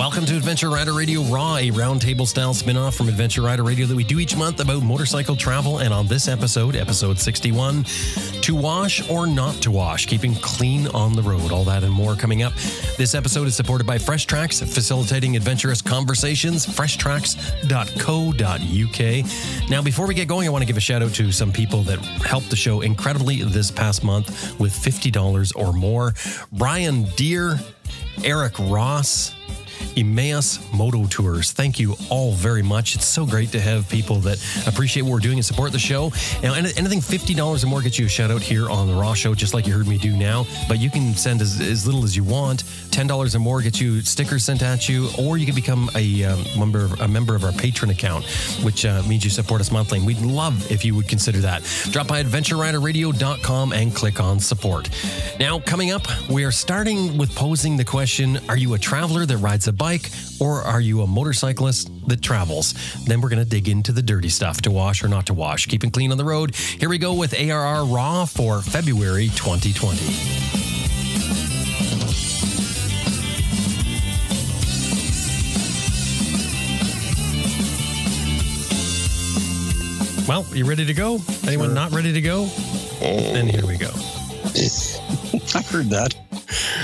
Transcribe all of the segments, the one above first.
Welcome to Adventure Rider Radio Raw, a roundtable style spin off from Adventure Rider Radio that we do each month about motorcycle travel. And on this episode, episode 61, to wash or not to wash, keeping clean on the road. All that and more coming up. This episode is supported by Fresh Tracks, facilitating adventurous conversations. Freshtracks.co.uk. Now, before we get going, I want to give a shout out to some people that helped the show incredibly this past month with $50 or more. Brian Deer, Eric Ross, Emmaus Moto Tours. Thank you all very much. It's so great to have people that appreciate what we're doing and support the show. Now, anything $50 or more gets you a shout out here on the Raw Show, just like you heard me do now. But you can send as, as little as you want. $10 or more gets you stickers sent at you, or you can become a um, member, a member of our Patreon account, which uh, means you support us monthly. And we'd love if you would consider that. Drop by adventureriderradio.com and click on support. Now, coming up, we are starting with posing the question Are you a traveler that rides a bike, or are you a motorcyclist that travels? Then we're going to dig into the dirty stuff to wash or not to wash. Keeping clean on the road. Here we go with ARR Raw for February 2020. Well, you ready to go? Anyone sure. not ready to go? Then here we go. I heard that.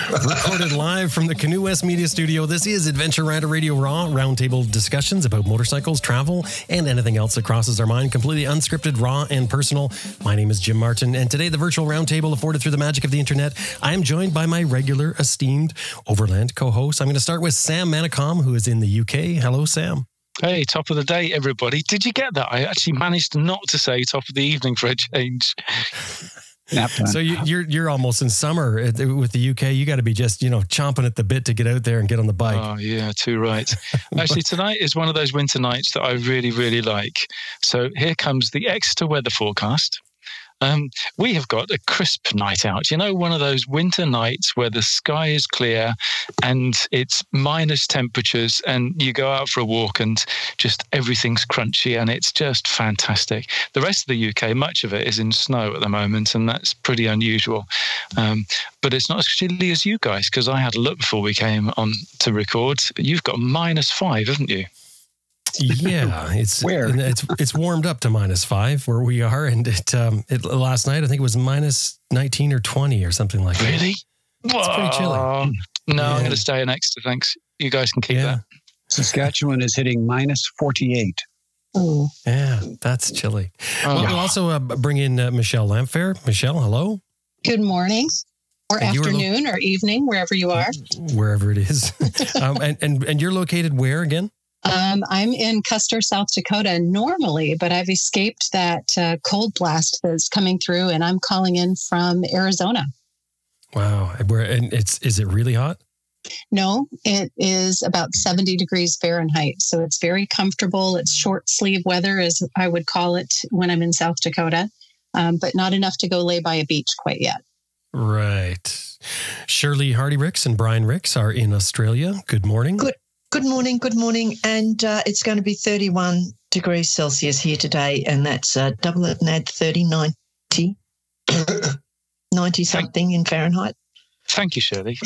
Recorded live from the Canoe West Media Studio, this is Adventure Rider Radio Raw, roundtable discussions about motorcycles, travel, and anything else that crosses our mind. Completely unscripted, raw, and personal. My name is Jim Martin, and today, the virtual roundtable afforded through the magic of the internet. I am joined by my regular, esteemed Overland co host. I'm going to start with Sam Manicom, who is in the UK. Hello, Sam. Hey, top of the day, everybody. Did you get that? I actually managed not to say top of the evening for a change. Nap time. So you, are you're, you're almost in summer with the UK. You got to be just you know chomping at the bit to get out there and get on the bike. Oh yeah, too right. Actually, tonight is one of those winter nights that I really really like. So here comes the Exeter weather forecast. Um, we have got a crisp night out. You know, one of those winter nights where the sky is clear and it's minus temperatures, and you go out for a walk and just everything's crunchy and it's just fantastic. The rest of the UK, much of it is in snow at the moment, and that's pretty unusual. Um, but it's not as chilly as you guys because I had a look before we came on to record. You've got minus five, haven't you? Yeah, it's where it's it's warmed up to minus five where we are, and it um it last night I think it was minus nineteen or twenty or something like that. Really? It's pretty chilly. No, yeah. I'm going to stay in Exeter. Thanks. You guys can keep yeah. that. Saskatchewan is hitting minus forty eight. Oh. Yeah, that's chilly. Oh. Well, we'll also uh, bring in uh, Michelle Lamphere. Michelle, hello. Good morning or and afternoon lo- or evening, wherever you are. Wherever it is. um, and, and, and you're located where again? Um, I'm in Custer, South Dakota normally, but I've escaped that uh, cold blast that's coming through, and I'm calling in from Arizona. Wow, where and it's is it really hot? No, it is about 70 degrees Fahrenheit, so it's very comfortable. It's short sleeve weather, as I would call it when I'm in South Dakota, um, but not enough to go lay by a beach quite yet. Right. Shirley Hardy Rix and Brian Rix are in Australia. Good morning. Good Good morning, good morning. And uh, it's going to be 31 degrees Celsius here today, and that's uh, double it and add 30, 90, 90 something in Fahrenheit. Thank you, Shirley.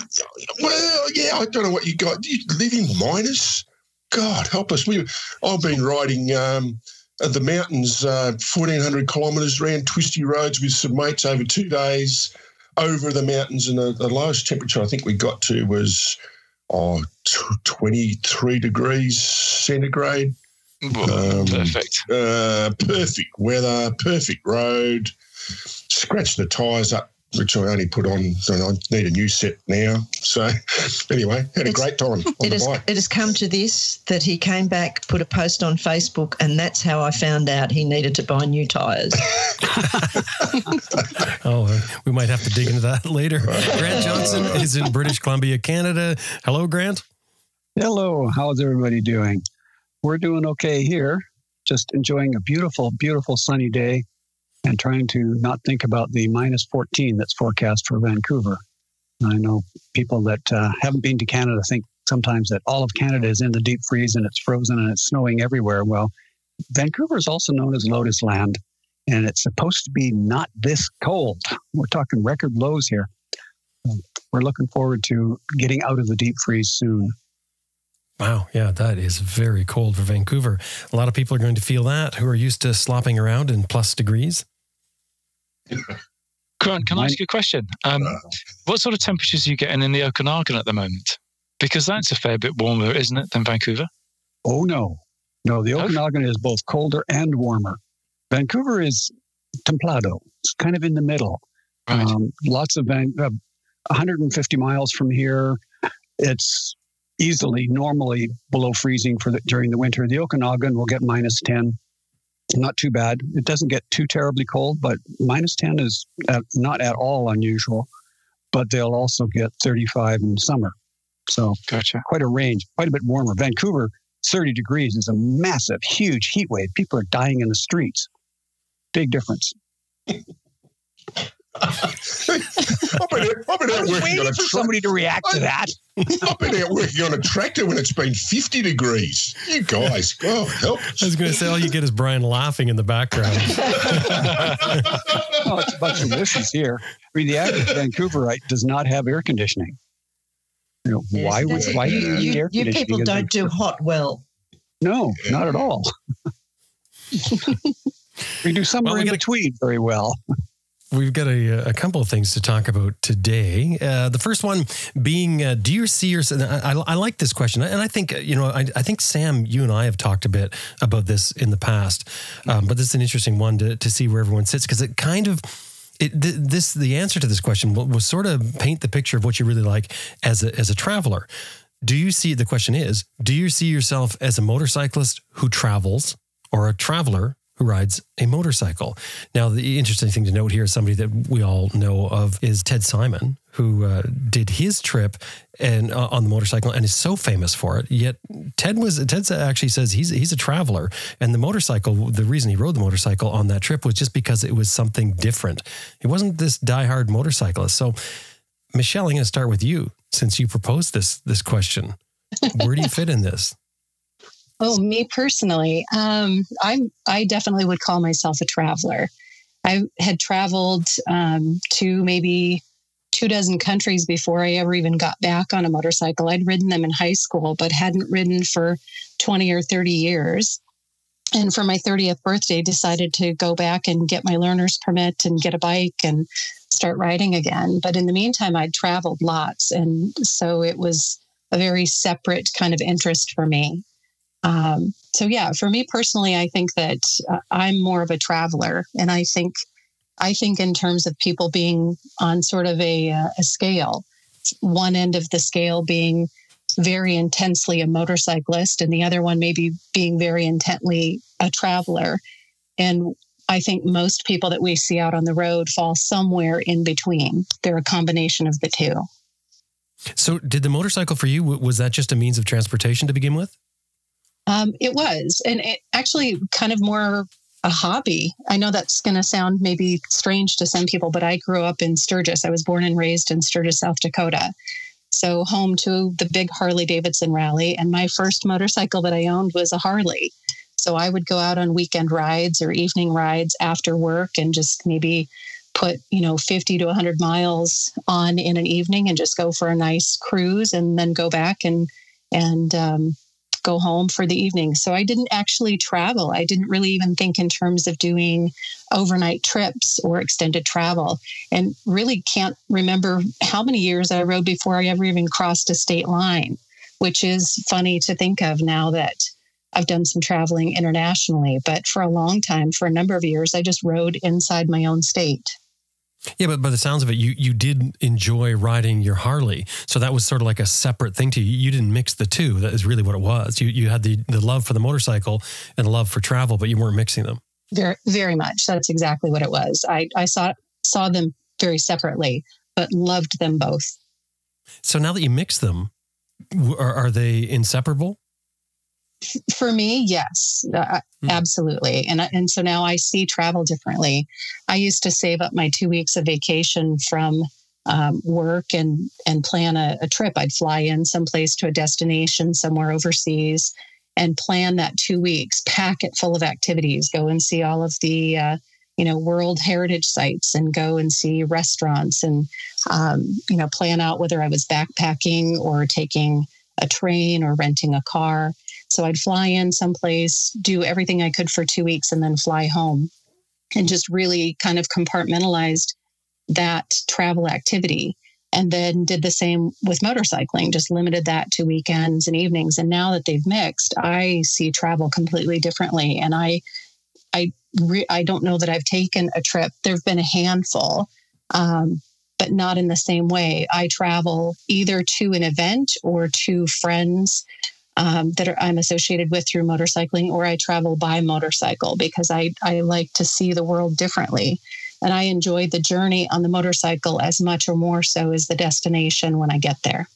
Well, yeah, I don't know what you got. You live in minus? God help us. We, I've been riding um, the mountains, uh, 1,400 kilometres around twisty roads with some mates over two days over the mountains, and the, the lowest temperature I think we got to was oh, 23 degrees centigrade. um, perfect. Uh, perfect weather, perfect road. Scratch the tyres up which I only put on. So I need a new set now. So anyway, had a it's, great time. it has, it has come to this that he came back, put a post on Facebook, and that's how I found out he needed to buy new tyres. oh, we might have to dig into that later. Grant Johnson is in British Columbia, Canada. Hello, Grant. Hello. How's everybody doing? We're doing okay here. Just enjoying a beautiful, beautiful sunny day and trying to not think about the minus 14 that's forecast for Vancouver. I know people that uh, haven't been to Canada think sometimes that all of Canada is in the deep freeze and it's frozen and it's snowing everywhere. Well, Vancouver is also known as Lotus Land, and it's supposed to be not this cold. We're talking record lows here. We're looking forward to getting out of the deep freeze soon. Wow, yeah, that is very cold for Vancouver. A lot of people are going to feel that who are used to slopping around in plus degrees. Grant, can I ask you a question? Um, what sort of temperatures are you getting in the Okanagan at the moment? Because that's a fair bit warmer, isn't it, than Vancouver? Oh, no. No, the Okay. Okanagan is both colder and warmer. Vancouver is templado. It's kind of in the middle. Right. Um, lots of van- uh, 150 miles from here. It's easily normally below freezing for the, during the winter. The Okanagan will get minus 10. Not too bad. It doesn't get too terribly cold, but minus 10 is at, not at all unusual. But they'll also get 35 in summer. So gotcha. quite a range, quite a bit warmer. Vancouver, 30 degrees is a massive, huge heat wave. People are dying in the streets. Big difference. I've been, out- I've been out working on a tra- to react to that. I've been out working on a tractor when it's been 50 degrees. You guys, God help I was going to say, all you get is Brian laughing in the background. Oh, it's a bunch of wishes here. I mean, the average Vancouverite does not have air conditioning. You know, Yes, why would why you, you you, you people don't do hot well. No, not at all. we do somewhere Well, we in gotta- between very well. We've got a, a couple of things to talk about today. Uh, the first one being, uh, do you see yourself? I, I, I like this question, and I think you know, I, I think Sam, you and I have talked a bit about this in the past, um, but this is an interesting one to to see where everyone sits because it kind of. It, th- this the answer to this question will, was sort of paint the picture of what you really like as a as a traveler. Do you see the question is do you see yourself as a motorcyclist who travels or a traveler who rides a motorcycle? Now, the interesting thing to note here is somebody that we all know of is Ted Simon, who uh, did his trip and uh, on the motorcycle and is so famous for it. Yet Ted was Ted actually says he's he's a traveler, and the motorcycle. The reason he rode the motorcycle on that trip was just because it was something different. He wasn't this diehard motorcyclist. So, Michelle, I'm going to start with you since you proposed this this question. Where do you fit in this? Oh, me personally, um, I'm I definitely would call myself a traveler. I had traveled um, to maybe two dozen countries before I ever even got back on a motorcycle. I'd ridden them in high school, but hadn't ridden for 20 or 30 years. And for my 30th birthday, decided to go back and get my learner's permit and get a bike and start riding again. But in the meantime, I'd traveled lots. And so it was a very separate kind of interest for me. Um, so yeah, for me personally, I think that uh, I'm more of a traveler, and I think I think in terms of people being on sort of a, uh, a scale, one end of the scale being very intensely a motorcyclist, and the other one maybe being very intently a traveler. And I think most people that we see out on the road fall somewhere in between. They're a combination of the two. So, did the motorcycle for you was that just a means of transportation to begin with? Um, it was, and it actually kind of more a hobby. I know that's going to sound maybe strange to some people, but I grew up in Sturgis. I was born and raised in Sturgis, South Dakota. So, home to the big Harley Davidson rally. And my first motorcycle that I owned was a Harley. So, I would go out on weekend rides or evening rides after work and just maybe put, you know, 50 to 100 miles on in an evening and just go for a nice cruise and then go back and, and, um, go home for the evening. So I didn't actually travel. I didn't really even think in terms of doing overnight trips or extended travel. And really can't remember how many years I rode before I ever even crossed a state line, which is funny to think of now that I've done some traveling internationally. But for a long time, for a number of years, I just rode inside my own state. Yeah, but by the sounds of it, you you did enjoy riding your Harley, so that was sort of like a separate thing to you. You didn't mix the two. That is really what it was. You you had the the love for the motorcycle and the love for travel, but you weren't mixing them. Very, very much. That's exactly what it was. I, I saw saw them very separately, but loved them both. So now that you mix them, are, are they inseparable? For me, yes, uh, Hmm. absolutely. And and so now I see travel differently. I used to save up my two weeks of vacation from um, work and and plan a, a trip. I'd fly in someplace to a destination somewhere overseas and plan that two weeks, pack it full of activities, go and see all of the uh, you know World Heritage sites, and go and see restaurants, and um, you know plan out whether I was backpacking or taking a train or renting a car. So I'd fly in someplace, do everything I could for two weeks, and then fly home and just really kind of compartmentalized that travel activity. And then did the same with motorcycling, just limited that to weekends and evenings. And now that they've mixed, I see travel completely differently. And I, I, re- I don't know that I've taken a trip. There've been a handful, um, but not in the same way. I travel either to an event or to friends um, that are, I'm associated with through motorcycling, or I travel by motorcycle because I, I like to see the world differently. And I enjoy the journey on the motorcycle as much or more so as the destination when I get there.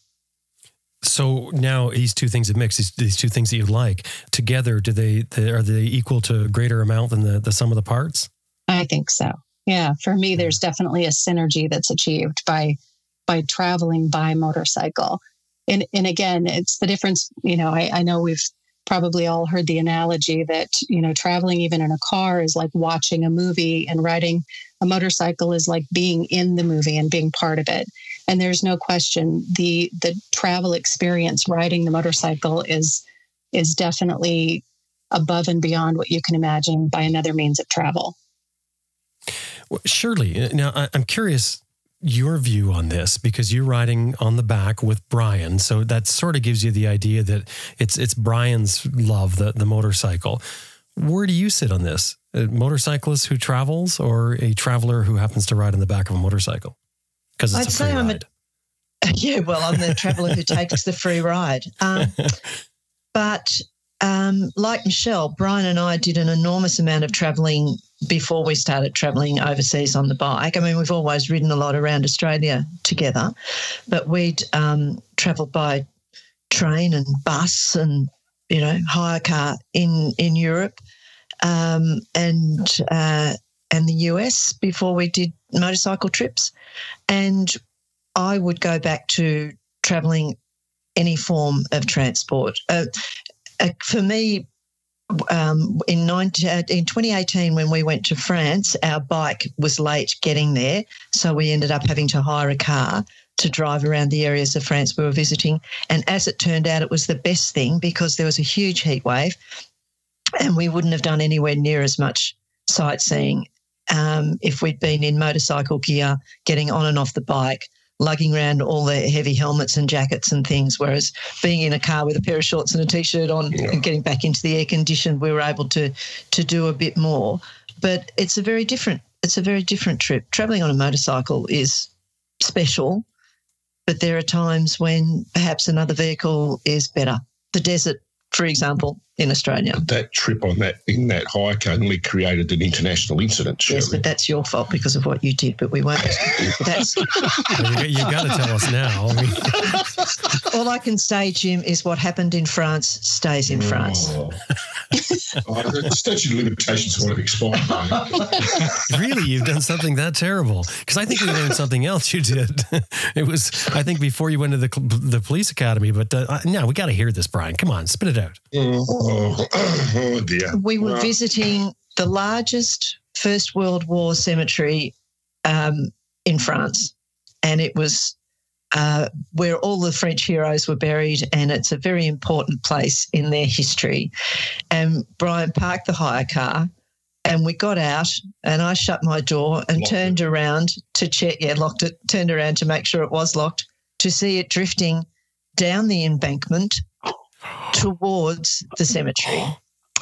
So now these two things have mixed. These, these two things that you like together, do they, they are they equal to a greater amount than the, the sum of the parts? I think so. Yeah, for me, there's definitely a synergy that's achieved by by traveling by motorcycle. And and again, it's the difference. You know, I, I know we've probably all heard the analogy that you know traveling even in a car is like watching a movie, and riding a motorcycle is like being in the movie and being part of it. And there's no question the the travel experience riding the motorcycle is is definitely above and beyond what you can imagine by another means of travel. Well, Shirley. Now, I'm curious your view on this because you're riding on the back with Brian, so that sort of gives you the idea that it's it's Brian's love the the motorcycle. Where do you sit on this? A motorcyclist who travels, or a traveler who happens to ride in the back of a motorcycle? Because it's I'd say I'm a- Yeah, well, I'm the traveller who takes the free ride. Um, but um, like Michelle, Brian and I did an enormous amount of travelling before we started travelling overseas on the bike. I mean, we've always ridden a lot around Australia together, but we'd um, travelled by train and bus and you know hire car in in Europe um, and uh, and the US before we did motorcycle trips, and I would go back to travelling any form of transport. Uh, uh, for me, um, in, 19, uh, in 2018, when we went to France, our bike was late getting there. So we ended up having to hire a car to drive around the areas of France we were visiting. And as it turned out, it was the best thing because there was a huge heat wave and we wouldn't have done anywhere near as much sightseeing um, if we'd been in motorcycle gear, getting on and off the bike, lugging around all the heavy helmets and jackets and things. Whereas being in a car with a pair of shorts and a t-shirt on Yeah. and getting back into the air conditioned, we were able to to do a bit more. But it's a very different it's a very different trip. Traveling on a motorcycle is special, but there are times when perhaps another vehicle is better. The desert, for example, in Australia. That trip on that in that hike only created an international incident. Yes, but that's your fault because of what you did. But we won't. That's Well, you, got to tell us now. I mean, all I can say, Jim, is what happened in France stays in France. Oh. oh, the statute of limitations would have expired. really, you've done something that terrible? Because I think we learned something else you did. It was, I think, before you went to the the police academy. But uh, no, we got to hear this, Brian. Come on, spit it out. Oh, oh, dear. We were Well, visiting the largest First World War cemetery um, in France, and it was uh, where all the French heroes were buried, and it's a very important place in their history. And Brian parked the hire car. And we got out, and I shut my door and Locked turned around to check. Yeah, locked it. Turned around to make sure it was locked. To see it drifting down the embankment towards the cemetery.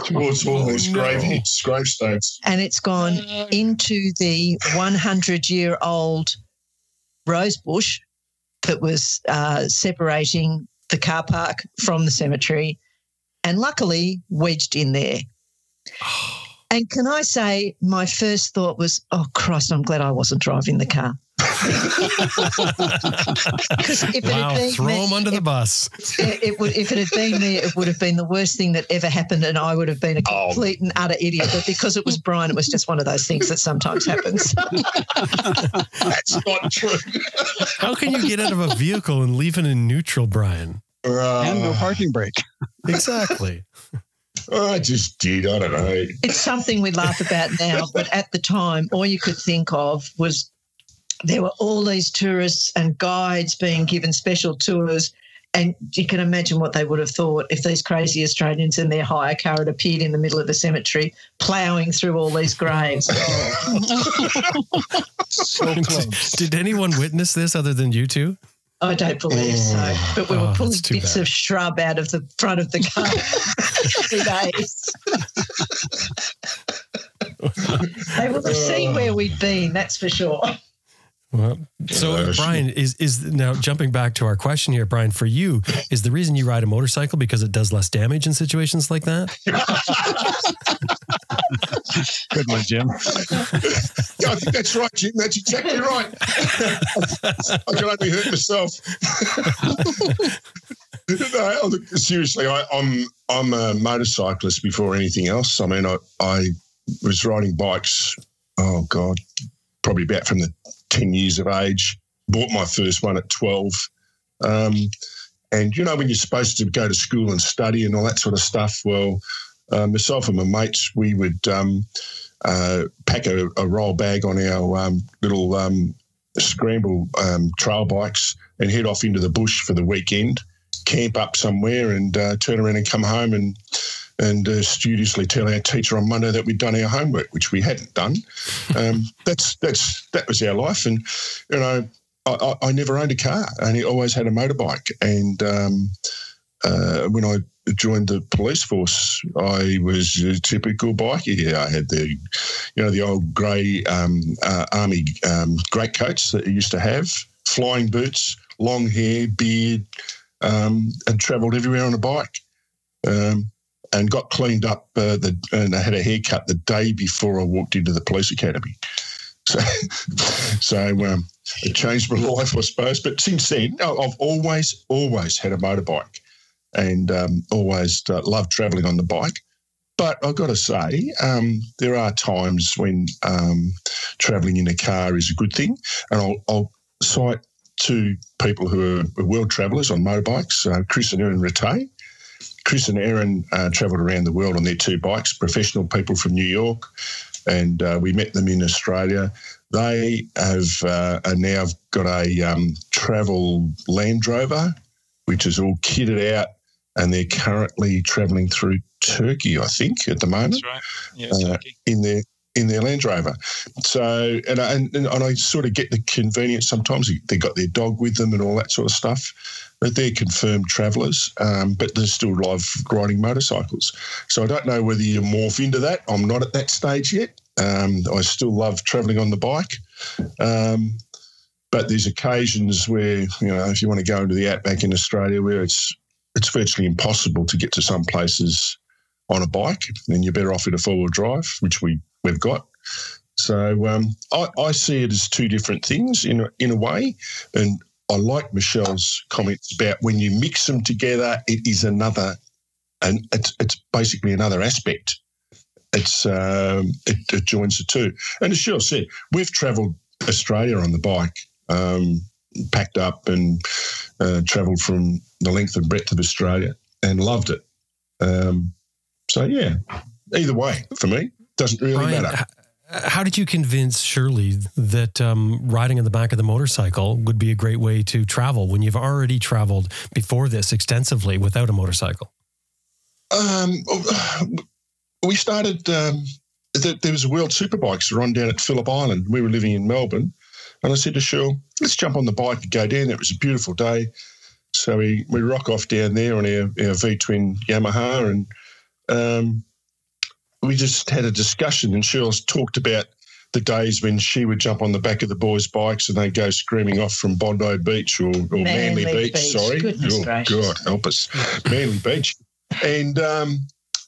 towards all these no. grave gravestones. and it's gone into the 100 year old rose bush that was uh, separating the car park from the cemetery and luckily wedged in there. And can I say, my first thought was, oh, Christ, I'm glad I wasn't driving the car. Because if it Wow, had been throw me, him under the bus. it, it would, if it had been me, it would have been the worst thing that ever happened, and I would have been a Oh. complete and utter idiot. But because it was Brian, it was just one of those things that sometimes happens. That's not true. How can you get out of a vehicle and leave it in neutral, Brian? and no Uh, parking brake. Exactly. I just did. I don't know. it's something we laugh about now, but at the time, all you could think of was there were all these tourists and guides being given special tours. and you can imagine what they would have thought if these crazy Australians in their hire car had appeared in the middle of the cemetery, ploughing through all these graves. So close. Did anyone witness this other than you two? I don't believe so. But we Oh, were pulling that's bits bad. of shrub out of the front of the car every day. they would have seen where we'd been, that's for sure. Well, so Yeah, Brian is is now jumping back to our question here, Brian. For you, is the reason you ride a motorcycle because it does less damage in situations like that? Good one, Jim. Yeah, I think that's right, Jim. That's exactly right. I can only hurt myself. no, look, seriously, I, I'm I'm a motorcyclist before anything else. I mean, I, I was riding bikes. Oh God, probably about from the ten years of age. Bought my first one at twelve. Um, and you know when you're supposed to go to school and study and all that sort of stuff. Well, uh, myself and my mates, we would um, uh, pack a, a roll bag on our um, little um, scramble um, trail bikes and head off into the bush for the weekend, camp up somewhere, and uh, turn around and come home and and uh, studiously tell our teacher on Monday that we'd done our homework, which we hadn't done. Um, that's that's that was our life, and you know. I, I, I never owned a car. I only always had a motorbike. And um, uh, when I joined the police force, I was a typical bikie. I had the, you know, the old grey um, uh, army um, greatcoats that you used to have, flying boots, long hair, beard, um, and travelled everywhere on a bike. Um, and got cleaned up uh, the, and I had a haircut the day before I walked into the police academy. So, so um, it changed my life, I suppose. But since then, I've always, always had a motorbike and um, always uh, loved travelling on the bike. But I've got to say, um, there are times when um, travelling in a car is a good thing. And I'll, I'll cite two people who are world travellers on motorbikes, uh, Chris and Erin Ratay. Chris and Erin uh, travelled around the world on their two bikes, professional people from New York, and uh, we met them in Australia. They have uh, are now got a um, travel Land Rover, which is all kitted out, and they're currently travelling through Turkey, I think, at the moment That's right. Yeah, Uh, in their in their Land Rover. So, and I, and, and I sort of get the convenience sometimes. They got their dog with them and all that sort of stuff. But they're confirmed travellers, um, but they're still love riding motorcycles. So I don't know whether you morph into that. I'm not at that stage yet. Um, I still love travelling on the bike. Um, but there's occasions where, you know, if you want to go into the outback in Australia where it's it's virtually impossible to get to some places on a bike, then you're better off in a four wheel drive, which we we've got. So um, I, I see it as two different things in a, in a way, and I like Michelle's comments about when you mix them together, it is another, and it's it's basically another aspect. It's um, it, it joins the two, and as Michelle said, we've travelled Australia on the bike, um, packed up and uh, travelled from the length and breadth of Australia, and loved it. Um, so yeah, either way for me doesn't really Brian, matter. How did you convince Shirley that um, riding on the back of the motorcycle would be a great way to travel when you've already traveled before this extensively without a motorcycle? Um, we started. Um, th- there was a World Superbikes run down at Phillip Island. We were living in Melbourne, and I said to Shirley, "Let's jump on the bike and go down." there." It was a beautiful day, so we we rock off down there on our, our V twin Yamaha, and um, we just had a discussion. And Shirl's talked about the days when she would jump on the back of the boys' bikes and they'd go screaming off from Bondi Beach or, or Manly, Manly Beach, Beach. Sorry, Goodness oh gracious. God, help us, Manly Beach. And um,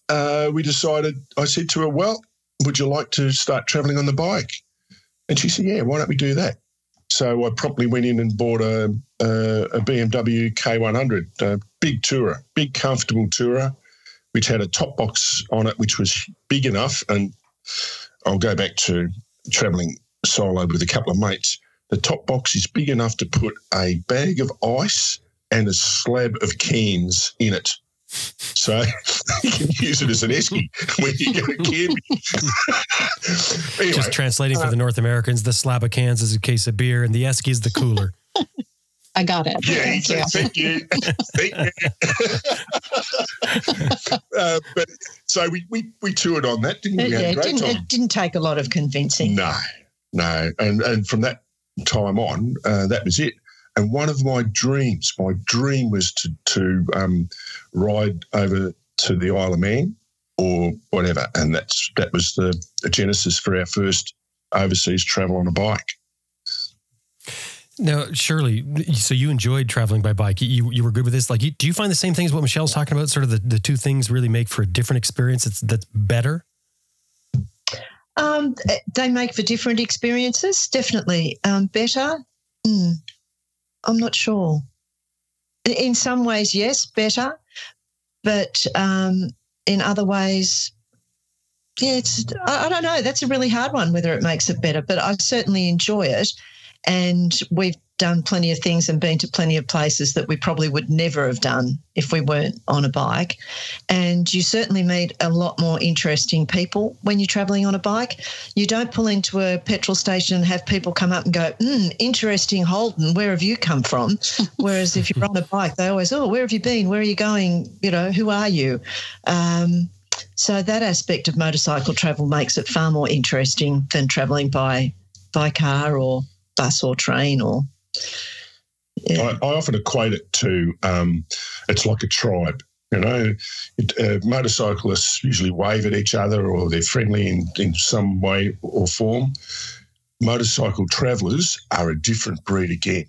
uh, we decided. I said to her, "Well, would you like to start travelling on the bike?" And she said, "Yeah, why don't we do that?" So I promptly went in and bought a, a, a BMW K100, a big tourer, big comfortable tourer, which had a top box on it, which was big enough. And I'll go back to travelling solo with a couple of mates. The top box is big enough to put a bag of ice and a slab of cans in it. So you can use it as an esky when you go camping. anyway, Just translating for the North Americans, the slab of cans is a case of beer and the esky is the cooler. I got it. Yeah, Thank you. thank you. Thank you. uh, but so we, we we toured on that, didn't we? It, We had yeah, it didn't, it didn't take a lot of convincing. No, no, and and from that time on, uh, that was it. And one of my dreams, my dream was to to um, ride over to the Isle of Man or whatever, and that's that was the genesis for our first overseas travel on a bike. Now, Shirley, so you enjoyed traveling by bike. You you were good with this. Like, you, do you find the same things what Michelle's talking about? Sort of the, the two things really make for a different experience. That's that's better. Um, they make for different experiences, definitely. Um, better? Mm, I'm not sure. In some ways, yes, better. But um, in other ways, yeah, it's, I, I don't know. That's a really hard one, whether it makes it better. But I certainly enjoy it. And we've done plenty of things and been to plenty of places that we probably would never have done if we weren't on a bike. And you certainly meet a lot more interesting people when you're traveling on a bike. You don't pull into a petrol station and have people come up and go, mm, interesting, Holden, where have you come from? Whereas if you're on a bike, they always, oh, where have you been? Where are you going? You know, who are you? Um, so that aspect of motorcycle travel makes it far more interesting than traveling by by car or bus or train or yeah. I, I often equate it to um, it's like a tribe. You know, uh, motorcyclists usually wave at each other or they're friendly in, in some way or form. Motorcycle travellers are a different breed again.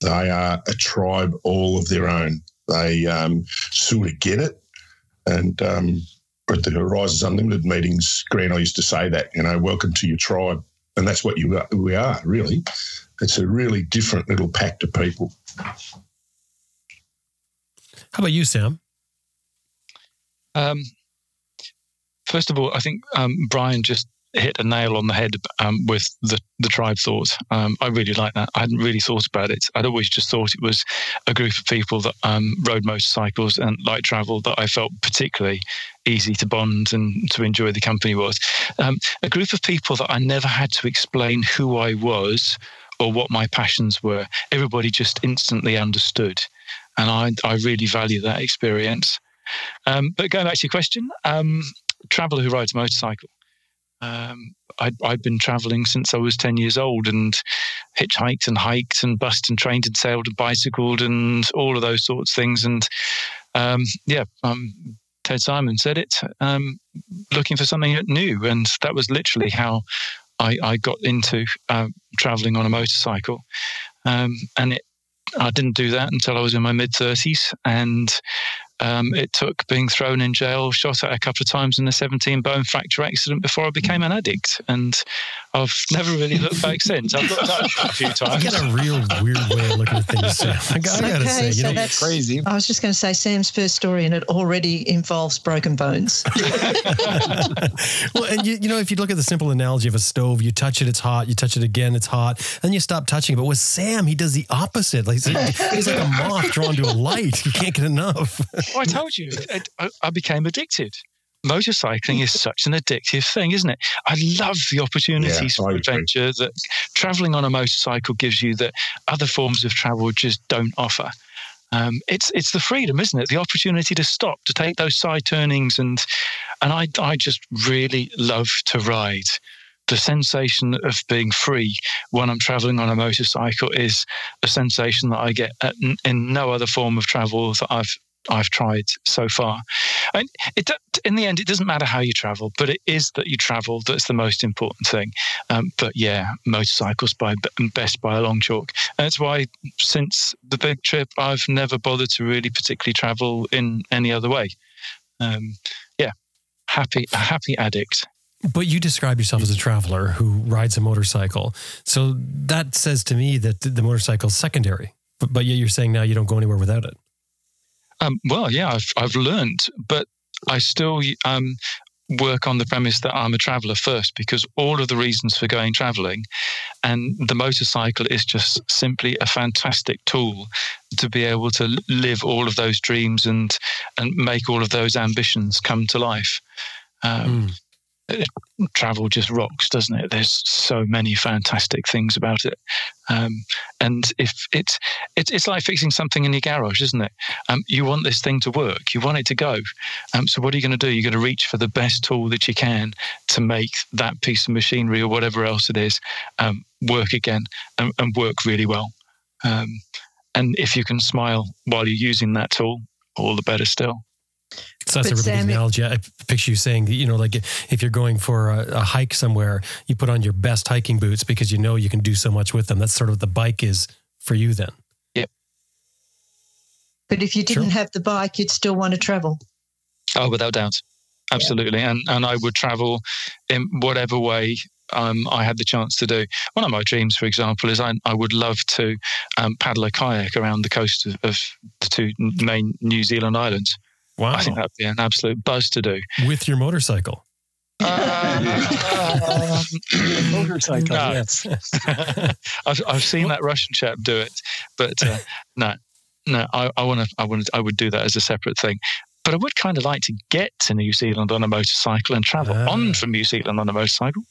They are a tribe all of their own. They um, sort of get it. And um, at the Horizons Unlimited meetings, Grant, I used to say that, you know, welcome to your tribe. And that's what you are, we are, really. It's a really different little pack of people. How about you, Sam? Um, first of all, I think um, Brian just hit a nail on the head um, with the, the tribe thought. Um, I really like that. I hadn't really thought about it. I'd always just thought it was a group of people that um, rode motorcycles and light travel that I felt particularly easy to bond and to enjoy the company was. Um, a group of people that I never had to explain who I was or what my passions were. Everybody just instantly understood. And I, I really value that experience. Um, but going back to your question, um, traveller who rides a motorcycle. Um, I, I'd been travelling since I was 10 years old and hitchhiked and hiked and bussed and trained and sailed and bicycled and all of those sorts of things. And um, yeah, um, Ted Simon said it, um, looking for something new. And that was literally how I, I got into uh, traveling on a motorcycle. Um, and it, I didn't do that until I was in my mid 30s. And um, it took being thrown in jail, shot at a couple of times in a 17 bone fracture accident before I became an addict. And I've never really looked back since. I've looked up a few You times. got a real weird way of looking at things, Sam. I, got, I gotta Okay, say, you so know, that's Crazy. I was just going to say Sam's first story, and it already involves broken bones. well, and you, you know, if you look at the simple analogy of a stove, you touch it, it's hot. You touch it again, it's hot. Then you stop touching it. But with Sam, he does the opposite. Like he's like a moth drawn to a light. You can't get enough. Well, I told you, I, I- became addicted. Motorcycling is such an addictive thing, isn't it? I love the opportunities Yeah, for adventure that traveling on a motorcycle gives you that other forms of travel just don't offer. Um, it's it's the freedom, isn't it? The opportunity to stop, to take those side turnings, and and I I just really love to ride. The sensation of being free when I'm traveling on a motorcycle is a sensation that I get in no other form of travel that I've I've tried so far. And it, in the end, it doesn't matter how you travel, but it is that you travel that's the most important thing. Um, but yeah, motorcycles by best by a long chalk. And that's why since the big trip, I've never bothered to really particularly travel in any other way. Um, yeah, happy, a happy addict. But you describe yourself as a traveler who rides a motorcycle. So that says to me that the motorcycle's secondary. But, but yet you're saying now you don't go anywhere without it. Um, well, yeah, I've I've learned, but I still um, work on the premise that I'm a traveller first because all of the reasons for going travelling, and the motorcycle is just simply a fantastic tool to be able to live all of those dreams and and make all of those ambitions come to life. Um, Mm. Travel just rocks, doesn't it? There's so many fantastic things about it, um, and if it's it's it's like fixing something in your garage, isn't it? Um, you want this thing to work, you want it to go. Um, so what are you going to do? You're going to reach for the best tool that you can to make that piece of machinery or whatever else it is um, work again and, and, work really well. Um, and if you can smile while you're using that tool, all the better still. So that's but everybody's Sam, analogy. I picture you saying, you know, like if you're going for a, a, hike somewhere, you put on your best hiking boots because you know you can do so much with them. That's sort of what the bike is for you then. Yep. But if you didn't sure. have the bike, you'd still want to travel. Oh, without doubt. Absolutely. Yeah. And and I would travel in whatever way um, I had the chance to do. One of my dreams, for example, is I, I would love to um, paddle a kayak around the coast of, of the two main New Zealand islands. Wow. I think that'd be an absolute buzz to do. With your motorcycle. Uh, motorcycle, yes. I've, I've seen that Russian chap do it, but uh, no, no, I, I want to, I want, I would do that as a separate thing. But I would kind of like to get to New Zealand on a motorcycle and travel uh, on from New Zealand on a motorcycle.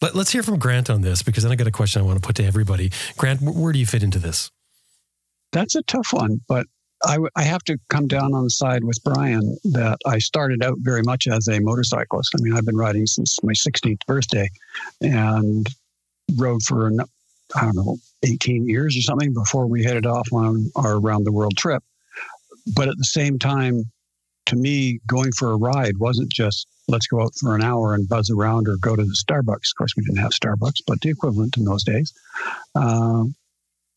Let, us hear from Grant on this because then I got a question I want to put to everybody. Grant, where do you fit into this? That's a tough one, but I, I have to come down on the side with Brian that I started out very much as a motorcyclist. I mean, I've been riding since my 16th birthday and rode for, I don't know, 18 years or something before we headed off on our round the world trip. But at the same time, to me, going for a ride wasn't just let's go out for an hour and buzz around or go to the Starbucks. Of course, we didn't have Starbucks, but the equivalent in those days. Uh,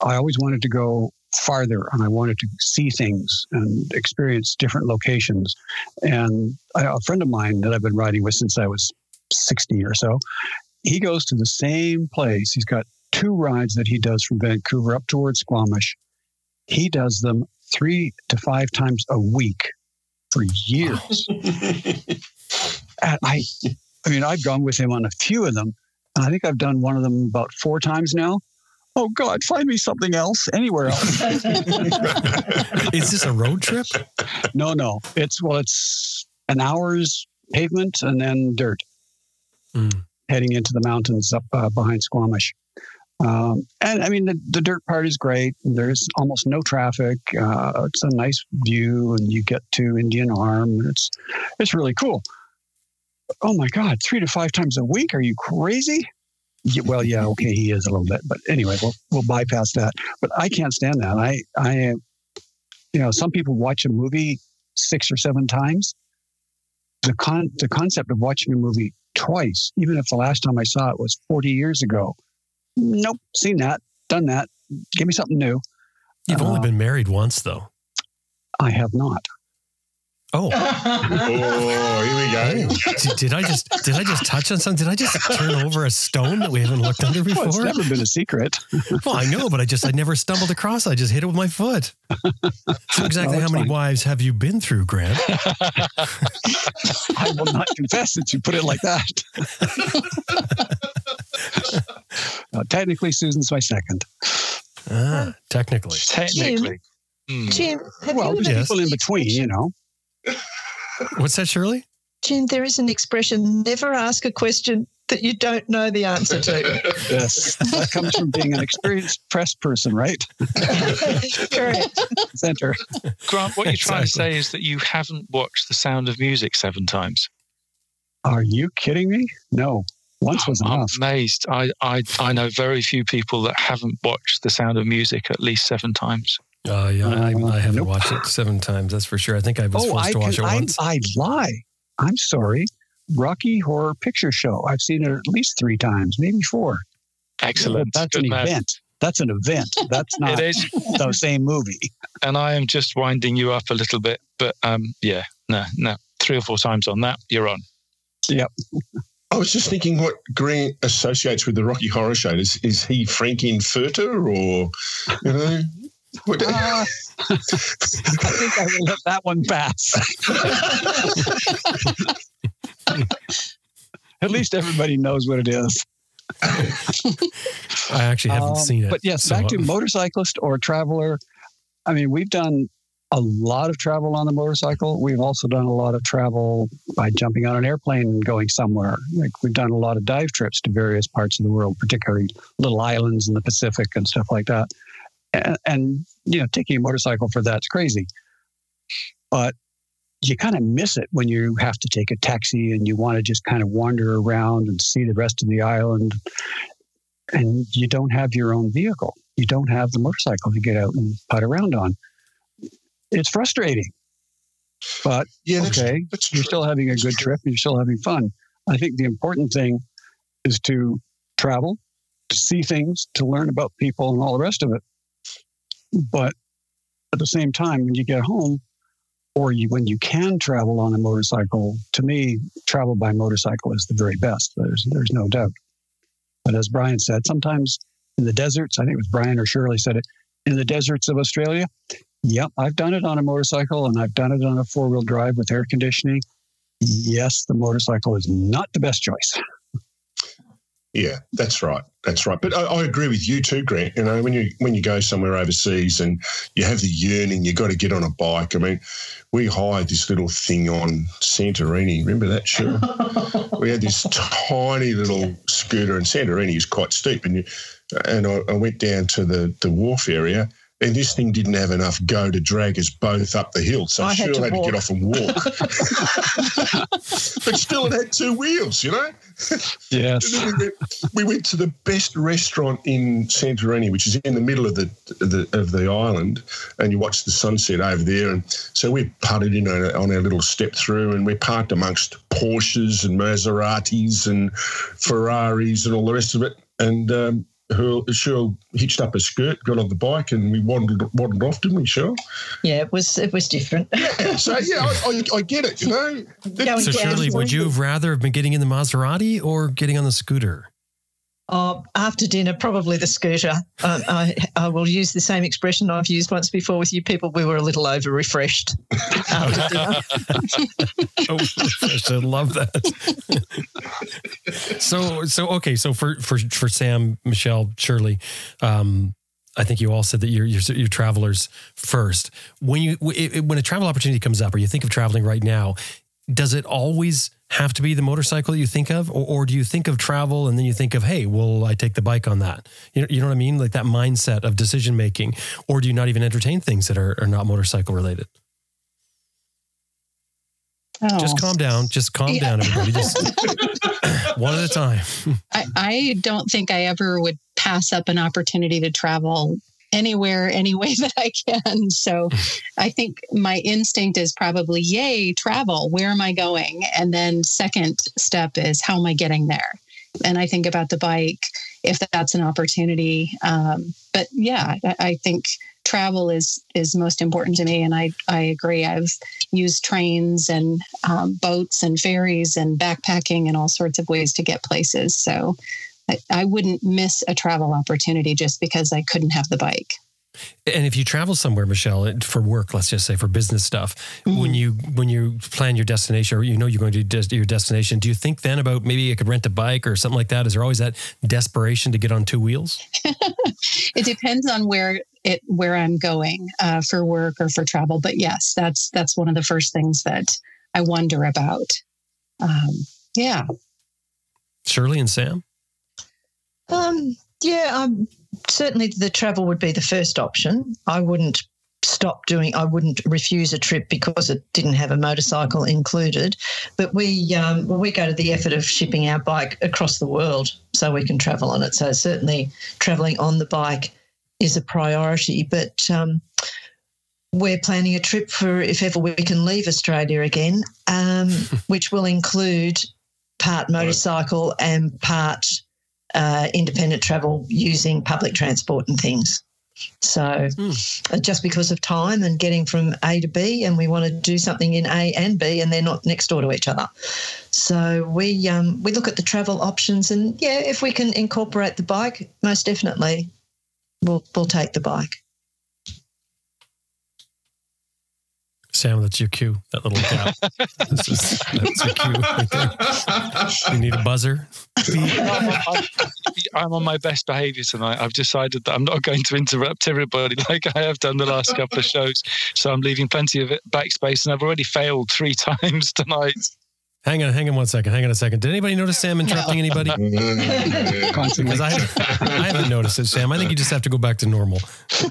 I always wanted to go farther and I wanted to see things and experience different locations. And a friend of mine that I've been riding with since I was 16 or so, he goes to the same place. He's got two rides that he does from Vancouver up towards Squamish. He does them three to five times a week for years. and I, I mean, I've gone with him on a few of them. And I think I've done one of them about four times now oh God, find me something else anywhere else. Is this a road trip? No, no. It's well, it's an hour's pavement and then dirt, mm. heading into the mountains up uh, behind Squamish. Um, and I mean, the, the, dirt part is great. There's almost no traffic. Uh, it's a nice view, and you get to Indian Arm. It's it's really cool. Oh my God, three to five times a week? Are you crazy? Yeah, well, yeah, okay, he is a little bit, but anyway, we'll we'll bypass that. But I can't stand that. I I, you know, some people watch a movie six or seven times. The con the concept of watching a movie twice, even if the last time I saw it was forty years ago. Nope, seen that, done that. Give me something new. You've uh, only been married once, though. I have not. Oh. oh, here we go. Did, did, I just did I just touch on something? Did I just turn over a stone that we haven't looked under before? Well, it's never been a secret. well, I know, but I just I never stumbled across. It. I just hit it with my foot. So exactly no, how many fine. wives have you been through, Grant? I will not confess that you put it like that. uh, technically, Susan's my second. Ah, technically. Technically. Jim, Jim have well, you people in between, you know. What's that, Shirley? Jim, there is an expression never ask a question that you don't know the answer to. yes, that comes from being an experienced press person, right? Correct. Center. Grant, what you're trying exactly. to say is that you haven't watched The Sound of Music seven times. Are you kidding me? No. Once was I'm enough. amazed. I, I, I know very few people that haven't watched The Sound of Music at least seven times. Oh, uh, yeah. I, I haven't nope. watched it seven times. That's for sure. I think I was oh, forced I to watch it once. I, I'd lie. I'm sorry. Rocky Horror Picture Show. I've seen it at least three times, maybe four. Excellent. That's Good an man. event. That's an event. That's not it is. the same movie. And I am just winding you up a little bit, but um, yeah, no, no, three or four times on that, you're on. Yep. I was just thinking what Grant associates with the Rocky Horror Show. Is is he Frank-N-Furter or you know uh, I think I will let that one pass. At least everybody knows what it is. I actually haven't um, seen it. But yes, so. back to motorcyclist or traveler. I mean, we've done a lot of travel on the motorcycle. We've also done a lot of travel by jumping on an airplane and going somewhere. Like we've done a lot of dive trips to various parts of the world, particularly little islands in the Pacific and stuff like that. And, and you know, taking a motorcycle for that's crazy. But you kind of miss it when you have to take a taxi and you want to just kind of wander around and see the rest of the island and you don't have your own vehicle. You don't have the motorcycle to get out and putt around on. It's frustrating. But Yeah, that's, okay, that's you're still having a good trip and you're still having fun. I think the important thing is to travel, to see things, to learn about people and all the rest of it. But at the same time, when you get home, or you, when you can travel on a motorcycle, to me, travel by motorcycle is the very best. There's there's no doubt. But as Brian said, sometimes in the deserts, I think it was Brian or Shirley said it, in the deserts of Australia, Yep, I've done it on a motorcycle and I've done it on a four wheel drive with air conditioning. Yes, the motorcycle is not the best choice. Yeah, that's right. That's right. But I, I agree with you too, Grant. You know, when you when you go somewhere overseas and you have the yearning, you got to get on a bike. I mean, we hired this little thing on Santorini. Remember that, sure? we had this tiny little scooter, and Santorini is quite steep. And you, and I, I went down to the the wharf area. And this thing didn't have enough go to drag us both up the hill. So I had Shirley to had to get off and walk. but still, it had two wheels, you know? Yes. We, went, we went to the best restaurant in Santorini, which is in the middle of the, the of the island, and you watch the sunset over there. And so we putted in on, on our little step through, and we parked amongst Porsches and Maseratis and Ferraris and all the rest of it. And um, her, Shirley hitched up her skirt, got on the bike, and we wandered wandered off, didn't we, Shirley? Yeah, it was it was different. So yeah, I, I, I get it. You know, So, down Shirley, would you have rather have been getting in the Maserati or getting on the scooter? Oh, after dinner, probably the scooter. Um, I, I will use the same expression I've used once before with you people. We were a little over refreshed. Oh, I love that. so, so okay. So for for for Sam, Michelle, Shirley, um, I think you all said that you're you're, you're travelers first. When you when a travel opportunity comes up, or you think of traveling right now, does it always have to be the motorcycle you think of, or, or do you think of travel and then you think of, hey, will I take the bike on that? You know, you know what I mean, like that mindset of decision making, or do you not even entertain things that are, are not motorcycle related? Oh. Just calm oh. down. Just calm Yeah. down, everybody. Just one at a time. I, I don't think I ever would pass up an opportunity to travel anywhere, any way that I can. So I think my instinct is probably, yay, travel. Where am I going? And then second step is, how am I getting there? And I think about the bike if that's an opportunity. Um, but yeah, I, think travel is is most important to me, and I I agree. I've used trains and um, boats and ferries and backpacking and all sorts of ways to get places. So I, I wouldn't miss a travel opportunity just because I couldn't have the bike. And if you travel somewhere, Michelle, for work, let's just say for business stuff, when you when you plan your destination or you know you're going to des- your destination, do you think then about maybe I could rent a bike or something like that? Is there always that desperation to get on two wheels? It depends on where it where I'm going uh, for work or for travel. But yes, that's that's one of the first things that I wonder about. Um, yeah. Shirley and Sam? Um, yeah, um, certainly the travel would be the first option. I wouldn't stop doing. I wouldn't refuse a trip because it didn't have a motorcycle included. But we, um, well, we go to the effort of shipping our bike across the world so we can travel on it. So certainly traveling on the bike is a priority. But um, we're planning a trip for if ever we can leave Australia again, um, which will include part motorcycle and part uh, independent travel using public transport and things. So, uh, just because of time and getting from A to B, and we want to do something in A and B, and they're not next door to each other. So we um, we look at the travel options, and yeah, if we can incorporate the bike, most definitely, we'll we'll take the bike. Sam, that's your cue. That little gap. This is- that's your cue right there. You need a buzzer. I'm, I'm- I'm on my best behaviour tonight. I've decided that I'm not going to interrupt everybody like I have done the last couple of shows. So I'm leaving plenty of backspace, and I've already failed three times tonight. Hang on, hang on one second. Hang on a second. Did anybody notice Sam interrupting anybody? Because I, I haven't noticed it, Sam. I think you just have to go back to normal.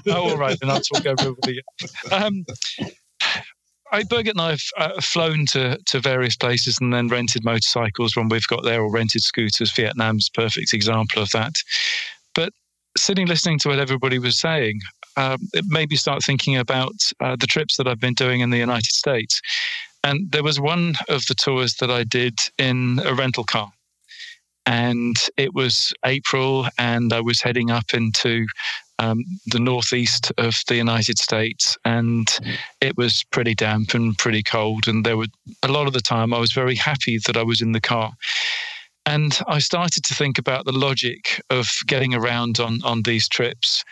oh, all right, then I'll talk over everybody. Um, I, Birgit and I have uh, flown to, to various places and then rented motorcycles when we've got there or rented scooters. Vietnam's a perfect example of that. But sitting listening to what everybody was saying, um, it made me start thinking about uh, the trips that I've been doing in the United States. And there was one of the tours that I did in a rental car. And it was April, and I was heading up into um, the northeast of the United States, and it was pretty damp and pretty cold. And there were a lot of the time I was very happy that I was in the car. And I started to think about the logic of getting around on, on these trips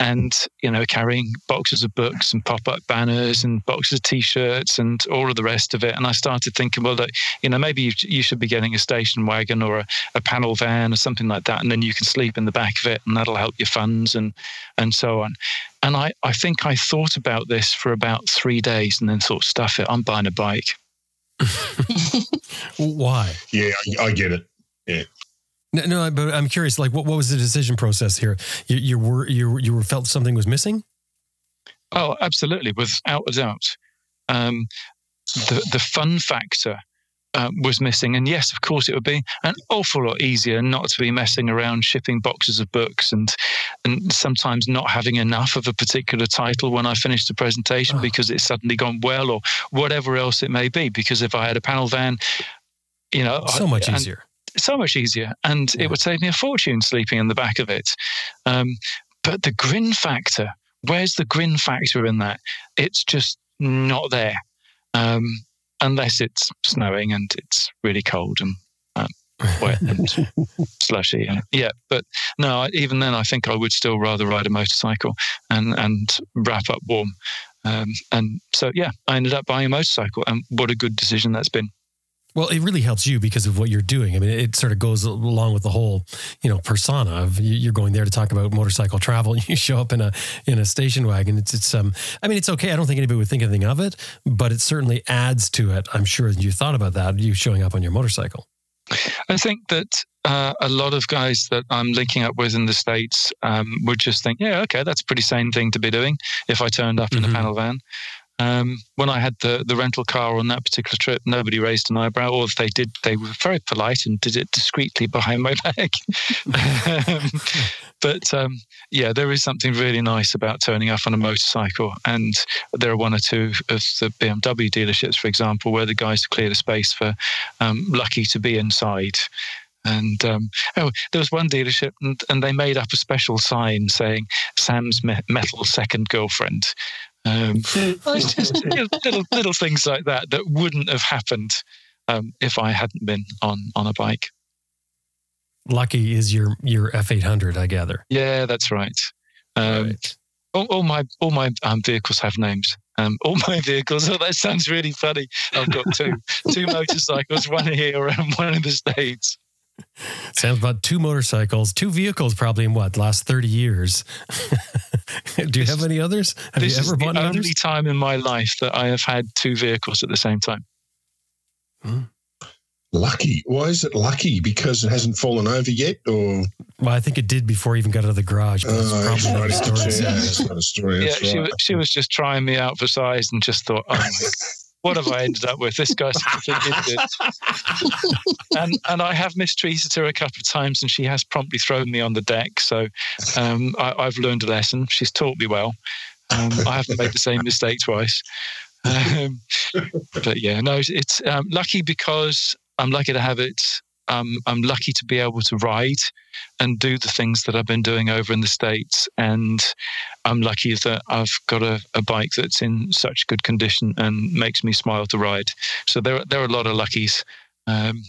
and you know carrying boxes of books and pop-up banners and boxes of t-shirts and all of the rest of it. And i started thinking well that you know maybe you, you should be getting a station wagon or a, a, panel van or something like that and then you can sleep in the back of it and that'll help your funds and and so on. And i i think i thought about this for about three days and then thought stuff it i'm buying a bike. Why? Yeah I, I get it. Yeah no, no, but I'm curious. Like, what, what was the decision process here? You, you were you you were felt something was missing. Oh, absolutely, without a doubt. Um, the the fun factor uh, was missing, and yes, of course, it would be an awful lot easier not to be messing around shipping boxes of books and and sometimes not having enough of a particular title when I finished the presentation oh. because it's suddenly gone well or whatever else it may be. Because if I had a panel van, you know, so much easier so much easier, and yeah. it would save me a fortune sleeping in the back of it. Um, but the grin factor, where's the grin factor in that? It's just not there, um, unless it's snowing and it's really cold and um, wet and slushy. And, yeah, but no, even then, I think I would still rather ride a motorcycle and and wrap up warm. Um, and so, yeah, I ended up buying a motorcycle, and what a good decision that's been. Well, it really helps you because of what you're doing. I mean, it sort of goes along with the whole, you know, persona of you're going there to talk about motorcycle travel. And you show up in a in a station wagon. It's it's um. I mean, it's okay. I don't think anybody would think anything of it, but it certainly adds to it. I'm sure you thought about that. You showing up on your motorcycle. I think that uh, a lot of guys that I'm linking up with in the states um, would just think, yeah, okay, that's a pretty sane thing to be doing. If I turned up in mm-hmm. a panel van, um, when I had the, the rental car on that particular trip, nobody raised an eyebrow, or if they did, they were very polite and did it discreetly behind my back. um, but um, yeah, there is something really nice about turning up on a motorcycle. And there are one or two of the BMW dealerships, for example, where the guys cleared a space for um, lucky to be inside. And um, oh, there was one dealership, and, and, they made up a special sign saying "Sam's metal second girlfriend," Um, just little little things like that that wouldn't have happened um, if I hadn't been on on a bike. Lucky is your your F eight hundred, I gather. Yeah, that's right. Um, right. All, all, my all my um, vehicles have names. Um, all my vehicles. Oh, that sounds really funny. I've got two two motorcycles, one here and one in the states. Sounds about two motorcycles, two vehicles, probably in what last thirty years. Do you have any others? Have this you ever bought the others? only time in my life that I have had two vehicles at the same time. Hmm. Lucky. Why is it lucky? Because it hasn't fallen over yet, or? Well, I think it did before I even got out of the garage. But oh, probably not a story. Yeah, that's not a story. yeah, she, was, she was just trying me out for size and just thought, oh my what have I ended up with? This guy's a complete idiot. and and I have mistreated her a couple of times, and she has promptly thrown me on the deck. So um, I, have learned a lesson. She's taught me well. Um, I haven't made the same mistake twice. Um, but yeah, no, it's um, lucky because I'm lucky to have it um, I'm lucky to be able to ride and do the things that I've been doing over in the States. And I'm lucky that I've got a, a bike that's in such good condition and makes me smile to ride. So there, there are a lot of luckies. Um,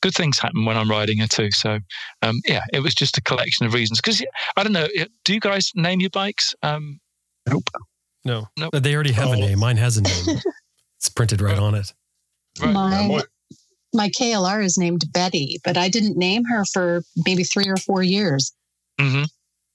good things happen when I'm riding it too. So, um, yeah, it was just a collection of reasons. Because I don't know, do you guys name your bikes? Um, nope. No, nope. They already have oh. a name. Mine has a name. it's printed right on it. Right. Mine, my KLR is named Betty, but I didn't name her for maybe three or four years. hmm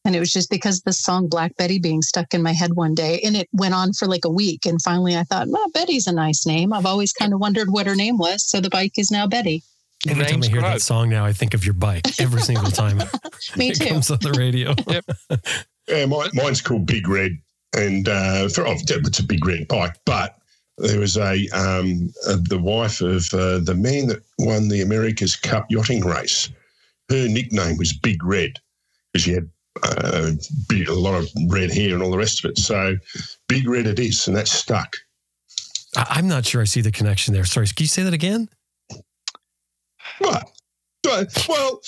And it was just because the song Black Betty being stuck in my head one day. And it went on for like a week. And finally I thought, well, Betty's a nice name. I've always kind of wondered what her name was. So the bike is now Betty. Every time I hear grow. that song now, I think of your bike every single time Me it too. comes on the radio. Yeah, mine, mine's called Big Red, and uh, for, oh, it's a big red bike. But there was a um, uh, the wife of uh, the man that won the America's Cup yachting race. Her nickname was Big Red because she had uh, big, a lot of red hair and all the rest of it. So Big Red it is, and that's stuck. I'm not sure I see the connection there. Sorry, can you say that again? What? Well,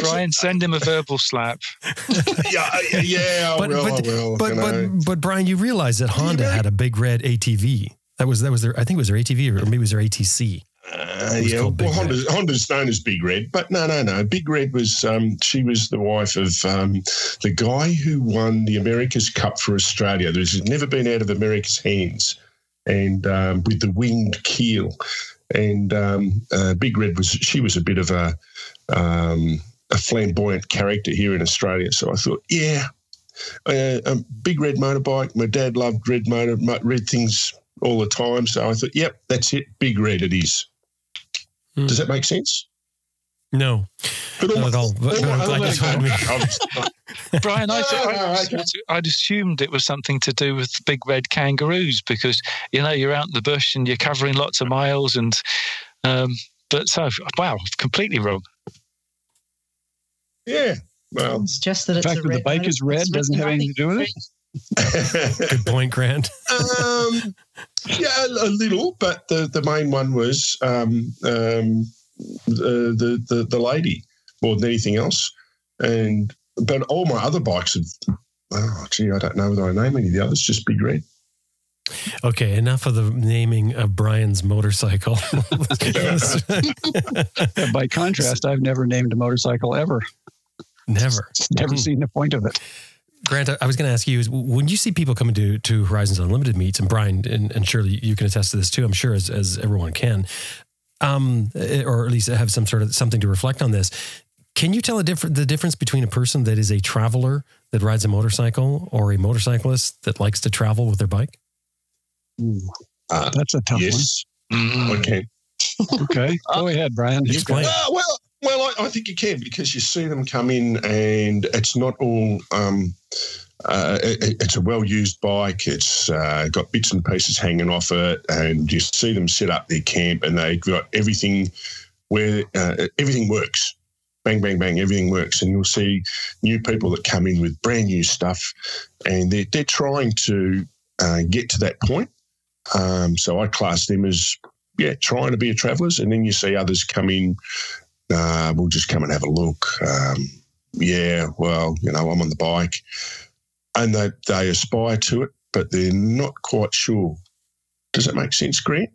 Brian, send him a verbal slap. yeah, yeah, yeah. But well, but, well, but, you know. but but Brian, you realize that Honda had a big red ATV. That was that was their I think it was their ATV or maybe it was their ATC. Uh, yeah, well, Honda's, Honda's known as Big Red, but no, no, no. Big Red was um, she was the wife of um, the guy who won the America's Cup for Australia. There's never been out of America's hands, and um, with the winged keel. And um, uh, Big Red was she was a bit of a um, a flamboyant character here in Australia. So I thought, yeah, uh, a big red motorbike. My dad loved red motor red things all the time. So I thought, yep, that's it. Big red it is. Hmm. Does that make sense? No, But not at all. But, all my but I just other- me- Brian, I, I, okay. I'd assumed it was something to do with big red kangaroos because you know you're out in the bush and you're covering lots of miles and um, but so wow, completely wrong. Yeah. Well, It's just that The it's fact a that the bike is red doesn't have anything to do with it. Good point, Grant. um, yeah, a, a little, but the, the main one was um, um, the, the the the lady more than anything else, and but all my other bikes have. Oh, gee, I don't know whether I name any of the others. Just big red. Okay, enough of the naming of Brian's motorcycle. By contrast, I've never named a motorcycle ever. Never. Never seen the point of it. Grant, I- I was going to ask you is when you see people coming to, to Horizons Unlimited meets, and Brian, and, and Shirley you can attest to this too, I'm sure as, as everyone can, um, eh, or at least have some sort of something to reflect on this. Can you tell a different the difference between a person that is a traveler that rides a motorcycle or a motorcyclist that likes to travel with their bike? Ooh, Uh, that's a tough yes, Mm. I one. Okay, Okay. go ahead, Brian. Explain. Uh, well, well, I, I think you can because you see them come in, and it's not all. Um, uh, it, it's a well-used bike. It's uh, got bits and pieces hanging off it, and you see them set up their camp, and they've got everything where uh, everything works. Bang, bang, bang, everything works, and you'll see new people that come in with brand new stuff, and they're they're trying to uh, get to that point. Um, so I class them as yeah, trying to be a travellers, and then you see others come in. Uh, we'll just come and have a look. Um, yeah, well, you know, I'm on the bike, and they they aspire to it, but they're not quite sure. Does that make sense, Grant?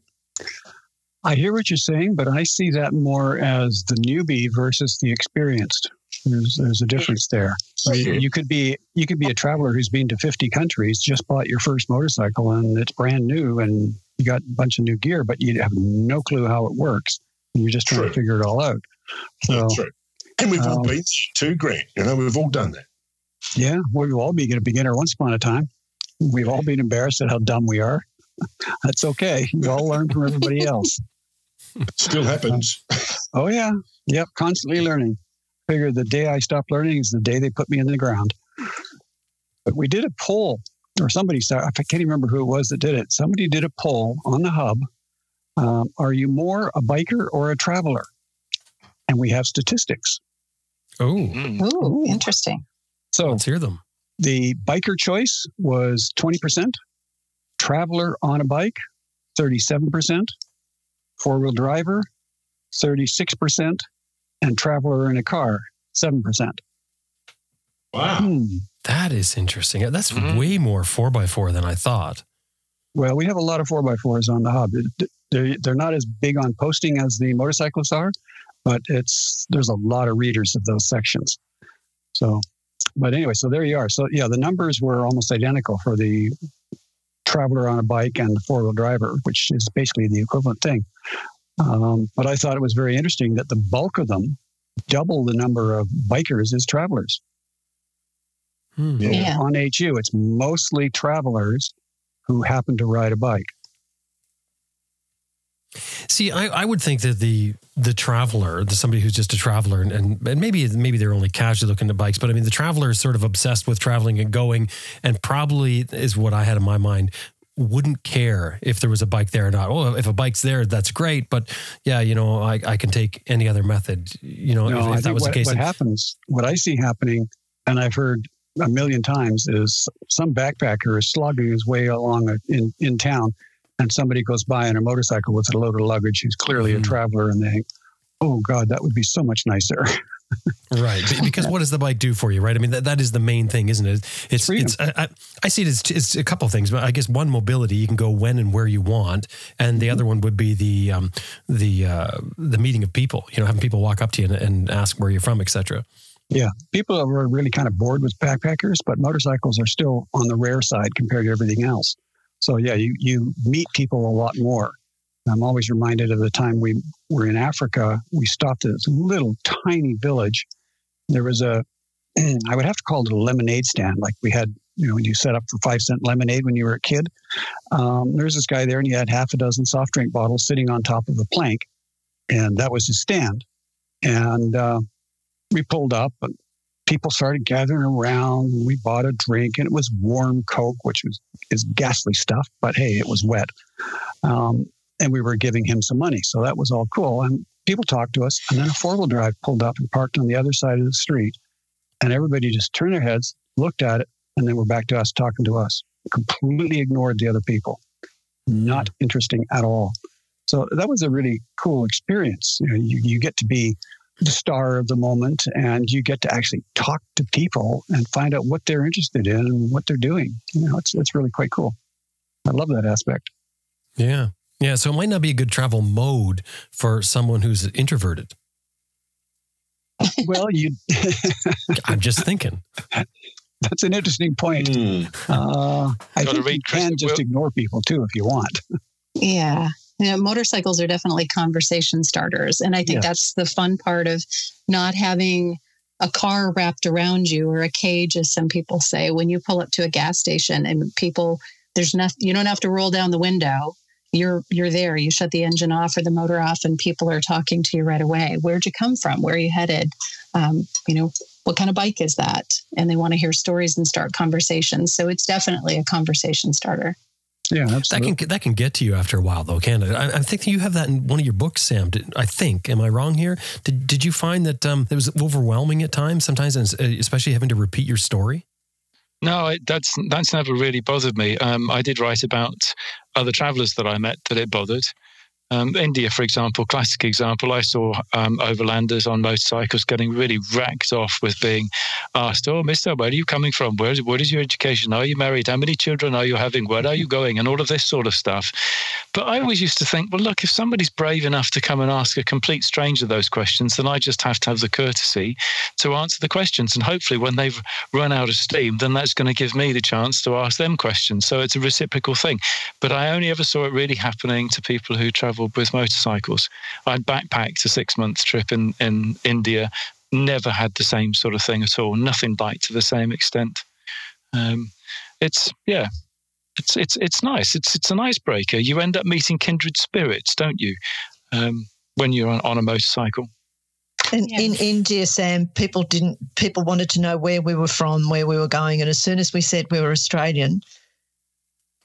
I hear what you're saying, but I see that more as the newbie versus the experienced. There's there's a difference there. So you, you could be you could be a traveler who's been to 50 countries, just bought your first motorcycle, and it's brand new, and you got a bunch of new gear, but you have no clue how it works. And you're just trying True. to figure it all out. So True. And we've all um, been there too, Grant. You know, we've all done that. yeah, we've all been a beginner once upon a time. We've all been embarrassed at how dumb we are. That's okay. We all learn from everybody else. Still happens. Oh yeah, yep. Constantly learning. Figure the day I stop learning is the day they put me in the ground. But we did a poll, or somebody started. I can't even remember who it was that did it. Somebody did a poll on the hub. Um, are you more a biker or a traveler? And we have statistics. Oh. Ooh, interesting. So let's hear them. the biker choice was 20%, traveler on a bike, 37%, four wheel driver, 36%, and traveler in a car, 7%. Wow. Hmm. That is interesting. That's Mhm. way more four by four than I thought. Well, we have a lot of 4x4s on the hub. They're, they're not as big on posting as the motorcyclists are, but it's there's a lot of readers of those sections. So, but anyway, so there you are. So, yeah, the numbers were almost identical for the traveler on a bike and the four wheel driver, which is basically the equivalent thing. Um, but I thought it was very interesting that the bulk of them, double the number of bikers, is travelers. Hmm. Yeah. Yeah. On HU, it's mostly travelers who happen to ride a bike. See, I, I would think that the the traveler, the somebody who's just a traveler, and, and and maybe maybe they're only casually looking at bikes, but I mean the traveler is sort of obsessed with traveling and going, and probably is what I had in my mind. Wouldn't care if there was a bike there or not. Oh, if a bike's there, that's great. But yeah, you know, I, I can take any other method. You know, No, if, if that was what, the case. what happens, what I see happening, and I've heard a million times, is some backpacker is slogging his way along in, in town, and somebody goes by on a motorcycle with a load of luggage who's clearly Mhm. a traveler, and they think, oh, God, that would be so much nicer. Right, because what does the bike do for you, right? I mean, that, that is the main thing, isn't it? It's freedom. it's I, I, I see it as it's a couple of things, but I guess one mobility you can go when and where you want, and Mm-hmm. the other one would be the um, the uh, the meeting of people. You know, having people walk up to you and, and ask where you're from, etc. Yeah, people are really kind of bored with backpackers, but motorcycles are still on the rare side compared to everything else. So yeah, you you meet people a lot more. I'm always reminded of the time we were in Africa. We stopped at this little tiny village. There was a, I would have to call it a lemonade stand. Like we had, you know, when you set up for five cent lemonade when you were a kid. Um, there was this guy there, and he had half a dozen soft drink bottles sitting on top of a plank, and that was his stand. And uh, we pulled up, and people started gathering around. And we bought a drink, and it was warm Coke, which was is ghastly stuff. But hey, it was wet, um, and we were giving him some money, so that was all cool. And people talked to us, and then a four wheel drive pulled up and parked on the other side of the street, and everybody just turned their heads, looked at it, and then we're back to us talking to us. Completely ignored the other people. Not interesting at all. So that was a really cool experience. You, know, you, you get to be the star of the moment and you get to actually talk to people and find out what they're interested in and what they're doing. You know, it's, it's really quite cool. I love that aspect. Yeah, yeah. So it might not be a good travel mode for someone who's introverted. Well, you I'm just thinking. that's an interesting point. Hmm. Uh, I Gotta think read you can just well- ignore people too if you want. Yeah. You know, motorcycles are definitely conversation starters. And I think Yes. that's the fun part of not having a car wrapped around you or a cage, as some people say, when you pull up to a gas station and people, there's nothing, you don't have to roll down the window. You're you're there. You shut the engine off or the motor off, and people are talking to you right away. Where'd you come from? Where are you headed? Um, you know, what kind of bike is that? And they want to hear stories and start conversations. So it's definitely a conversation starter. Yeah, That can that can get to you after a while, though, can it? I, I think you have that in one of your books, Sam. Did, I think. Am I wrong here? Did Did you find that um, it was overwhelming at times, sometimes, uh, especially having to repeat your story? No, it, that's that's never really bothered me. Um, I did write about other travellers that I met that it bothered. Um, India, for example, classic example. I saw um, overlanders on motorcycles getting really racked off with being asked, "Oh, Mister, where are you coming from? Where is what is your education? Are you married? How many children are you having? Where are you going?" And all of this sort of stuff. But I always used to think, well, look, if somebody's brave enough to come and ask a complete stranger those questions, then I just have to have the courtesy to answer the questions. And hopefully, when they've run out of steam, then that's going to give me the chance to ask them questions. So it's a reciprocal thing. But I only ever saw it really happening to people who traveled with motorcycles. I'd backpacked a six month trip in, in India, never had the same sort of thing at all, nothing like to the same extent. Um, it's, yeah. It's, it's it's nice. It's it's an icebreaker. You end up meeting kindred spirits, don't you? Um, when you're on, on a motorcycle. And Yeah. in India, Sam, people didn't. People wanted to know where we were from, where we were going, and as soon as we said we were Australian,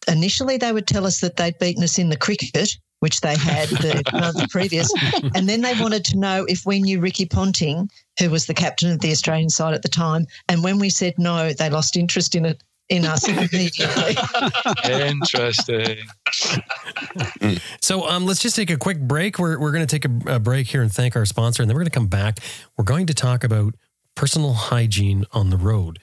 initially they would tell us that they'd beaten us in the cricket, which they had the month previous, and then they wanted to know if we knew Ricky Ponting, who was the captain of the Australian side at the time. And when we said no, they lost interest in it in us immediately. Interesting. So um, let's just take a quick break. We're, we're going to take a, a break here and thank our sponsor, and then we're going to come back. We're going to talk about personal hygiene on the road.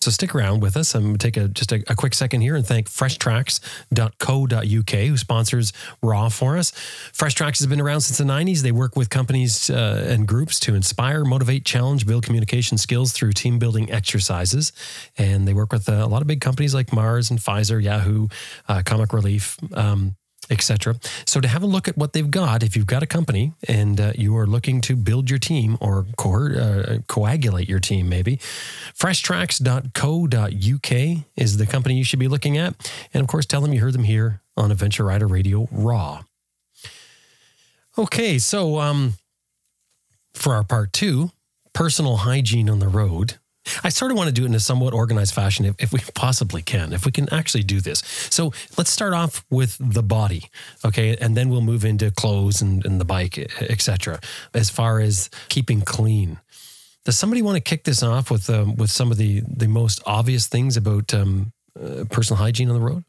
So stick around with us. I'm going to take a, just a, a quick second here and thank freshtracks.co.uk who sponsors Raw for us. Fresh Tracks has been around since the 90s. They work with companies uh, and groups to inspire, motivate, challenge, build communication skills through team building exercises. And they work with uh, a lot of big companies like Mars and Pfizer, Yahoo, uh, Comic Relief. Um, etc. So to have a look at what they've got, if you've got a company and uh, you are looking to build your team or co- uh, coagulate your team, maybe freshtracks.co.uk is the company you should be looking at, and of course, tell them you heard them here on Adventure Rider Radio Raw. Okay, so um, for our part two, personal hygiene on the road. I sort of want to do it in a somewhat organized fashion if, if we possibly can, if we can actually do this. So let's start off with the body, okay? And then we'll move into clothes and, and the bike, etc. As far as keeping clean. Does somebody want to kick this off with um, with some of the, the most obvious things about um, uh, personal hygiene on the road?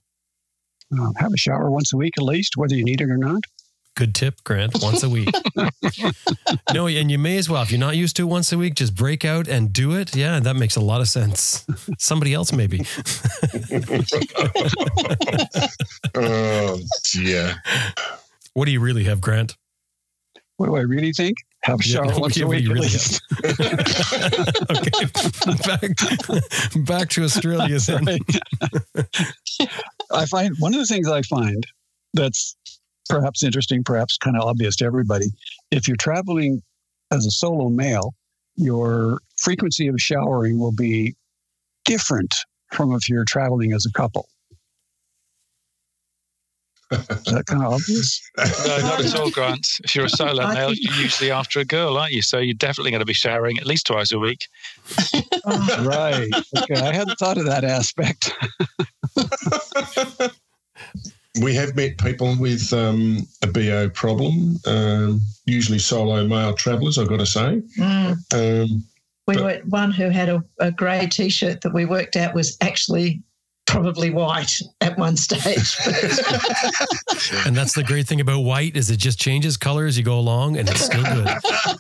Um, have a shower once a week at least, whether you need it or not. Good tip, Grant. Once a week. no, and you may as well. If you're not used to it once a week, just break out and do it. Yeah, that makes a lot of sense. Somebody else, maybe. oh, yeah. What do you really have, Grant? What do I really think? Have a Yeah, shower what once do a you week really least. okay, back back to Australia then. I find one of the things I find that's perhaps interesting, perhaps kind of obvious to everybody. If you're traveling as a solo male, your frequency of showering will be different from if you're traveling as a couple. Is that kind of obvious? No, uh, not at all, Grant. If you're a solo male, you're usually after a girl, aren't you? So you're definitely going to be showering at least twice a week. Oh, right. Okay. I hadn't thought of that aspect. we have met people with um, a BO problem, um, usually solo male travellers, I've got to say. mm. Um, We But- were one who had a, a grey t-shirt that we worked out was actually probably white at one stage. And that's the great thing about white is it just changes color as you go along, and it's still good.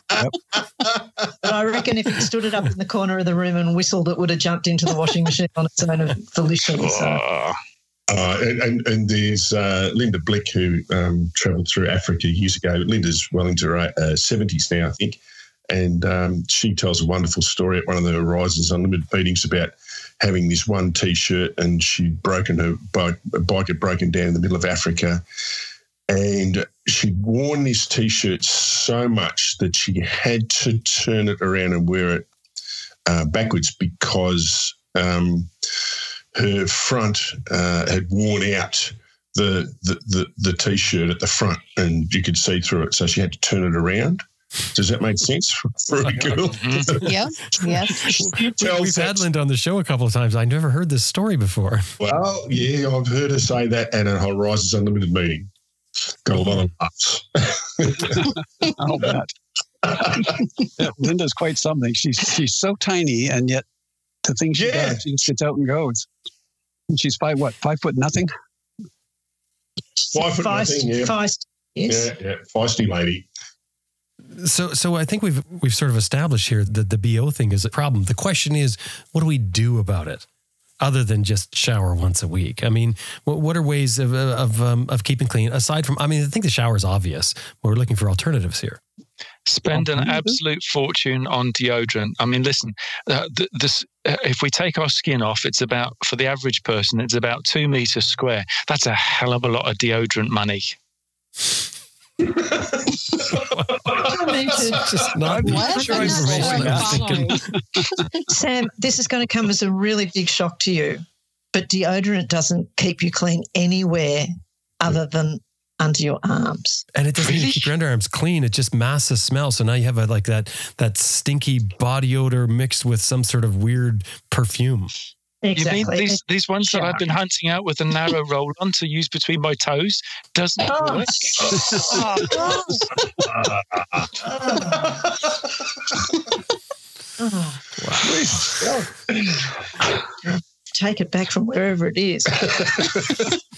But I reckon if it stood it up in the corner of the room and whistled, it would have jumped into the washing machine on its own volition. So. Uh, and, and, there's uh, Linda Bick, who um, travelled through Africa years ago. Linda's well into her uh, 70s now, I think. And um, she tells a wonderful story at one of the Horizons Unlimited meetings about having this one t shirt and she'd broken her bike, bike had broken down in the middle of Africa. And she'd worn this t shirt so much that she had to turn it around and wear it uh, backwards because. Um, her front uh, had worn out the, the the the t-shirt at the front, and you could see through it. So she had to turn it around. Does that make sense for, for a girl? mhm. Yep. Yes. We've had that- Linda on the show a couple of times. I never heard this story before. Well, yeah, I've heard her say that at a Horizons Unlimited meeting. Got a lot of laughs. I'll bet. Linda's quite something. She's she's so tiny, and yet the things she Yeah. does, she just gets out and goes. And she's five what? Five foot nothing. Five foot nothing, yeah. feist, yes. Yeah, yeah, feisty lady. So, so I think we've we've sort of established here that the bo thing is a problem. The question is, what do we do about it, other than just shower once a week? I mean, what, what are ways of of um, of keeping clean aside from? I mean, I think the shower is obvious. but We're looking for alternatives here. Spend an absolute fortune on deodorant. I mean, listen, uh, th- this uh, if we take our skin off, it's about for the average person, it's about two meters square. That's a hell of a lot of deodorant money. I mean, to- Just not What? sure I'm not information. sure I I'm was thinking. Sam, this is going to come as a really big shock to you, but deodorant doesn't keep you clean anywhere other than under your arms. And it doesn't even Really? keep your underarms clean. It just masks the smell. So now you have a, like that that stinky body odor mixed with some sort of weird perfume. Exactly. You mean these these ones that I've been hunting out with a narrow roll on to use between my toes doesn't Oh. work? Oh, oh. Take it back from wherever it is.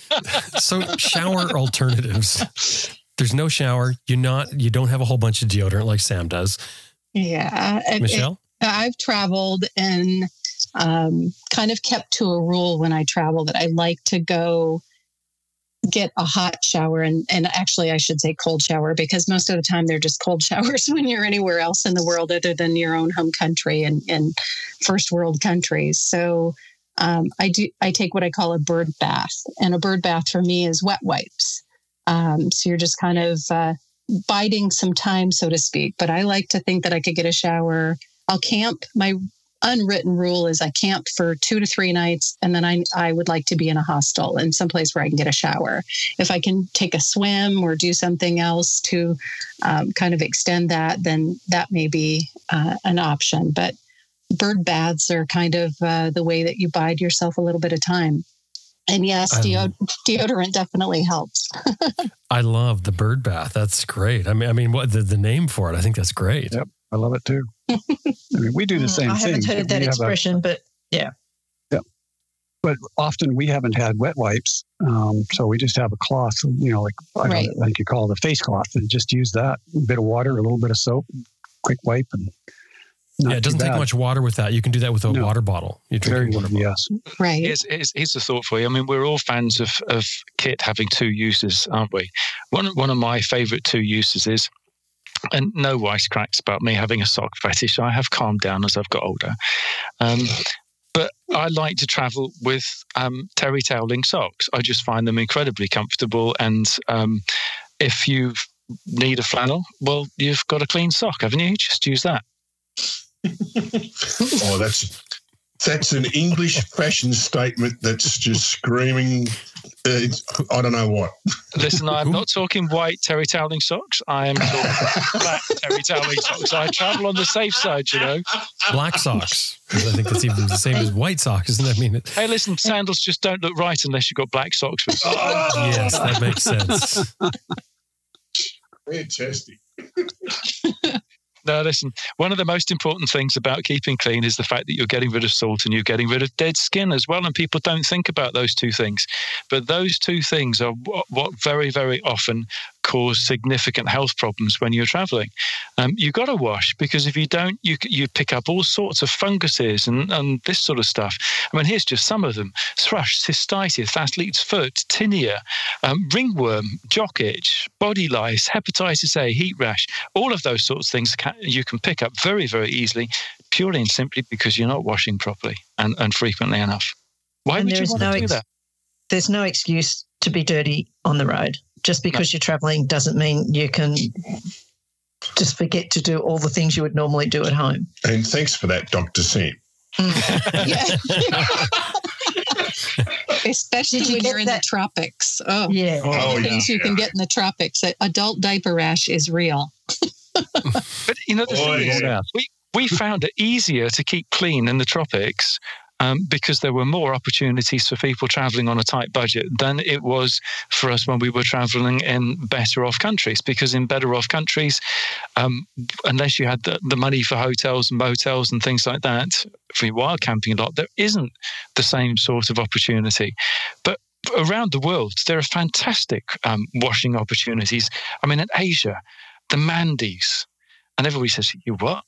So shower alternatives. There's no shower. You're not. You don't have a whole bunch of deodorant like Sam does. Yeah. Michelle. I've traveled and um, kind of kept to a rule when I travel that I like to go get a hot shower and, and actually I should say cold shower because most of the time they're just cold showers when you're anywhere else in the world other than your own home country and, and first world countries. So um, I do I take what I call a bird bath and a bird bath for me is wet wipes. Um, so you're just kind of uh, biding some time, so to speak. But I like to think that I could get a shower. I'll camp. My unwritten rule is I camp for two to three nights, and then I I would like to be in a hostel in some place where I can get a shower. If I can take a swim or do something else to um, kind of extend that, then that may be uh, an option. But bird baths are kind of uh, the way that you bide yourself a little bit of time. And yes, deod- deodorant definitely helps. I love the bird bath. That's great. I mean, I mean, what the, the name for it? I think that's great. Yep, I love it too. I mean, we do the same Mm, I thing. haven't heard We that have a- expression, but yeah. yeah. but often we haven't had wet wipes, um, so we just have a cloth. You know, like I Right. don't like you call it a face cloth, and just use that. A bit of water, a little bit of soap, quick wipe, and not yeah, it doesn't take much water with that. You can do that with a No. water bottle. You drink Very water bottle. yes. right. Here's, here's, here's a thought for you. I mean, we're all fans of, of kit having two uses, aren't we? One, one of my favorite two uses is, and no wisecracks about me having a sock fetish. I have calmed down as I've got older. Um, but I like to travel with um, terry toweling socks. I just find them incredibly comfortable. And um, if you need a flannel, well, you've got a clean sock, haven't you? Just use that. Oh, that's that's an English fashion statement that's just screaming. Uh, it's, I don't know what. Listen, I'm not talking white terry toweling socks. I am talking black terry toweling socks. I travel on the safe side, you know. Black socks. I think that's even the same as white socks, isn't it? I mean, it, Hey, listen, sandals just don't look right unless you've got black socks. With yes, that makes sense. Fantastic. No, listen, one of the most important things about keeping clean is the fact that you're getting rid of salt and you're getting rid of dead skin as well. And people don't think about those two things. But those two things are what, what very, very often cause significant health problems when you're traveling. Um, you've got to wash because if you don't, you, you pick up all sorts of funguses and, and this sort of stuff. I mean, here's just some of them thrush, cystitis, athlete's foot, tinea, um, ringworm, jock itch, body lice, hepatitis A, heat rash, all of those sorts of things can, you can pick up very, very easily, purely and simply because you're not washing properly and, and frequently enough. Why And would you is want no to do ex- that? There's no excuse to be dirty on the road. Just because you're traveling doesn't mean you can just forget to do all the things you would normally do at home. And thanks for that, Dr. Sam. Mm. Yeah. Especially you when you're in that- the tropics. Oh, Yeah. Oh, all the yeah. things you can get in the tropics. Adult diaper rash is real. But you know, the Oh, thing is, we, we found it easier to keep clean in the tropics um, because there were more opportunities for people traveling on a tight budget than it was for us when we were traveling in better off countries. Because in better off countries, um, unless you had the, the money for hotels and motels and things like that, for your wild camping a lot, there isn't the same sort of opportunity. But around the world, there are fantastic um, washing opportunities. I mean, in Asia, the mandis. And everybody says, You what?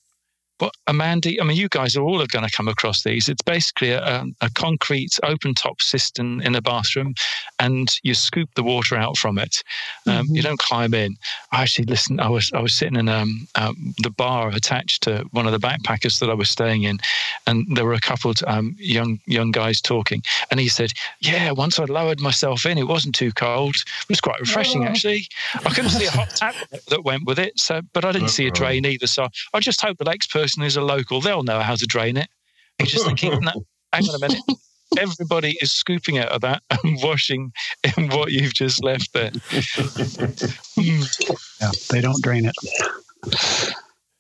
What a mandi? I mean, you guys are all going to come across these. It's basically a, a concrete open top cistern in a bathroom, and you scoop the water out from it. Um, You don't climb in. I actually listened. I was I was sitting in um, um, the bar attached to one of the backpackers that I was staying in, and there were a couple of um, young young guys talking, and he said, "Yeah, once I lowered myself in, it wasn't too cold. It was quite refreshing actually. I couldn't see a hot tap that went with it, so but I didn't see a drain either. So I just hope the next person is a local. They'll know how to drain it. And just thinking, no, hang on a minute. Everybody is scooping out of that and washing in what you've just left there. Yeah, they don't drain it.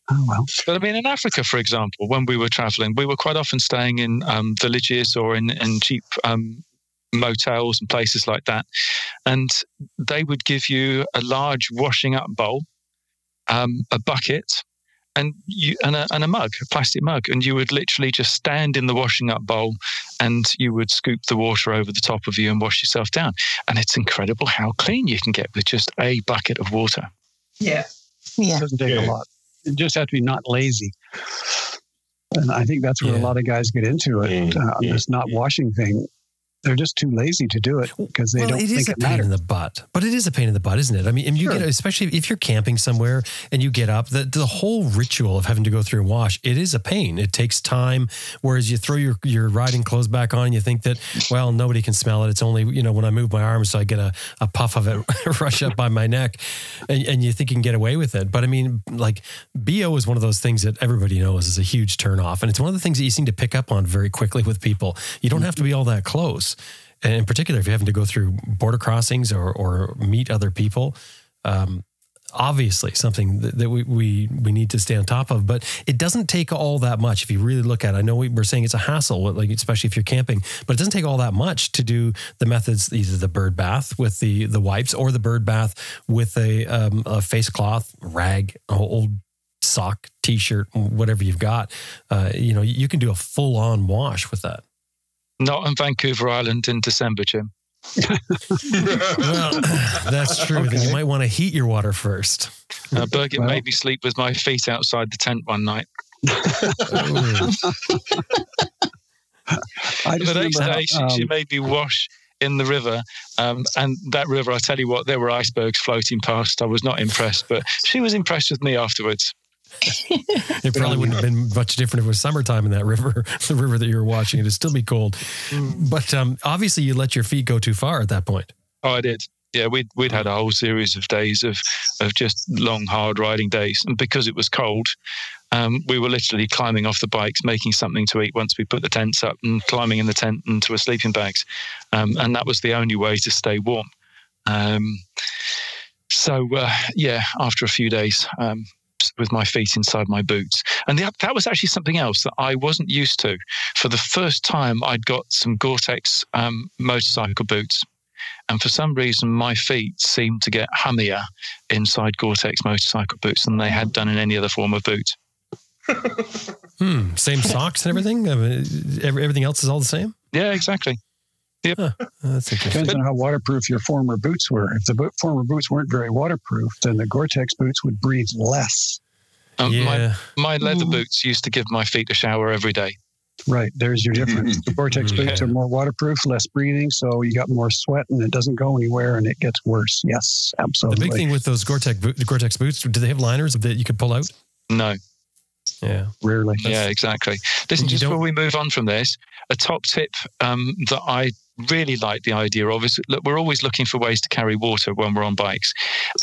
Oh well. But I mean, in Africa, for example, when we were traveling, we were quite often staying in um, villages or in, in cheap um, motels and places like that. And they would give you a large washing up bowl, um, a bucket, and you and a, and a mug, a plastic mug, and you would literally just stand in the washing up bowl, and you would scoop the water over the top of you and wash yourself down. And it's incredible how clean you can get with just a bucket of water. Yeah. Yeah. It doesn't take a lot. You just have to be not lazy. And I think that's where Yeah. a lot of guys get into it. Yeah, uh, yeah, this not yeah. washing thing. They're just too lazy to do it because they well, don't it think is a it pain matters. in the butt, but it is a pain in the butt, isn't it? I mean, and you Sure. get, especially if you're camping somewhere and you get up, the, the whole ritual of having to go through and wash, it is a pain. It takes time. Whereas you throw your, your riding clothes back on and you think that, well, nobody can smell it. It's only, you know, when I move my arms, so I get a, a puff of it rush up by my neck and, and you think you can get away with it. But I mean, like BO is one of those things that everybody knows is a huge turn off. And it's one of the things that you seem to pick up on very quickly with people. You don't have to be all that close. In particular, if you're having to go through border crossings or, or meet other people, um, obviously something that, that we, we we need to stay on top of. But it doesn't take all that much if you really look at it. I know we, we're saying it's a hassle, like especially if you're camping, but it doesn't take all that much to do the methods, either the bird bath with the the wipes or the bird bath with a, um, a face cloth, rag, old sock, t-shirt, whatever you've got. Uh, you know, you can do a full on wash with that. Not on Vancouver Island in December, Jim. Well, that's true. Then you might want to heat your water first. Uh, Birgit Well- made me sleep with my feet outside the tent one night. Ooh. I just the next day, she, how, she um, made me wash in the river. Um, and that river, I tell you what, there were icebergs floating past. I was not impressed, but she was impressed with me afterwards. It probably wouldn't have been much different if it was summertime in that river, the river that you were watching. It'd still be cold. But um, obviously, you let your feet go too far at that point. Oh, I did. Yeah, we'd we'd had a whole series of days of of just long, hard riding days, and because it was cold, um, we were literally climbing off the bikes, making something to eat once we put the tents up, and climbing in the tent into our sleeping bags, um, and that was the only way to stay warm. Um, so uh, yeah, after a few days. Um, with my feet inside my boots. And that, that was actually something else that I wasn't used to. For the first time, I'd got some Gore Tex um, motorcycle boots. And for some reason, my feet seemed to get hummier inside Gore Tex motorcycle boots than they had done in any other form of boot. Hmm. Same socks and everything. I mean, every- everything else is all the same. Yeah, exactly. That's interesting. Depends on how waterproof your former boots were. If the boot, former boots weren't very waterproof, then the Gore-Tex boots would breathe less. Um, my, Yeah. my leather Mm. boots used to give my feet a shower every day. Right, there's your difference. The Gore-Tex boots are more waterproof, less breathing, so you got more sweat, and it doesn't go anywhere, and it gets worse. Yes, absolutely. The big thing with those Gore-Tex, bo- Gore-Tex boots, do they have liners that you could pull out? No, Yeah. Rarely. yeah, exactly. Listen, You just before we move on from this, a top tip um, that I really like the idea of is look, we're always looking for ways to carry water when we're on bikes.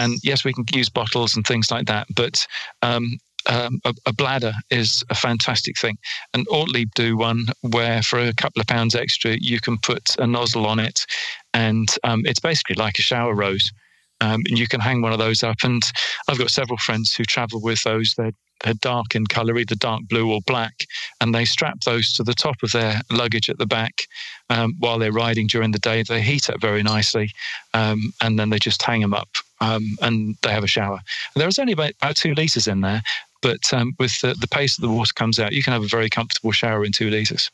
And yes, we can use bottles and things like that, but um, um, a, a bladder is a fantastic thing. And Ortlieb do one where for a couple of pounds extra, you can put a nozzle on it, and um, it's basically like a shower rose. Um, and you can hang one of those up. And I've got several friends who travel with those. They're, dark in colour, either dark blue or black, and they strap those to the top of their luggage at the back um, while they're riding during the day. They heat up very nicely, um, and then they just hang them up, um, and they have a shower. And there's only about, about two litres in there, but um, with the, the pace that the water comes out, you can have a very comfortable shower in two litres.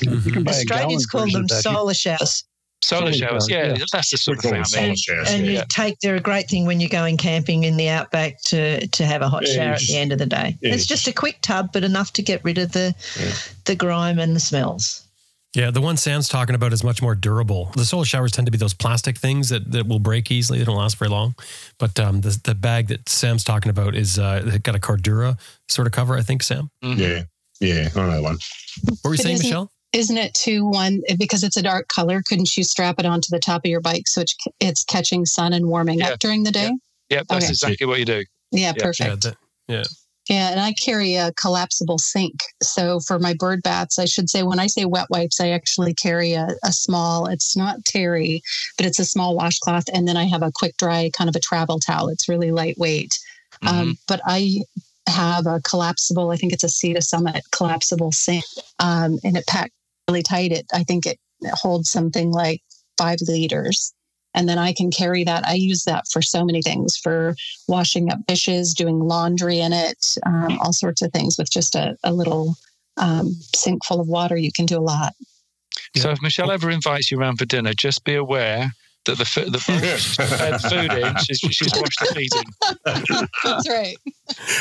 You can buy a Australians call them solar showers. Solar Solar showers, showers, yeah, yeah. that's the sort We of thing I mean. solar showers. And yeah. you take, they're a great thing when you're going camping in the outback to, to have a hot Yeah, shower you at the end of the day. yeah, it's just a quick tub, but enough to get rid of the, Yeah. the grime and the smells. Yeah, the one Sam's talking about is much more durable. The solar showers tend to be those plastic things that, that will break easily. They don't last very long. But um, the, the bag that Sam's talking about is uh, got a Cordura sort of cover, I think, Sam. Mhm. Yeah, yeah, I know one. What were you But saying, Michelle? Isn't it too one because it's a dark color? Couldn't you strap it onto the top of your bike so it's, it's catching sun and warming Yeah. up during the day? Yep, that's Okay. exactly what you do. Yeah, Yeah, perfect. Yeah, that, Yeah, and I carry a collapsible sink. So for my bird baths, I should say when I say wet wipes, I actually carry a, a small, it's not terry, but it's a small washcloth. And then I have a quick dry kind of a travel towel. It's really lightweight. Mhm. Um, but I have a collapsible, I think it's a Sea to Summit collapsible sink. Um, and it packs really tight. It I think it holds something like five liters. And then I can carry that. I use that for so many things for washing up dishes, doing laundry in it, um, all sorts of things with just a, a little um, sink full of water. You can do a lot. So if Michelle ever invites you around for dinner, just be aware the the, the, the she's prepared food in. She's, she's washed the feet in. That's right.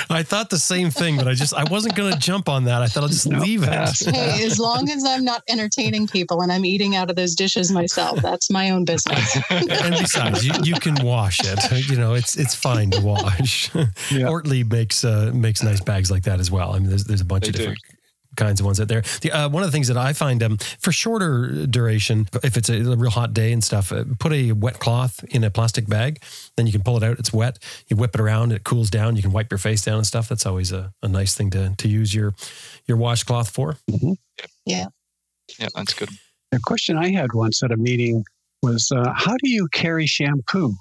I thought the same thing, but I just I wasn't going to jump on that. I thought I'll just No, leave it. Hey, as long as I'm not entertaining people and I'm eating out of those dishes myself, that's my own business. and besides, you, you can wash it. You know, it's it's fine to wash. Yeah. Ortlieb makes uh, makes nice bags like that as well. I mean, there's there's a bunch They of do. different kinds of ones out there. The, uh, one of the things that I find um, for shorter duration, if it's a, a real hot day and stuff, uh, put a wet cloth in a plastic bag. Then you can pull it out. It's wet. You whip it around. It cools down. You can wipe your face down and stuff. That's always a, a nice thing to to use your your washcloth for. Yeah, Yeah, that's good. The question I had once at a meeting was, uh, "How do you carry shampoo?"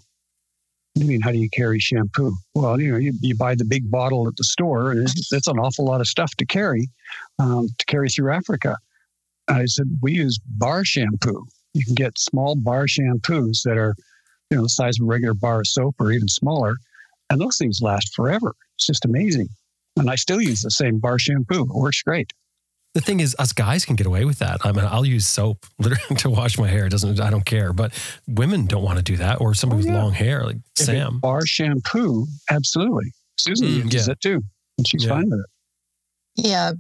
You mean, how do you carry shampoo? Well, you know, you, you buy the big bottle at the store, and it's, it's an awful lot of stuff to carry um, to carry through Africa. I said, we use bar shampoo. You can get small bar shampoos that are, you know, the size of a regular bar of soap or even smaller, and those things last forever. It's just amazing. And I still use the same bar shampoo. It works great. The thing is, us guys can get away with that. I mean, I'll use soap literally to wash my hair. It doesn't. I don't care. But women don't want to do that, or somebody Oh, with long hair, like If Sam. bar shampoo, absolutely. Susan Mm, uses yeah. it too, and she's Yeah. fine with it. Yeah,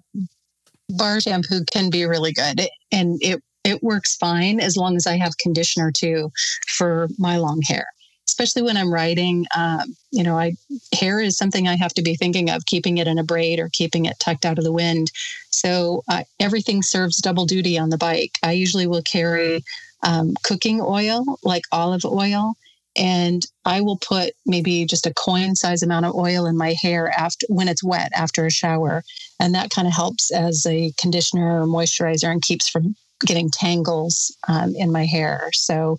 bar shampoo can be really good, and it it works fine as long as I have conditioner too for my long hair. Especially when I'm riding, um, you know, I hair is something I have to be thinking of keeping it in a braid or keeping it tucked out of the wind. So uh, everything serves double duty on the bike. I usually will carry um, cooking oil, like olive oil, and I will put maybe just a coin size amount of oil in my hair after when it's wet after a shower and that kind of helps as a conditioner or moisturizer and keeps from getting tangles um, in my hair so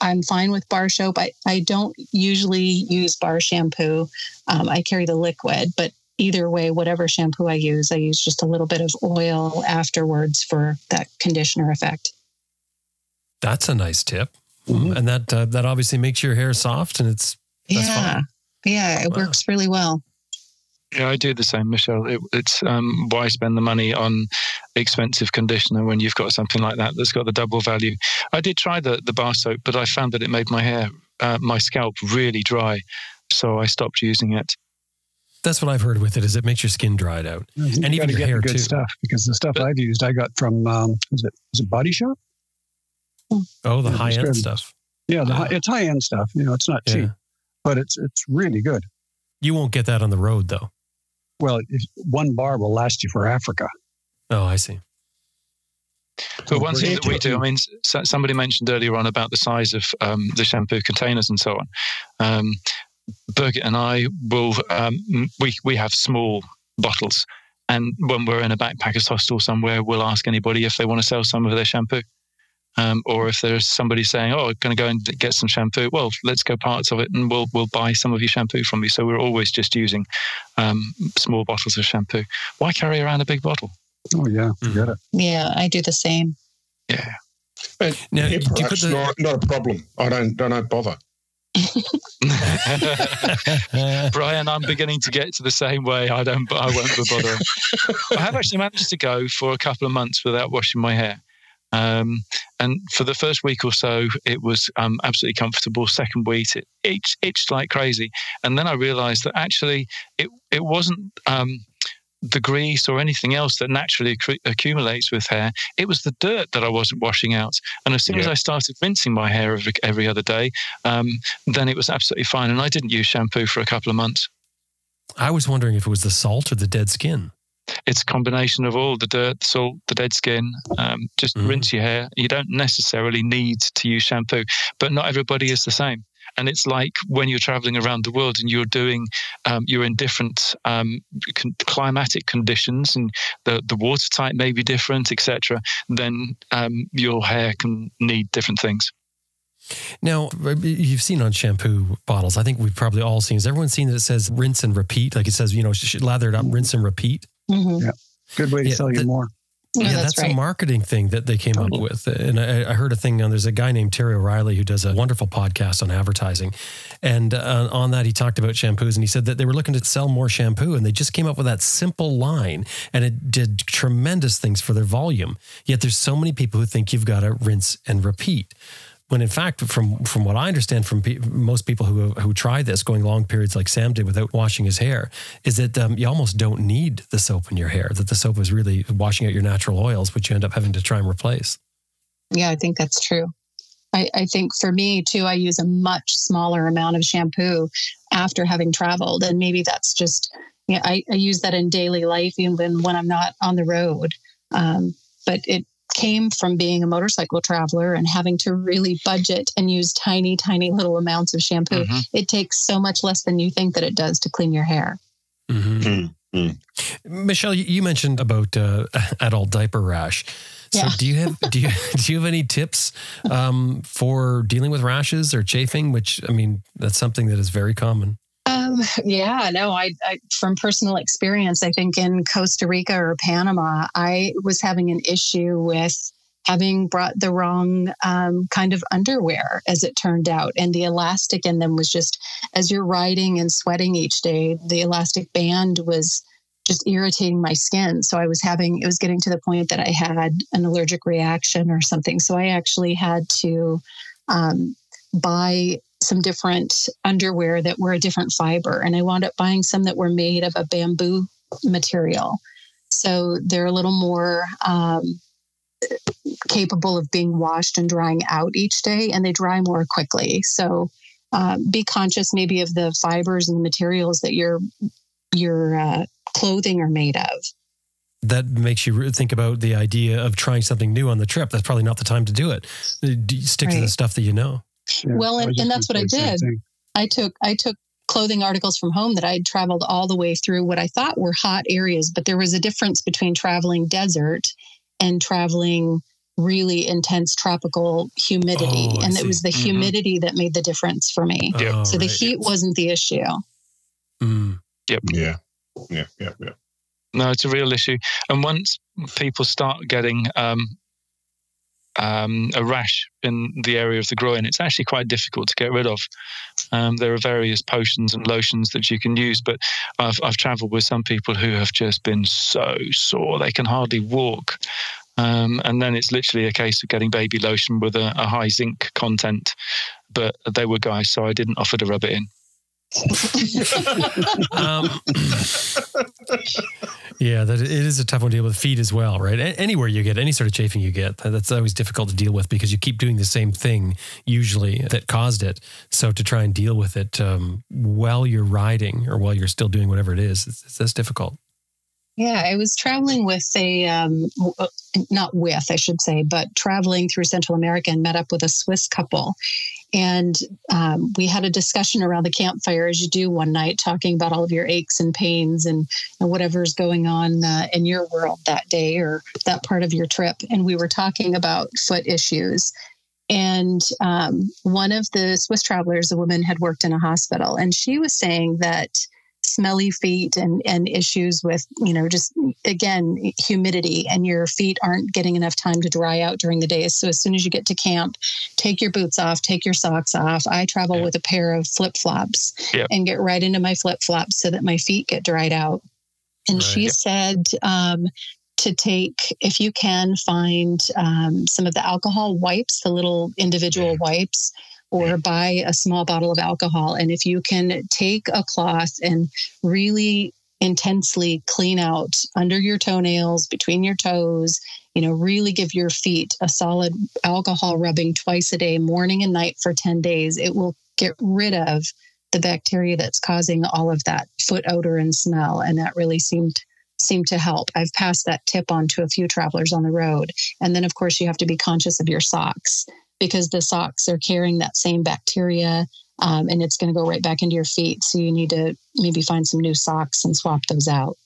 i'm fine with bar soap i, I don't usually use bar shampoo um, i carry the liquid but either way whatever shampoo i use i use just a little bit of oil afterwards for that conditioner effect That's a nice tip, Mhm. and that uh, that obviously makes your hair soft, and it's That's yeah fine. yeah it Wow. works really well Yeah, I do the same, Michelle. It, it's um, why spend the money on expensive conditioner when you've got something like that that's got the double value. I did try the the bar soap, but I found that it made my hair, uh, my scalp really dry, so I stopped using it. that's what I've heard with it. Is it makes your skin dried out, You And even your get the hair, good too. stuff because the stuff But- I've used I got from um, is it is it Body Shop? Oh, the Yeah, high end stuff. Yeah, the Yeah. high, it's high end stuff. You know, it's not cheap, Yeah. but it's it's really good. You won't get that on the road though. Well, one bar will last you for Africa. Oh, I see. But one thing that we do, I mean, somebody mentioned earlier on about the size of um, the shampoo containers and so on. Um, Birgit and I will, um, we, we have small bottles. And when we're in a backpackers hostel somewhere, we'll ask anybody if they want to sell some of their shampoo. Um, or if there's somebody saying, "Oh, I'm going to go and get some shampoo," well, let's go parts of it, and we'll we'll buy some of your shampoo from you. So we're always just using um, small bottles of shampoo. Why carry around a big bottle? Oh yeah, Mhm. forget it. yeah i do the same Yeah, And Now, hair do you put the- not, not a problem. I don't I don't bother. Brian, I'm beginning to get to the same way. I don't. I won't be bothering. I have actually managed to go for a couple of months without washing my hair. Um, and for the first week or so, it was um, absolutely comfortable. Second week, it itched, itched like crazy. And then I realized that actually it, it wasn't um, the grease or anything else that naturally accu- accumulates with hair. It was the dirt that I wasn't washing out. And as soon as I started rinsing my hair every, every other day, um, then it was absolutely fine. And I didn't use shampoo for a couple of months. I was wondering if it was the salt or the dead skin. It's a combination of all the dirt, the salt, the dead skin. Um, just Mhm. rinse your hair. You don't necessarily need to use shampoo, but not everybody is the same. And it's like when you're traveling around the world and you're doing, um, you're in different um, con- climatic conditions, and the the water type may be different, etc. Then um, your hair can need different things. Now, you've seen on shampoo bottles. I think we've probably all seen. Has everyone seen that it says rinse and repeat? Like it says, you know, lather it up, rinse and repeat. Mhm. Good way to Yeah, sell you that- more. Yeah, yeah, that's that's, right. a marketing thing that they came up with. And I, I heard a thing on there's a guy named Terry O'Reilly who does a wonderful podcast on advertising. And uh, on that, he talked about shampoos and he said that they were looking to sell more shampoo and they just came up with that simple line and it did tremendous things for their volume. Yet there's so many people who think you've got to rinse and repeat. When in fact, from from what I understand from pe- most people who who try this, going long periods like Sam did without washing his hair, is that um, you almost don't need the soap in your hair. That the soap is really washing out your natural oils, which you end up having to try and replace. Yeah, I think that's true. I, I think for me too, I use a much smaller amount of shampoo after having traveled, and maybe that's just yeah. I, I use that in daily life even when I'm not on the road. Um, but it came from being a motorcycle traveler and having to really budget and use tiny, tiny little amounts of shampoo. Mm-hmm. It takes so much less than you think that it does to clean your hair. Mm-hmm. Mm-hmm. Michelle, you mentioned about uh, adult diaper rash. So yeah. do you have do you do you have any tips um, for dealing with rashes or chafing? Which I mean, that's something that is very common. Um, yeah, no, I, I, from personal experience, I think in Costa Rica or Panama, I was having an issue with having brought the wrong um, kind of underwear, as it turned out. And the elastic in them was just, as you're riding and sweating each day, the elastic band was just irritating my skin. So I was having, it was getting to the point that I had an allergic reaction or something. So I actually had to um, buy some different underwear that were a different fiber. And I wound up buying some that were made of a bamboo material. So they're a little more um, capable of being washed and drying out each day, and they dry more quickly. So um, be conscious maybe of the fibers and the materials that your your uh, clothing are made of. That makes you think about the idea of trying something new on the trip. That's probably not the time to do it. Stick right. to the stuff that you know. Yeah, well, and, and that's what I did. I took I took clothing articles from home that I'd traveled all the way through what I thought were hot areas, but there was a difference between traveling desert and traveling really intense tropical humidity. Oh, and it was the mm-hmm. humidity that made the difference for me. Oh, so the right. heat wasn't the issue. Mm. Yep. Yeah. Yeah. Yeah. Yeah. No, it's a real issue. And once people start getting um, um, a rash in the area of the groin, it's actually quite difficult to get rid of. Um, there are various potions and lotions that you can use, but I've, I've traveled with some people who have just been so sore they can hardly walk. Um, and then it's literally a case of getting baby lotion with a, a high zinc content. But they were guys, so I didn't offer to rub it in um, yeah, that it is a tough one to deal with feet as well, right? Anywhere you get any sort of chafing you get, that's always difficult to deal with because you keep doing the same thing usually that caused it. So to try and deal with it um, while you're riding or while you're still doing whatever it is, it's, it's that's difficult. Yeah, I was traveling with a, um, uh, not with, I should say, but traveling through Central America and met up with a Swiss couple. And um, we had a discussion around the campfire, as you do one night, talking about all of your aches and pains and, and whatever's going on uh, in your world that day or that part of your trip. And we were talking about foot issues. And um, one of the Swiss travelers, a woman, had worked in a hospital, and she was saying that smelly feet and, and issues with, you know, just again, humidity and your feet aren't getting enough time to dry out during the day. So as soon as you get to camp, take your boots off, take your socks off. I travel yeah. with a pair of flip flops and get right into my flip flops so that my feet get dried out. And right. she said, um, to take, if you can, find um, some of the alcohol wipes, the little individual yeah. wipes, or mm-hmm. buy a small bottle of alcohol. And if you can take a cloth and really intensely clean out under your toenails, between your toes, you know, really give your feet a solid alcohol rubbing twice a day, morning and night for 10 days, it will get rid of the bacteria that's causing all of that foot odor and smell. And that really seemed seemed to help. I've passed that tip on to a few travelers on the road. And then of course you have to be conscious of your socks because the socks are carrying that same bacteria um, and it's going to go right back into your feet. So you need to maybe find some new socks and swap those out.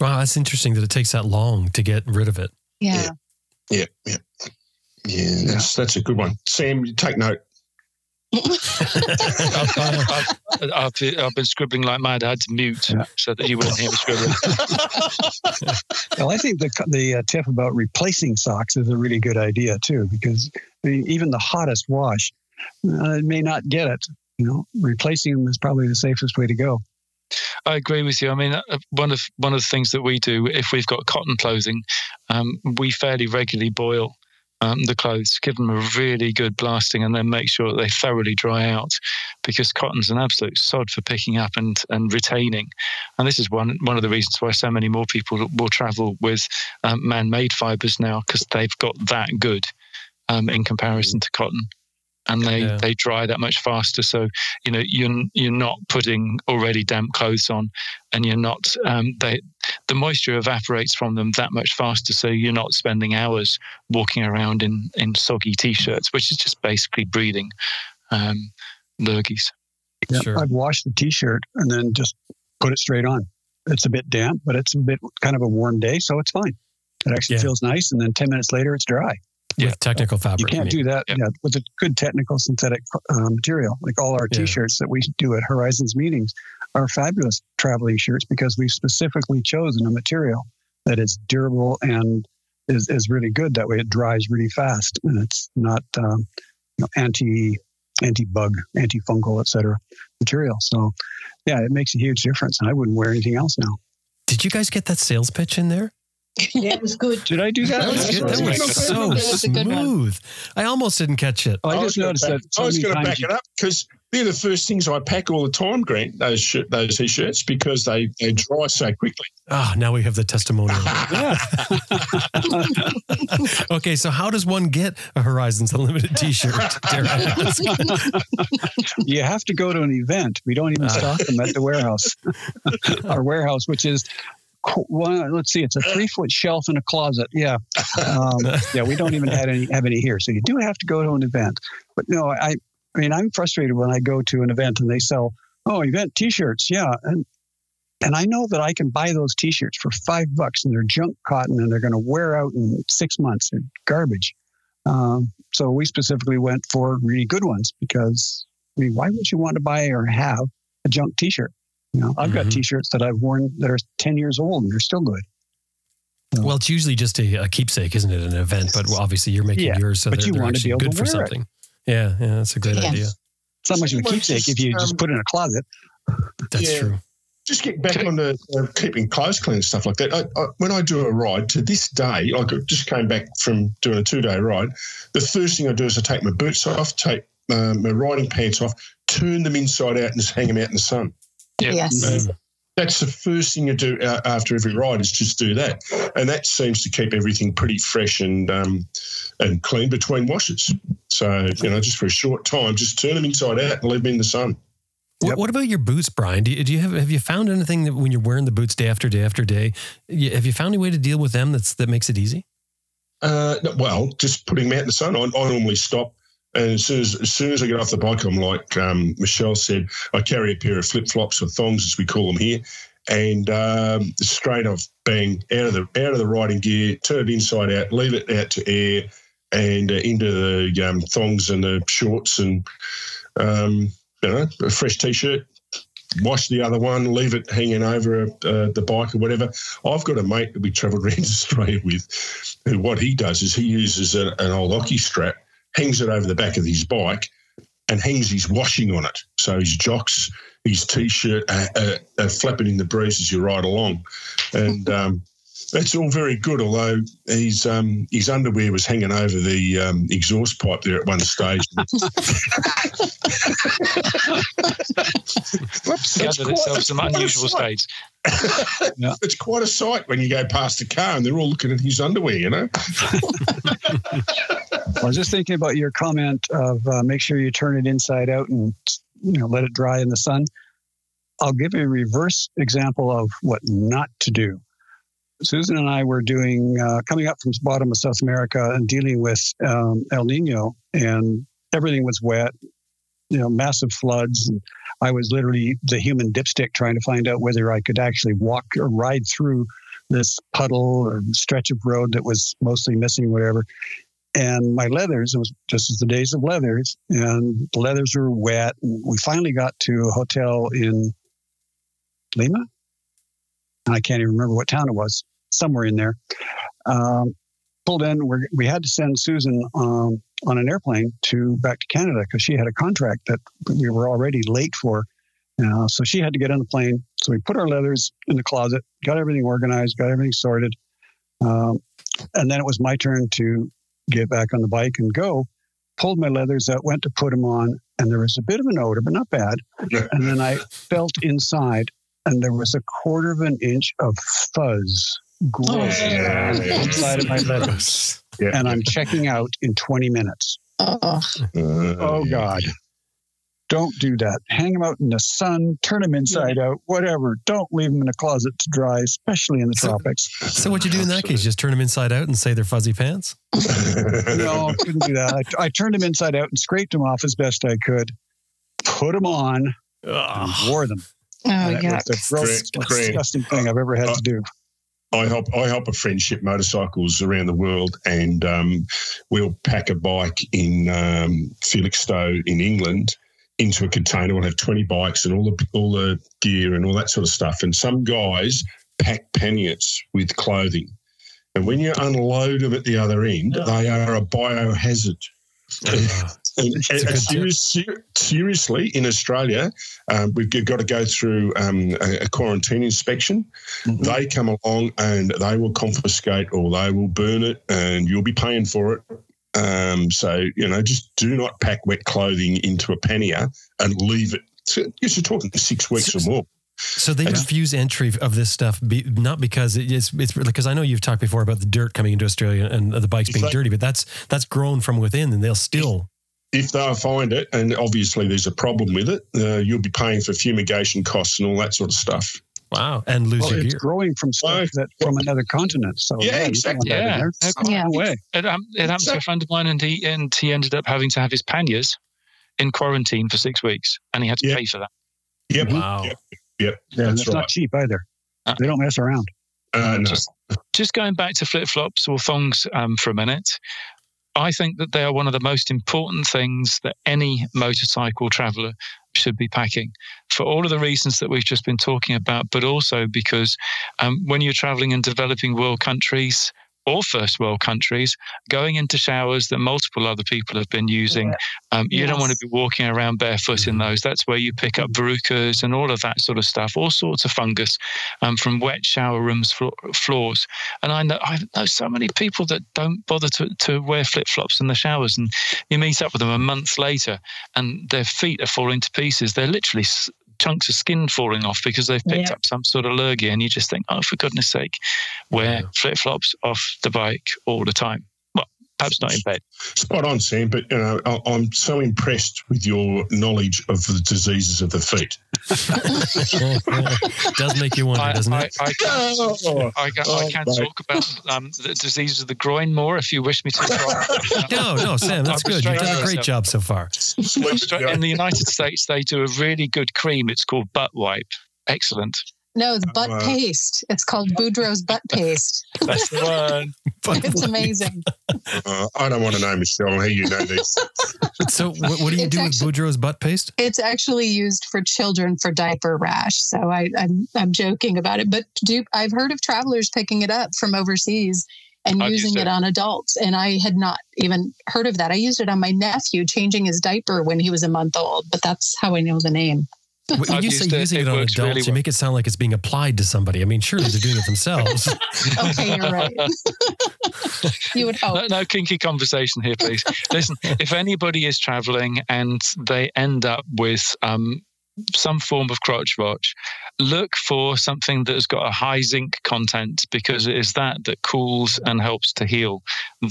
Wow, that's interesting that it takes that long to get rid of it. Yeah. Yeah. Yeah. Yeah. that's, that's a good one. Sam, take note. I've, I've, I've, I've, been scribbling like mad. I had to mute yeah. so that you wouldn't hear me scribbling. well, I think the the uh, tip about replacing socks is a really good idea too, because even the hottest wash uh, may not get it. You know, replacing them is probably the safest way to go. I agree with you. I mean, uh, one of one of the things that we do if we've got cotton clothing, um, we fairly regularly boil um, the clothes, give them a really good blasting, and then make sure that they thoroughly dry out, because cotton's an absolute sod for picking up and, and retaining. And this is one one of the reasons why so many more people will travel with um, man-made fibers now, because they've got that good um, in comparison to cotton and they, yeah. they dry that much faster. So you know you're you're not putting already damp clothes on, and you're not um, they the moisture evaporates from them that much faster. So you're not spending hours walking around in in soggy t-shirts, which is just basically breeding um, lurgies. Yeah, sure. I've washed the t-shirt and then just put it straight on. It's a bit damp, but it's a bit kind of a warm day, so it's fine. It actually yeah. feels nice, and then ten minutes later, it's dry yeah. with technical fabric. You can't do that yeah. yeah. with a good technical synthetic uh, material. Like all our T-shirts that we do at Horizons meetings are fabulous traveling shirts because we've specifically chosen a material that is durable and is, is really good. That way, it dries really fast and it's not um, you know, anti anti bug, antifungal, etc. material. So, yeah, it makes a huge difference. And I wouldn't wear anything else now. Did you guys get that sales pitch in there? Yeah, it was good. Did I do that? That was, good. That was so smooth. I almost didn't catch it. Oh, I just noticed that. I was going to back it up because they're the first things I pack all the time, Grant. Those shirt, those t-shirts because they, they dry so quickly. Ah, oh, now we have the testimonial. okay, so how does one get a Horizons Unlimited T-shirt? you have to go to an event. We don't even ah. stock them at the warehouse. Our warehouse, which is one, let's see, it's a three foot shelf in a closet. Yeah. Um, yeah, we don't even have any, have any here. So you do have to go to an event. But no, I, I mean, I'm frustrated when I go to an event and they sell, oh, event t shirts. Yeah. And, and I know that I can buy those t shirts for five bucks and they're junk cotton and they're going to wear out in six months. They're garbage. Um, so we specifically went for really good ones because, I mean, why would you want to buy or have a junk t shirt? You know, I've mm-hmm. got T-shirts that I've worn that are ten years old and they're still good. So, well, it's usually just a, a, keepsake, isn't it? An event, but obviously you're making yeah, yours so but they're, you they're want to be able good to for something. It. Yeah, yeah, that's a great idea. It's not much of a keepsake if you um, just put it in a closet. That's yeah. true. Just get back on the uh, keeping clothes clean and stuff like that. I, I, when I do a ride, to this day, I just came back from doing a two day ride. The first thing I do is I take my boots off, take um, my riding pants off, turn them inside out, and just hang them out in the sun. Yep. Yes. Um, that's the first thing you do after every ride is just do that, and that seems to keep everything pretty fresh and um, and clean between washes. So you know, just for a short time, just turn them inside out and leave them in the sun. What, yep. what about your boots, Brian? Do you, do you, have have you found anything that when you're wearing the boots day after day after day, have you found any way to deal with them that's that makes it easy? Uh, well, just putting them out in the sun. I, I normally stop and as soon as, as soon as I get off the bike, I'm like um, Michelle said, I carry a pair of flip flops or thongs, as we call them here, and um, straight off, bang, out of the out of the riding gear, turn it inside out, leave it out to air, and uh, into the um, thongs and the shorts, and um, you know, a fresh t-shirt. Wash the other one, leave it hanging over uh, the bike or whatever. I've got a mate that we travelled around Australia with, who what he does is he uses a, an old hockey strap hangs it over the back of his bike and hangs his washing on it. So his jocks, his t-shirt are, are, are flapping in the breeze as you ride along. And um, that's all very good, although his um, his underwear was hanging over the um, exhaust pipe there at one stage. Whoops, gathered itself some unusual states. Yeah. It's quite a sight when you go past the car and they're all looking at his underwear, you know. I was just thinking about your comment of uh, make sure you turn it inside out and you know let it dry in the sun. I'll give you a reverse example of what not to do. Susan and I were doing uh, coming up from the bottom of South America and dealing with um, El Nino, and everything was wet. You know, massive floods, and I was literally the human dipstick trying to find out whether I could actually walk or ride through this puddle or stretch of road that was mostly missing, whatever. And my leathers, it was just as the days of leathers, and the leathers were wet. We finally got to a hotel in Lima, And I can't even remember what town it was, somewhere in there. Um, pulled in, we we had to send Susan um, on an airplane to back to Canada because she had a contract that we were already late for. Uh, so she had to get on the plane. So we put our leathers in the closet, got everything organized, got everything sorted. Um, and then it was my turn to get back on the bike and go. Pulled my leathers out, went to put them on, and there was a bit of an odor, but not bad. And then I felt inside, and there was a quarter of an inch of fuzz, gross, Yeah, yeah. inside of my leathers. Yeah. And I'm checking out in 20 minutes. Oh, Uh, Oh, God. Don't do that. Hang them out in the sun, turn them inside out, whatever. Don't leave them in a closet to dry, especially in the So- tropics. So what you do in that case? Just turn them inside out and say they're fuzzy pants. No, couldn't do that. I, I turned them inside out and scraped them off as best I could, put them on, and wore them. oh, And it yeah. was the gross, Great, great. disgusting thing I've ever had to do. I help I help a friendship motorcycles around the world, and um, we'll pack a bike in um, Felixstowe in England into a container. We'll have twenty bikes and all the all the gear and all that sort of stuff. And some guys pack panniers with clothing, and when you unload them at the other end, they are a biohazard. And, It's a and good serious, ser- seriously, in Australia, um, we've got to go through um, a, a quarantine inspection. They come along and they will confiscate or they will burn it, and you'll be paying for it. Um, so you know, just do not pack wet clothing into a pannier and leave it. So, you're talking six weeks or more. So they refuse entry of this stuff, be, not because it is, it's because I know you've talked before about the dirt coming into Australia and the bikes being dirty, but that's that's grown from within, and they'll still. If they find it, and obviously there's a problem with it, uh, you'll be paying for fumigation costs and all that sort of stuff. Wow, and lose Well, your it's gear. growing from stuff that from another continent. So Yeah, you don't exactly. want Yeah. there. Yeah. No way. It, um, it happened to a friend of mine, and he and he ended up having to have his panniers in quarantine for six weeks, and he had to Yeah. pay for that. Yep. Wow. Yep. Yep. Yeah, and That's it's right. not cheap either. Uh, They don't mess around. Uh, no. Just, just going back to flip flops or thongs um, for a minute, I think that they are one of the most important things that any motorcycle traveler should be packing for all of the reasons that we've just been talking about, but also because um, when you're traveling in developing world countries or first world countries, going into showers that multiple other people have been using, um, you don't want to be walking around barefoot in those. That's where you pick up verrucas and all of that sort of stuff, all sorts of fungus um, from wet shower rooms flo- floors. And I know I know so many people that don't bother to, to wear flip flops in the showers, and you meet up with them a month later, and their feet are falling to pieces. They're literally chunks of skin falling off because they've picked Yeah. up some sort of lurgy, and you just think, oh, for goodness sake, wear Yeah. flip flops off the bike all the time. Well, perhaps not in bed. Spot on, Sam. But you know, I- I'm so impressed with your knowledge of the diseases of the feet. Does make you wonder, I, doesn't I, it? I can't, Oh, I, can, I Oh, can talk about um, the diseases of the groin more if you wish me to. No, no, Sam, that's I'll good. You've done a great job so far. In the United States, they do a really good cream. It's called Butt Wipe. Excellent. No, it's butt Uh, paste. It's called Boudreaux's butt paste. That's the one. It's amazing. Uh, I don't want to know, Michelle. How you know this? So, what, what do you It's do actually- with Boudreaux's butt paste? It's actually used for children for diaper rash. So I, I'm I'm joking about it, but do I've heard of travelers picking it up from overseas and I've using it it. on adults, and I had not even heard of that. I used it on my nephew changing his diaper when he was a month old, but that's how I know the name. When I've you say it. using it, It on adults, really you make it sound like it's being applied to somebody. I mean, surely they're doing it themselves. Okay, you're right. you would hope. No, no kinky conversation here, please. Listen, if anybody is traveling and they end up with um, some form of crotch watch, look for something that has got a high zinc content because it is that that cools and helps to heal.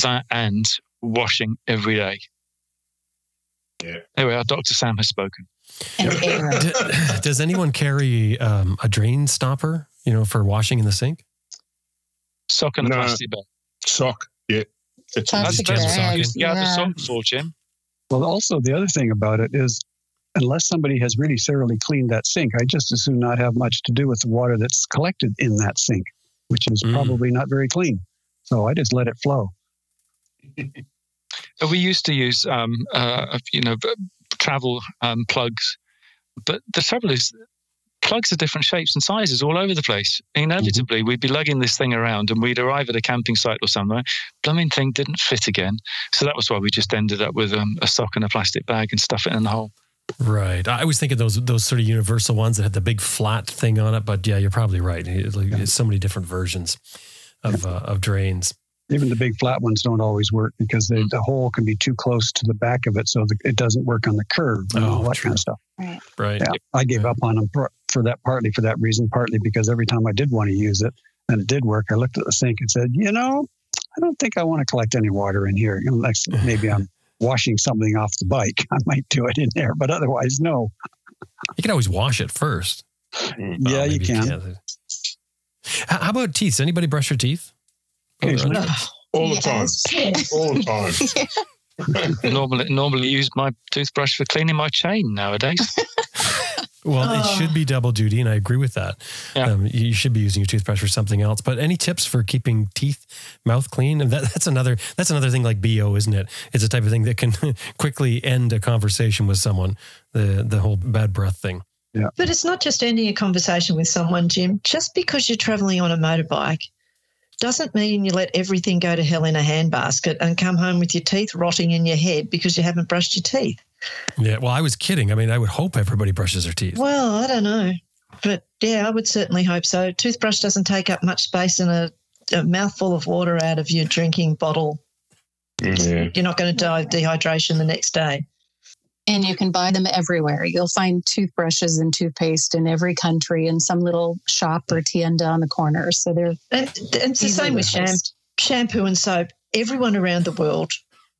That and washing every day. Yeah. There we are. Dr. Sam has spoken. And air. D- Does anyone carry um, a drain stopper, you know, for washing in the sink? Sock and a No. plastic bag. Sock. Yeah. That's That's Plastic the Jim best Sock thing in. you used to get out of the Yeah. sock for, Jim. Well, also the other thing about it is, unless somebody has really thoroughly cleaned that sink, I just as soon not have much to do with the water that's collected in that sink, which is Mm. probably not very clean. So I just let it flow. We used to use, um, uh, you know, b- travel um, plugs, but the trouble is, plugs are different shapes and sizes all over the place. Inevitably, we'd be lugging this thing around, and we'd arrive at a camping site or somewhere. Blooming thing didn't fit again, so that was why we just ended up with um, a sock and a plastic bag and stuff it in the hole. Right. I was thinking those those sort of universal ones that had the big flat thing on it. But yeah, you're probably right. It's, like, it's so many different versions of uh, of drains. Even the big flat ones don't always work because they, the hole can be too close to the back of it, so the, it doesn't work on the curve and Oh, all that true. kind of stuff. Right. Yeah, I gave up on them for, for that partly for that reason, partly because every time I did want to use it and it did work, I looked at the sink and said, you know, I don't think I want to collect any water in here. Unless maybe I'm washing something off the bike, I might do it in there, but otherwise, no. You can always wash it first. Yeah, Well, you can. can't. How how about teeth? Does anybody brush their teeth? Occasionally. All the time. All the time. normally, normally use my toothbrush for cleaning my chain nowadays. Well, it Oh. should be double duty, and I agree with that. Yeah. Um, you should be using your toothbrush for something else. But any tips for keeping teeth, mouth clean? And that, that's another that's another thing like bo, isn't it? It's a type of thing that can quickly end a conversation with someone. The the whole bad breath thing. Yeah. But it's not just ending a conversation with someone, Jim. Just because you're traveling on a motorbike doesn't mean you let everything go to hell in a handbasket and come home with your teeth rotting in your head because you haven't brushed your teeth. Yeah. Well, I was kidding. I mean, I would hope everybody brushes their teeth. Well, I don't know. But yeah, I would certainly hope so. Toothbrush doesn't take up much space in a, a mouthful of water out of your drinking bottle. Yeah. You're not going to die of dehydration the next day. And you can buy them everywhere. You'll find toothbrushes and toothpaste in every country in some little shop or tienda on the corner. So they're And, and it's the same with sham- shampoo and soap. Everyone around the world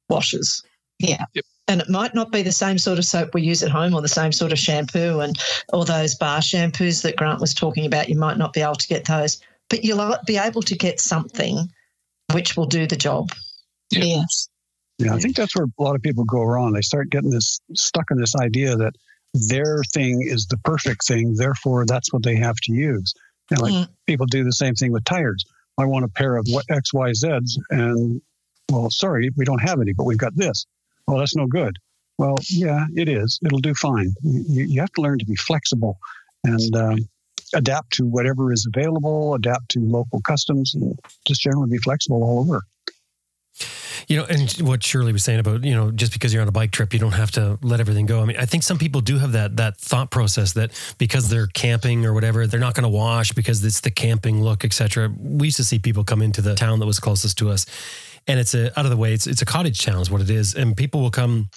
washes. Yeah. Yep. And it might not be the same sort of soap we use at home or the same sort of shampoo and all those bar shampoos that Grant was talking about. You might not be able to get those, but you'll be able to get something which will do the job. Yeah. Yes. Yeah, I think that's where a lot of people go wrong. They start getting this stuck in this idea that their thing is the perfect thing, therefore that's what they have to use. And like Mm. people do the same thing with tires. I want a pair of what X, Y, Z's, and well, sorry, we don't have any, but we've got this. Well, that's no good. Well, yeah, it is. It'll do fine. You, you have to learn to be flexible and um, adapt to whatever is available, adapt to local customs, and just generally be flexible all over. You know, and what Shirley was saying about, you know, just because you're on a bike trip, you don't have to let everything go. I mean, I think some people do have that that thought process that because they're camping or whatever, they're not going to wash because it's the camping look, etc. We used to see people come into the town that was closest to us, and it's a out of the way. It's it's a cottage town, is what it is, and people will come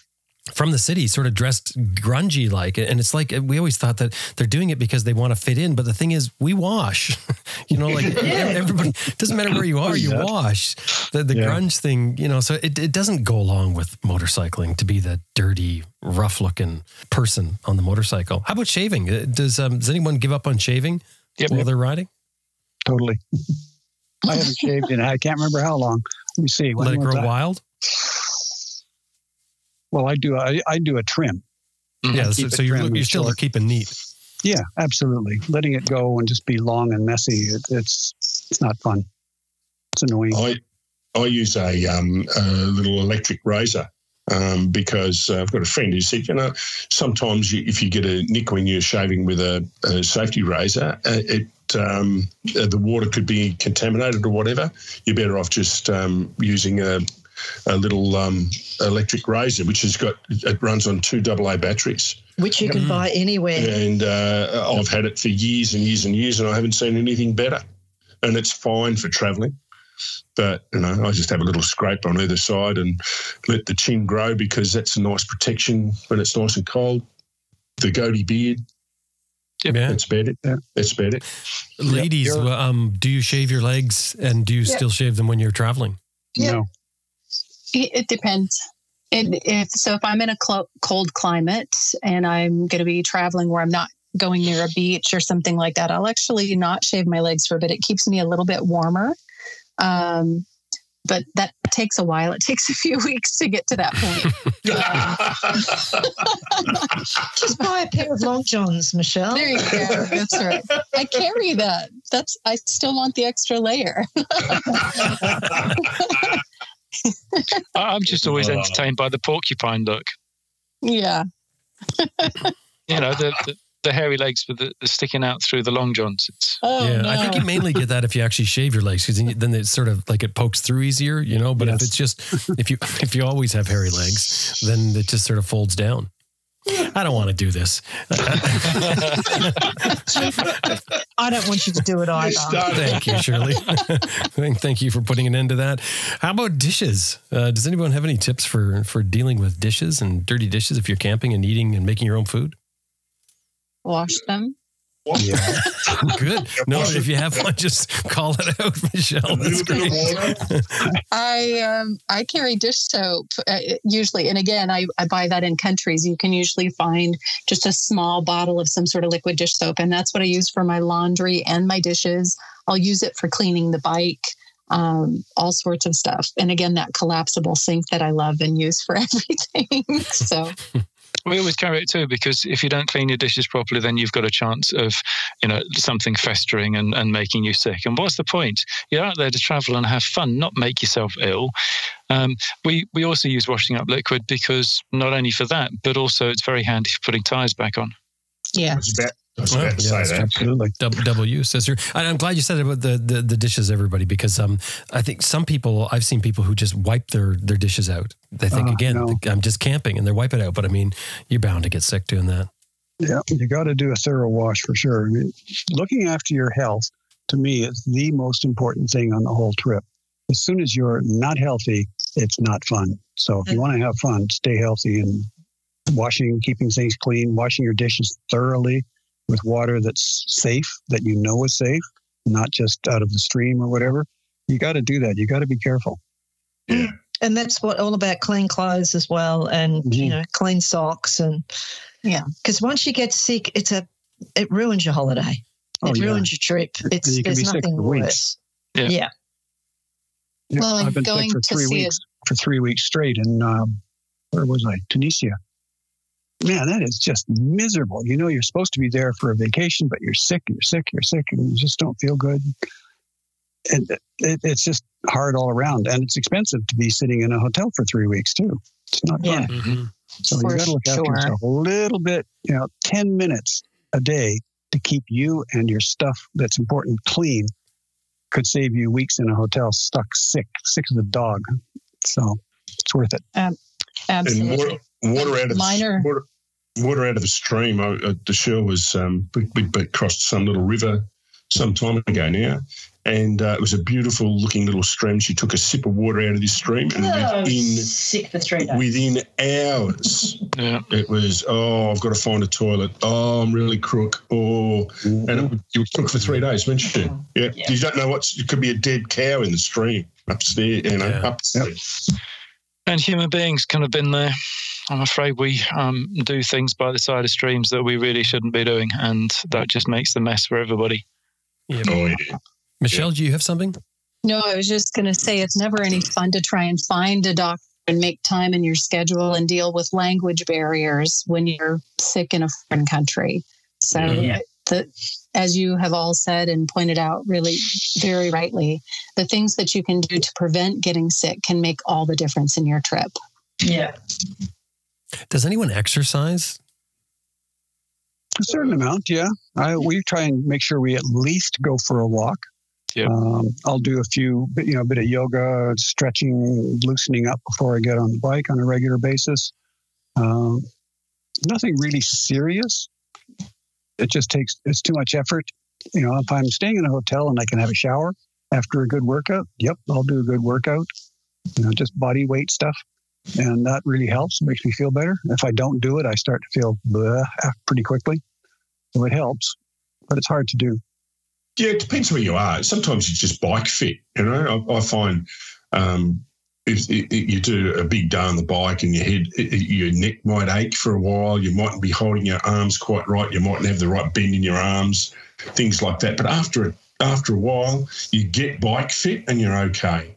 from the city, sort of dressed grungy like, and it's like we always thought that they're doing it because they want to fit in, but the thing is, we wash. you know, like everybody doesn't matter where you are, you Yeah. wash. The the Yeah. grunge thing, you know, so it, it doesn't go along with motorcycling to be the dirty, rough looking person on the motorcycle. How about shaving? Uh, Does um, does anyone give up on shaving Yep. while they're riding? Totally. I haven't shaved in I can't remember how long. Let me see. Let it grow that? wild? Well, I do. I, I do a trim. Yeah, so, so you're you're still short. keeping neat. Yeah, absolutely. Letting it go and just be long and messy. It, it's it's not fun. It's annoying. I I use a, um, a little electric razor um, because uh, I've got a friend who said, you know, sometimes you, if you get a nick when you're shaving with a, a safety razor, uh, it um, uh, the water could be contaminated or whatever. You're better off just um, using a a little um, electric razor, which has got it runs on two AA batteries, Which you can Mm. buy anywhere. and uh, I've had it for years and years and years, and I haven't seen anything better. And it's fine for travelling, but you know, I just have a little scrape on either side and let the chin grow because that's a nice protection when it's nice and cold. The goatee beard, Yeah. that's better. Yeah. That's better. Ladies, you're- well, um, do you shave your legs and do you Yeah. still shave them when you're traveling? Yeah. No. It, it depends. It, if so, if I'm in a clo- cold climate and I'm going to be traveling where I'm not going near a beach or something like that, I'll actually not shave my legs for a bit. It keeps me a little bit warmer. Um, but that takes a while. It takes a few weeks to get to that point. Just buy a pair of long johns, Michelle. There you go. That's right. I carry that. That's. I still want the extra layer. I- I'm just always Oh. entertained by the porcupine look. yeah. You know, the, the, the hairy legs with the, the sticking out through the long johns. It's, Oh yeah, no. I think you mainly get that if you actually shave your legs, because then it's sort of like it pokes through easier, you know. But if it's just if you if you always have hairy legs, then it just sort of folds down. I don't want to do this. I don't want you to do it either. Thank you, Shirley. Thank you for putting an end to that. How about dishes? Uh, does anyone have any tips for for dealing with dishes and dirty dishes if you're camping and eating and making your own food? Wash them. Yeah. Good. No, if you have one, just call it out, Michelle. That's little bit of great. I um I carry dish soap uh, usually, and again I I buy that in countries. You can usually find just a small bottle of some sort of liquid dish soap, and that's what I use for my laundry and my dishes. I'll use it for cleaning the bike. Um, all sorts of stuff. And again, that collapsible sink that I love and use for everything. so We always carry it too because if you don't clean your dishes properly, then you've got a chance of, you know, something festering and, and making you sick. And what's the point? You're out there to travel and have fun, not make yourself ill. Um, we we also use washing up liquid because not only for that, but also it's very handy for putting tires back on. Yeah. Was about, I was Well, about to yeah, say that's that. Absolutely. double, double use, says here. And I'm glad you said about the, the the dishes, everybody, because um, I think some people I've seen people who just wipe their their dishes out. They think Oh, again, no. I'm just camping, and they're wiping it out. But I mean, you're bound to get sick doing that. Yeah, you got to do a thorough wash for sure. I mean, looking after your health, to me, is the most important thing on the whole trip. As soon as you're not healthy, it's not fun. So if you want to have fun, stay healthy and washing, keeping things clean, washing your dishes thoroughly with water that's safe, that you know is safe, not just out of the stream or whatever. You got to do that. You got to be careful. And that's what all about clean clothes as well, and you Mhm. know, clean socks, and Yeah. Because once you get sick, it's a it ruins your holiday. Oh, it yeah. ruins your trip. It's you can there's be sick nothing for weeks. worse. Yeah. yeah. Yeah, Well, I've been sick for three see weeks. For three weeks straight, and um, where was I? Tunisia. Man, that is just miserable. You know, you're supposed to be there for a vacation, but you're sick, you're sick, you're sick, and you just don't feel good. And it, it's just hard all around, and it's expensive to be sitting in a hotel for three weeks too. It's not Yeah. fun. Mm-hmm. So For you got to look after sure. yourself a little bit. You know, ten minutes a day to keep you and your stuff that's important clean could save you weeks in a hotel stuck sick, sick as a dog. So it's worth it. And Absolutely. water, water out of Minor- the water, water out of a stream. I, uh, the shell was um, we, we we crossed some little river some time ago now, and uh, it was a beautiful looking little stream. She took a sip of water out of this stream, and within sick for three days. within hours, Yeah. it was oh I've got to find a toilet. Oh I'm really crook. Oh, and it, would- you would cook for three days, wouldn't you? Yeah. Yeah. You don't know what's. It could be a dead cow in the stream upstairs. You know, Yeah. upstairs. And human beings kind of been there. I'm afraid we um, do things by the side of streams that we really shouldn't be doing, and that just makes the mess for everybody. Yeah. Oh yeah. Michelle, do you have something? No, I was just going to say it's never any fun to try and find a doctor and make time in your schedule and deal with language barriers when you're sick in a foreign country. So, Yeah. the, as you have all said and pointed out really very rightly, the things that you can do to prevent getting sick can make all the difference in your trip. Yeah. Does anyone exercise? A certain amount, yeah. I, we try and make sure we at least go for a walk. Yep. Um, I'll do a few, you know, a bit of yoga, stretching, loosening up before I get on the bike on a regular basis. Um, nothing really serious. It just takes, it's too much effort. You know, if I'm staying in a hotel and I can have a shower after a good workout, yep, I'll do a good workout. You know, just body weight stuff. And that really helps, makes me feel better. If I don't do it, I start to feel bleh pretty quickly. So it helps, but it's hard to do. Yeah, it depends where you are. Sometimes it's just bike fit. You know, I, I find um, if, if you do a big day on the bike and your head, your neck might ache for a while. You mightn't be holding your arms quite right. You mightn't have the right bend in your arms, things like that. But after a, after a while, you get bike fit and you're okay.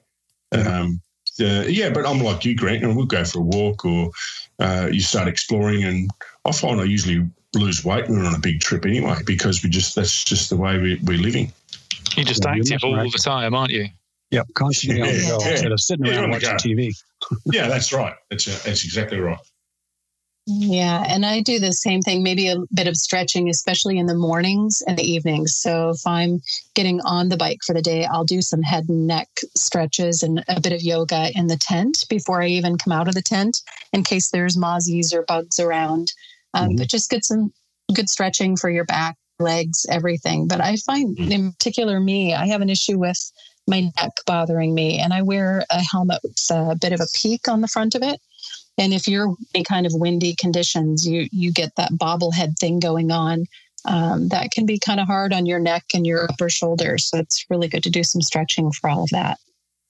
Um, uh, yeah, but I'm like you, Grant, and we'll go for a walk or uh, you start exploring. And I find I usually lose weight when we're on a big trip anyway because we just that's just the way we, we're living. You're just Yeah, you're active all the time, aren't you? Yep, constantly on the go Yeah. instead of sitting Yeah, around watching. TV. Yeah, that's right. That's uh, that's exactly right. Yeah, and I do the same thing, maybe a bit of stretching, especially in the mornings and the evenings. So if I'm getting on the bike for the day, I'll do some head and neck stretches and a bit of yoga in the tent before I even come out of the tent in case there's mozzies or bugs around. Um, Mhm. But just get some good stretching for your back, legs, everything. But I find, in particular, me, I have an issue with my neck bothering me, and I wear a helmet with a bit of a peak on the front of it. And if you're any kind of windy conditions, you you get that bobblehead thing going on. Um, that can be kind of hard on your neck and your upper shoulders. So it's really good to do some stretching for all of that.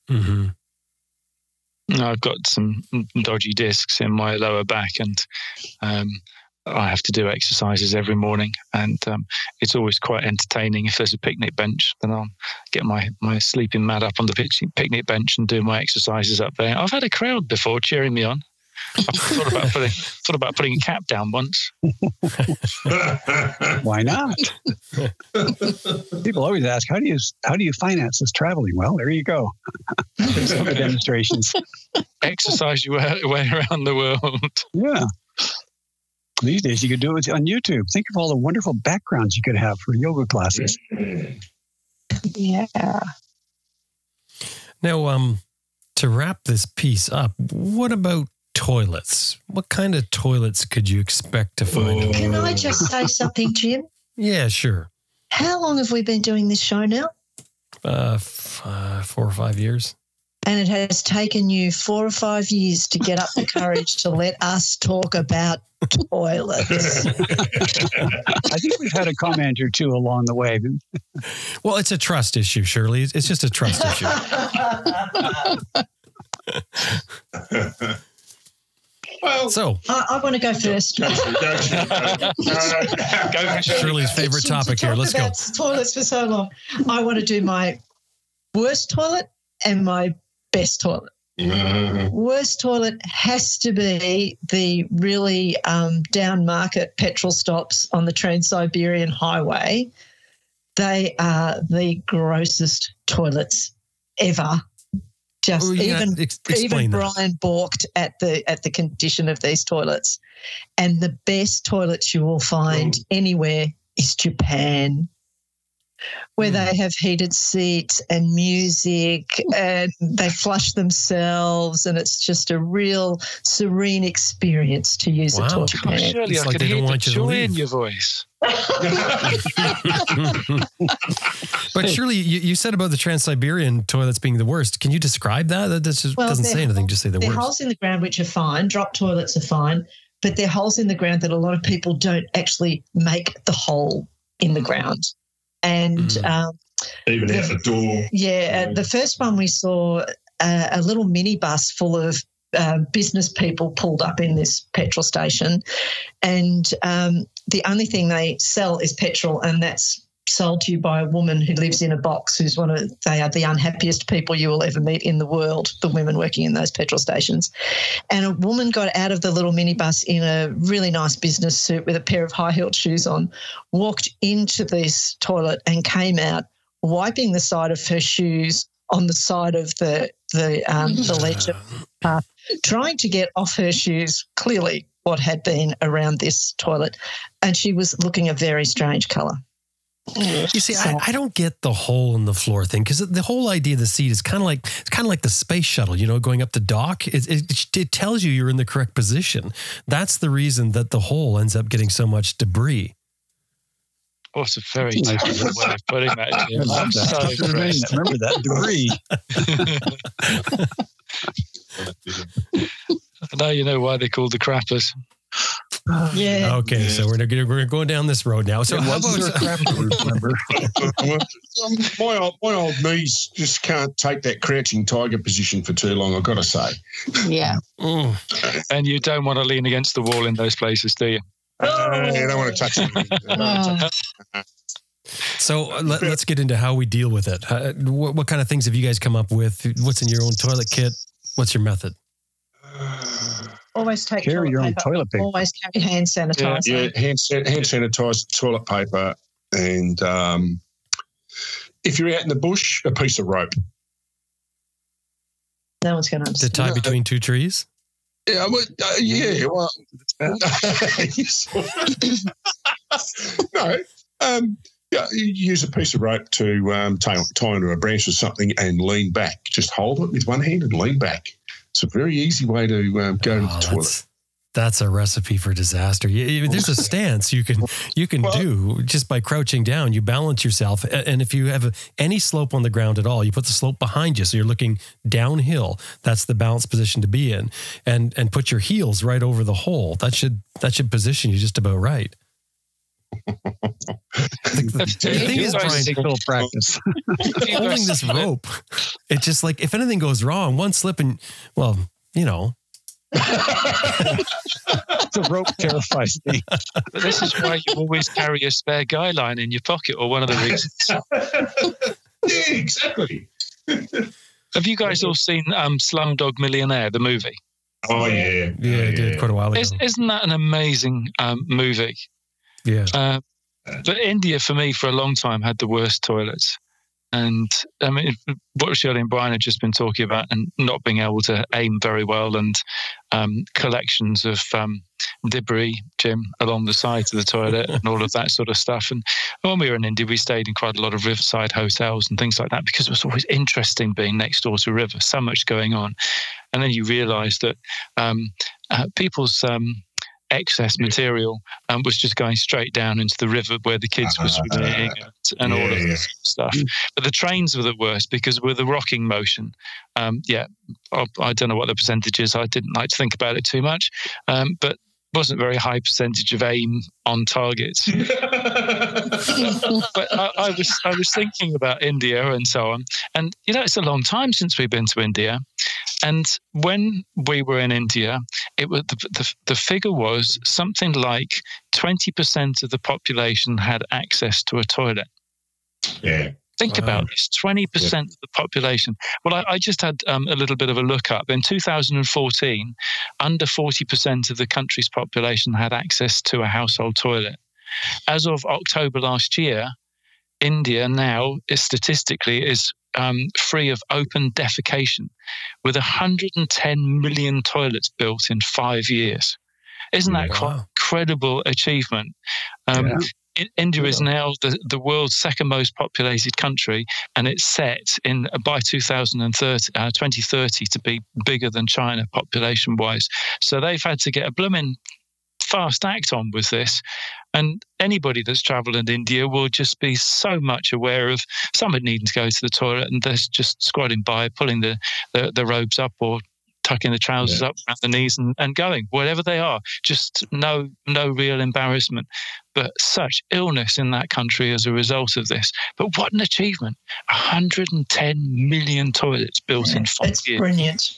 hmm I've got some dodgy discs in my lower back, and um, I have to do exercises every morning. And um, it's always quite entertaining if there's a picnic bench. Then I'll get my, my sleeping mat up on the pitch- picnic bench and do my exercises up there. I've had a crowd before cheering me on. I thought about putting thought about putting a cap down once. Why not? People always ask, how do you how do you finance this traveling? Well, there you go. Some of the demonstrations. Exercise your way, way around the world. Yeah. These days, you could do it on YouTube. Think of all the wonderful backgrounds you could have for yoga classes. Yeah. Now, um, to wrap this piece up, what about toilets? What kind of toilets could you expect to find? Can I just say something, Jim? Yeah, sure. How long have we been doing this show now? Uh, f- uh, four or five years. And it has taken you four or five years to get up the courage to let us talk about toilets. I think we've had a comment or two along the way. Well, it's a trust issue, Shirley. It's just a trust issue. Well, So, I, I want to go first. go for it, go for it. Uh, Go for Shirley's favorite Itching to topic here. Let's go. Toilets for so long. I want to do my worst toilet and my best toilet. uh, Worst toilet has to be the really um, down market petrol stops on the Trans Siberian Highway. They are the grossest toilets ever. Just even ex- even that. Brian balked at the at the condition of these toilets. And the best toilets you will find anywhere is Japan, where Hmm. they have heated seats and music and they flush themselves and it's just a real serene experience to use Wow. a toilet. Oh, Japan. Shirley, It's I like could hear don't the want you to joy in your voice. but Shirley you, you said about the Trans Siberian toilets being the worst. Can you describe that? That just Well, doesn't say anything. Just say the worst. There are worst. holes in the ground which are fine. Drop toilets are fine, but there are holes in the ground that a lot of people don't actually make the hole in the ground. And Mm. um, even out the door. yeah, uh, the first one we saw uh, a little minibus full of uh, business people pulled up in this petrol station, and um, the only thing they sell is petrol, and that's sold to you by a woman who lives in a box who's one of they are the unhappiest people you will ever meet in the world the women working in those petrol stations. And a woman got out of the little minibus in a really nice business suit with a pair of high-heeled shoes on walked into this toilet and came out wiping the side of her shoes on the side of the the um, the ledge of the path, trying to get off her shoes clearly what had been around this toilet. And she was looking a very strange color You see, I, I don't get the hole in the floor thing because the whole idea of the seat is kind of like it's kind of like the space shuttle, you know, going up the dock. It, it, it tells you you're in the correct position. That's the reason that the hole ends up getting so much debris. Oh, what a very Nice. technical way of putting that. I love I'm that. so Tough impressed. Remember that debris. Now you know why they called the crappers. Yeah Okay, so we're gonna, we're going down this road now. So how about crap word, remember? Um, my old my old knees just can't take that crouching tiger position for too long. I've got to say. Yeah. Mm. And you don't want to lean against the wall in those places, do you? Uh, I don't want to touch it. I don't wanna touch So uh, let, us get into how we deal with it. Uh, what, what kind of things have you guys come up with? What's in your own toilet kit? What's your method? It. always take Carry your own paper. toilet paper. always carry hand sanitizer Yeah, hand, hand sanitizer, toilet paper, and um, if you're out in the bush, a piece of rope. no one's going to To understand tie between two trees? Yeah, well, uh, yeah. Well, no. Um, yeah, you use a piece of rope to um, tie, tie onto a branch or something and lean back. Just hold it with one hand and lean back. It's a very easy way to um, go to Oh, the toilet. that's, That's a recipe for disaster. You- you- There's a stance you can you can Well- do just by crouching down. You balance yourself, and if you have any slope on the ground at all, you put the slope behind you, so you're looking downhill. That's the balanced position to be in, and and put your heels right over the hole. That should that should position you just about right. The, the- the thing is, guys- Brian, Take a little practice. Holding this rope, it's just like if anything goes wrong, one slip and well, you know, the rope terrifies me. But this is why you always carry a spare guy line in your pocket, or one of the reasons. yeah, exactly. Have you guys all seen um, Slumdog Millionaire, the movie? Oh yeah, yeah, I did quite a while ago. Is, isn't that an amazing um, movie? Yeah. Uh, but India, for me, for a long time, had the worst toilets. And I mean, what Shirley and Brian had just been talking about, and not being able to aim very well, and um, collections of um, debris, Jim, along the sides of the toilet, and all of that sort of stuff. And when we were in India, we stayed in quite a lot of riverside hotels and things like that because it was always interesting being next door to a river. So much going on, and then you realise that um, uh, people's um, excess material um, was just going straight down into the river where the kids were swimming and, and all of Yeah. that stuff. But the trains were the worst because with the rocking motion, um, yeah, I, I don't know what the percentage is. I didn't like to think about it too much, um, but wasn't very high percentage of aim on targets. but I, I was I was thinking about India and so on, and you know it's a long time since we've been to India, and when we were in India, it was the the, the figure was something like twenty percent of the population had access to a toilet. yeah. Think Wow. about this 20% of the population. Well, I, I just had um, a little bit of a look up. In 2014, under 40% of the country's population had access to a household toilet. As of October last year, India now is statistically is um, free of open defecation, with 110 million toilets built in five years. Isn't that quite Wow. incredible achievement? Um, Yeah. India is now the, the world's second most populated country, and it's set in by 2030, uh, 2030 to be bigger than China population wise. So they've had to get a blooming fast act on with this. And anybody that's travelled in India will just be so much aware of someone needing to go to the toilet and they're just squatting by, pulling the, the, the robes up or tucking the trousers up around the knees and, and going, whatever they are. Just no no real embarrassment. But such illness in that country as a result of this. But what an achievement. 110 million toilets built in five It's years. brilliant.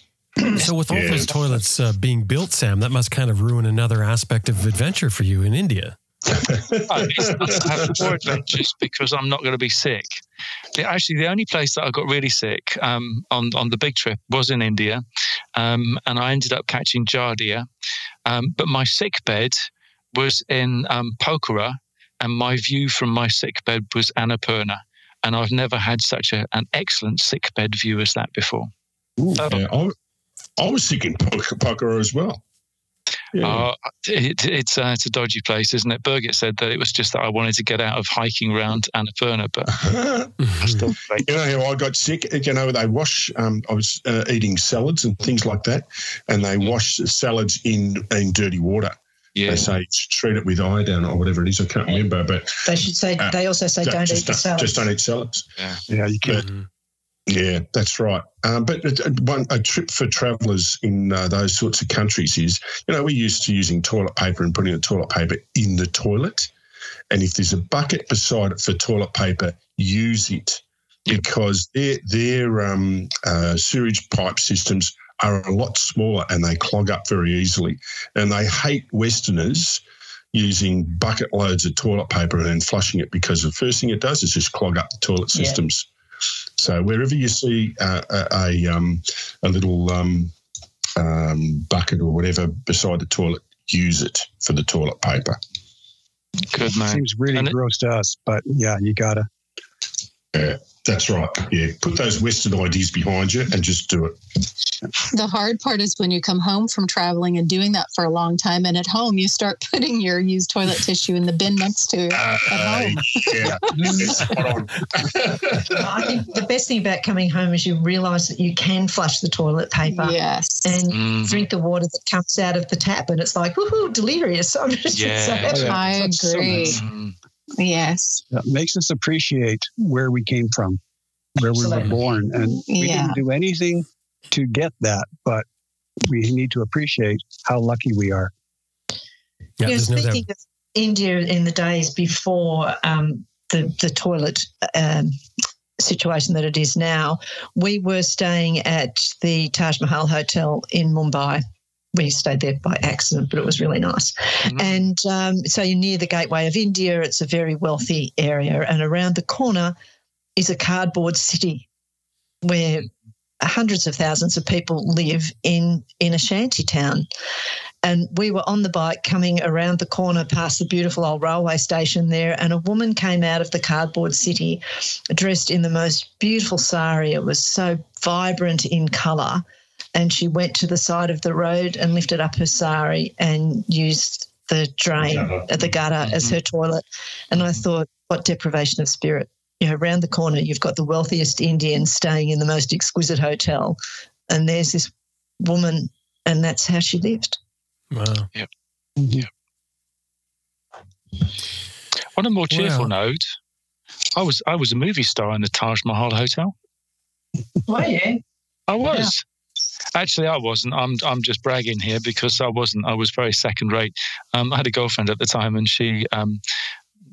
So with all Yeah. those toilets uh, being built, Sam, that must kind of ruin another aspect of adventure for you in India. Oh, it's to have more adventures because I'm not going to be sick. Actually, the only place that I got really sick um, on on the big trip was in India, um, and I ended up catching giardia. Um, but my sick bed was in um, Pokhara, and my view from my sick bed was Annapurna. And I've never had such a, an excellent sick bed view as that before. Ooh, Oh. yeah. I, I was sick in Pokhara as well. Yeah. Uh, it, it's uh, it's a dodgy place, isn't it? Birgit said that it was just that I wanted to get out of hiking around Annapurna, but I still like You know how I got sick? You know, they wash, um, I was uh, eating salads and things like that, and they wash salads in, in dirty water. yeah. They say treat it with iodine or whatever it is. I can't remember, but They should say. Uh, they also say don't, just, eat the salad. just don't eat salads. Yeah, you can. Yeah, that's right. Um, but one a trip for travellers in uh, those sorts of countries is, you know, we're used to using toilet paper and putting the toilet paper in the toilet. And if there's a bucket beside it for toilet paper, use it because their their um, uh, sewage pipe systems are a lot smaller and they clog up very easily. And they hate Westerners using bucket loads of toilet paper and then flushing it because the first thing it does is just clog up the toilet Yeah. Systems. So wherever you see uh, a a, um, a little um, um, bucket or whatever beside the toilet, use it for the toilet paper. Good man. Seems really And it- gross to us, but yeah, you gotta. That's right. Yeah, put those Western ideas behind you and just do it. The hard part is when you come home from traveling and doing that for a long time, and at home you start putting your used toilet tissue in the bin next to it at home. yeah, it's spot on. I think the best thing about coming home is you realise that you can flush the toilet paper. Yes. and Mhm. drink the water that comes out of the tap, and it's like woohoo, delirious. I'm just so Yeah. happy. Oh. I That's so agree. nice. Mm. Yes. That makes us appreciate where we came from, where we were born. And we Yeah. didn't do anything to get that, but we need to appreciate how lucky we are. Yeah, Yeah, there's no speaking of India in the days before um, the the toilet um, situation that it is now, we were staying at the Taj Mahal Hotel in Mumbai. We stayed there by accident, but it was really nice. Mhm. And um, so you're near the gateway of India. It's a very wealthy area, and around the corner is a cardboard city where hundreds of thousands of people live in in a shanty town. And we were on the bike coming around the corner past the beautiful old railway station there, and a woman came out of the cardboard city dressed in the most beautiful sari. It was so vibrant in colour. And she went to the side of the road and lifted up her sari and used the drain at the gutter as mm-hmm. her toilet. And I mm-hmm. thought, what deprivation of spirit. You know, around the corner, you've got the wealthiest Indian staying in the most exquisite hotel. And there's this woman, and that's how she lived. Wow. Yeah. Mm-hmm. Yeah. On a more cheerful Wow. note, I was I was a movie star in the Taj Mahal Hotel. Were you? I was. Actually, I wasn't. I'm I'm just bragging here because I wasn't. I was very second rate. Um, I had a girlfriend at the time, and she um,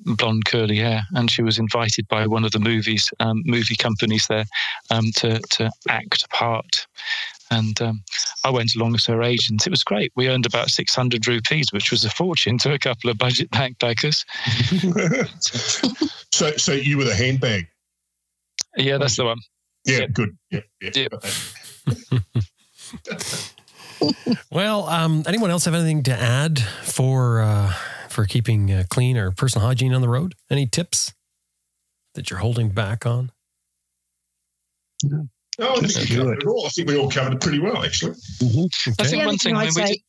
blonde curly hair, and she was invited by one of the movies um, movie companies there um, to to act a part. And um, I went along as her agent. It was great. We earned about 600 rupees, which was a fortune to a couple of budget backpackers. so, so you were the handbag. Yeah, that's the one. Yeah, Yeah. good. Yeah, yeah. Yeah. Well, um, anyone else have anything to add for uh, for keeping uh, clean or personal hygiene on the road? Any tips that you're holding back on? Oh, I think, we covered it. it all. I think we all covered it pretty well, actually. I Okay. think The one thing thing I I'd mean, we say did,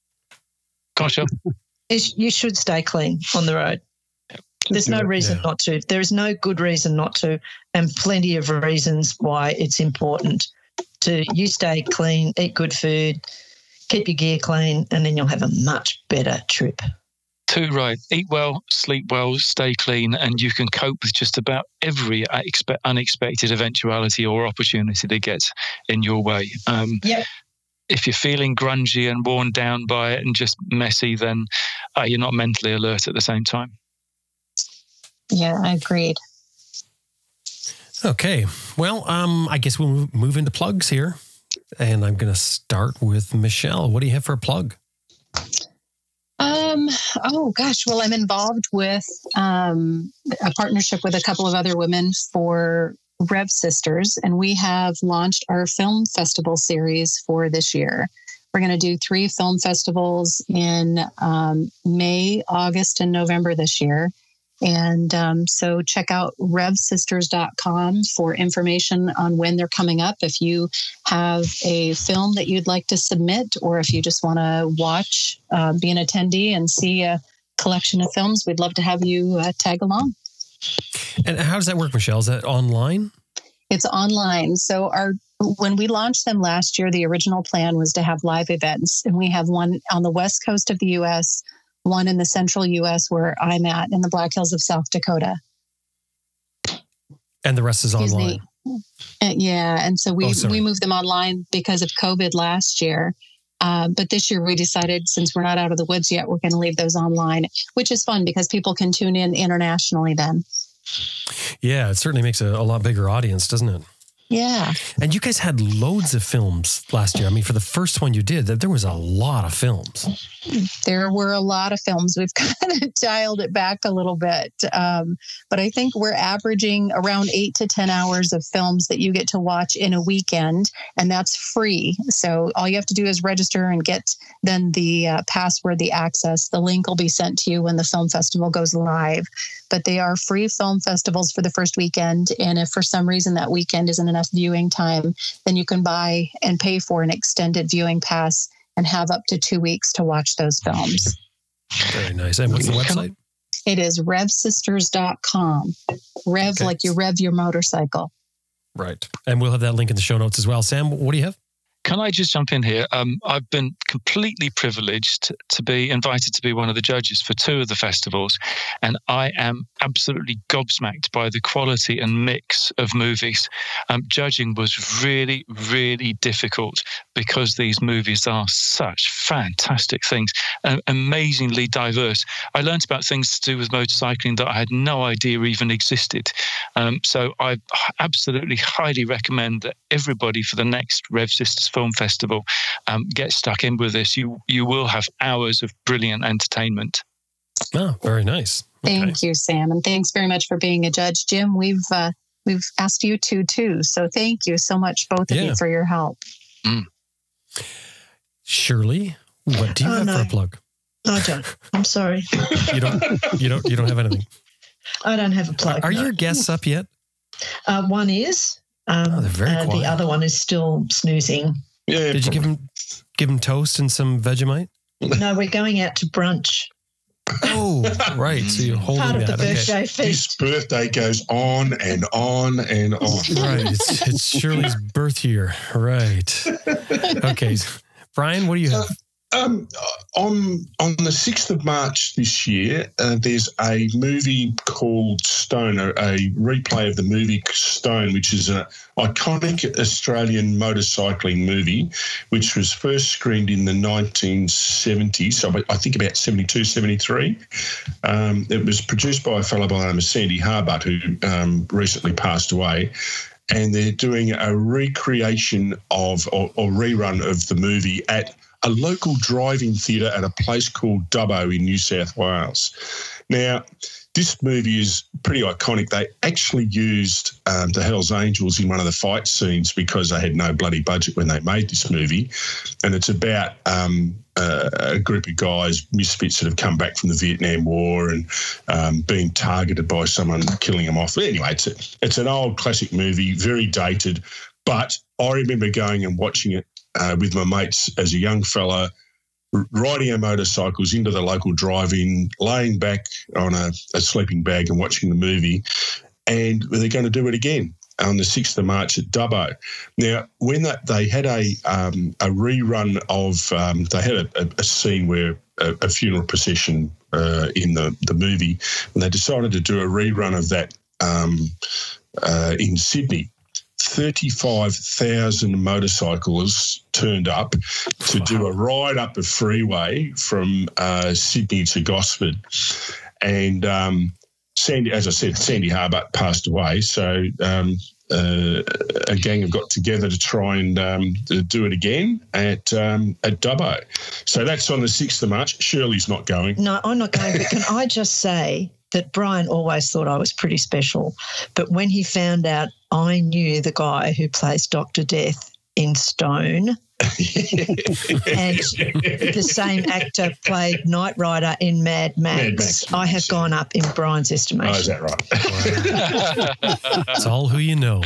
gosh, is you should stay clean on the road. There's no reason yeah. not to. There is no good reason not to, and plenty of reasons why it's important to you stay clean, eat good food, keep your gear clean, and then you'll have a much better trip. Too right. Eat well, sleep well, stay clean, and you can cope with just about every expe- unexpected eventuality or opportunity that gets in your way. Um, Yep. If you're feeling grungy and worn down by it and just messy, then uh, you're not mentally alert at the same time. Yeah, I agreed. Okay. Well, um, I guess we'll move- into plugs here. And I'm going to start with Michelle. What do you have for a plug? Um, oh gosh, well, I'm involved with um, a partnership with a couple of other women for Rev Sisters, and we have launched our film festival series for this year. We're going to do three film festivals in um, May, August, and November this year. And um, so check out revsisters.com for information on when they're coming up. If you have a film that you'd like to submit, or if you just want to watch, uh, be an attendee and see a collection of films, we'd love to have you uh, tag along. And how does that work, Michelle? Is that online? It's online. So our when we launched them last year, the original plan was to have live events, and we have one on the west coast of the U.S., one in the central U.S. where I'm at in the Black Hills of South Dakota. And the rest is Excuse online. me. Uh, yeah, and so we Oh, we moved them online because of COVID last year. Uh, but this year we decided since we're not out of the woods yet, we're going to leave those online, which is fun because people can tune in internationally then. Yeah, it certainly makes a, a lot bigger audience, doesn't it? Yeah. And you guys had loads of films last year. I mean, for the first one you did, there was a lot of films. there were a lot of films. We've kind of dialed it back a little bit. Um, but I think we're averaging around eight to 10 hours of films that you get to watch in a weekend, and that's free. So all you have to do is register and get then the uh, password, the access. The link will be sent to you when the film festival goes live. But they are free film festivals for the first weekend. And if for some reason that weekend isn't enough viewing time, then you can buy and pay for an extended viewing pass and have up to two weeks to watch those films. Very nice. And what's the website? It is revsisters.com. Rev, Okay. like you rev your motorcycle. Right. And we'll have that link in the show notes as well. Sam, what do you have? Can I just jump in here? Um, I've been completely privileged to be invited to be one of the judges for two of the festivals, and I am absolutely gobsmacked by the quality and mix of movies. Um, judging was really, really difficult because these movies are such fantastic things, and amazingly diverse. I learned about things to do with motorcycling that I had no idea even existed. Um, so I absolutely highly recommend that everybody for the next Rev Sisters Film Festival um, get stuck in with this. You you will have hours of brilliant entertainment. Oh, very nice. Okay. Thank you, Sam, and thanks very much for being a judge, Jim. We've uh, we've asked you to too, so thank you so much, both of yeah. you, for your help. Mm. Shirley, what do you oh, have no. for a plug? I don't. I'm sorry. you don't. You don't. You don't have anything. I don't have a plug. Are no. your guests up yet? Uh, one is. Um, oh, very uh, the other one is still snoozing. Yeah. Did you give him give him toast and some Vegemite? No, we're going out to brunch. Oh, right. So you're holding Part of that. the birthday okay. feast. His birthday goes on and on and on. right. It's, it's Shirley's birth year. Right. Okay. Brian, what do you have? Um, on on the sixth of March this year, uh, there's a movie called Stone, a, a, replay of the movie Stone, which is an iconic Australian motorcycling movie, which was first screened in the 1970s. So I think about 72, 73. Um, it was produced by a fellow by the name of Sandy Harbutt, who um, recently passed away and they're doing a recreation of or, or, rerun of the movie at a local driving theatre at a place called Dubbo in New South Wales. Now, this movie is pretty iconic. They actually used um, the Hells Angels in one of the fight scenes because they had no bloody budget when they made this movie. And it's about um, uh, a group of guys, misfits that have come back from the Vietnam War and um, being targeted by someone killing them off. Anyway, it's, a, it's an old classic movie, very dated. But I remember going and watching it uh, with my mates as a young fella, riding our motorcycles into the local drive-in, laying back on a, a sleeping bag and watching the movie. And they're going to do it again on the 6th of March at Dubbo. Now, when that, they had a um, a rerun of, um, they had a, a, scene where a, a funeral procession uh, in the, the movie, and they decided to do a rerun of that um, uh, in Sydney. 35,000 motorcyclists turned up to wow. do a ride up a freeway from uh, Sydney to Gosford. And um, Sandy, as I said, Sandy Harbutt passed away. So um, uh, a gang have got together to try and um, do it again at um, at Dubbo. So that's on the 6th of March. Shirley's not going. No, I'm not going. But can I just say that Brian always thought I was pretty special. But when he found out I knew the guy who plays Dr. Death in Stone, and the same actor played Nightrider in Mad Max. Mad Max I have gone up in Brian's estimation. Oh, is that right? it's all who you know.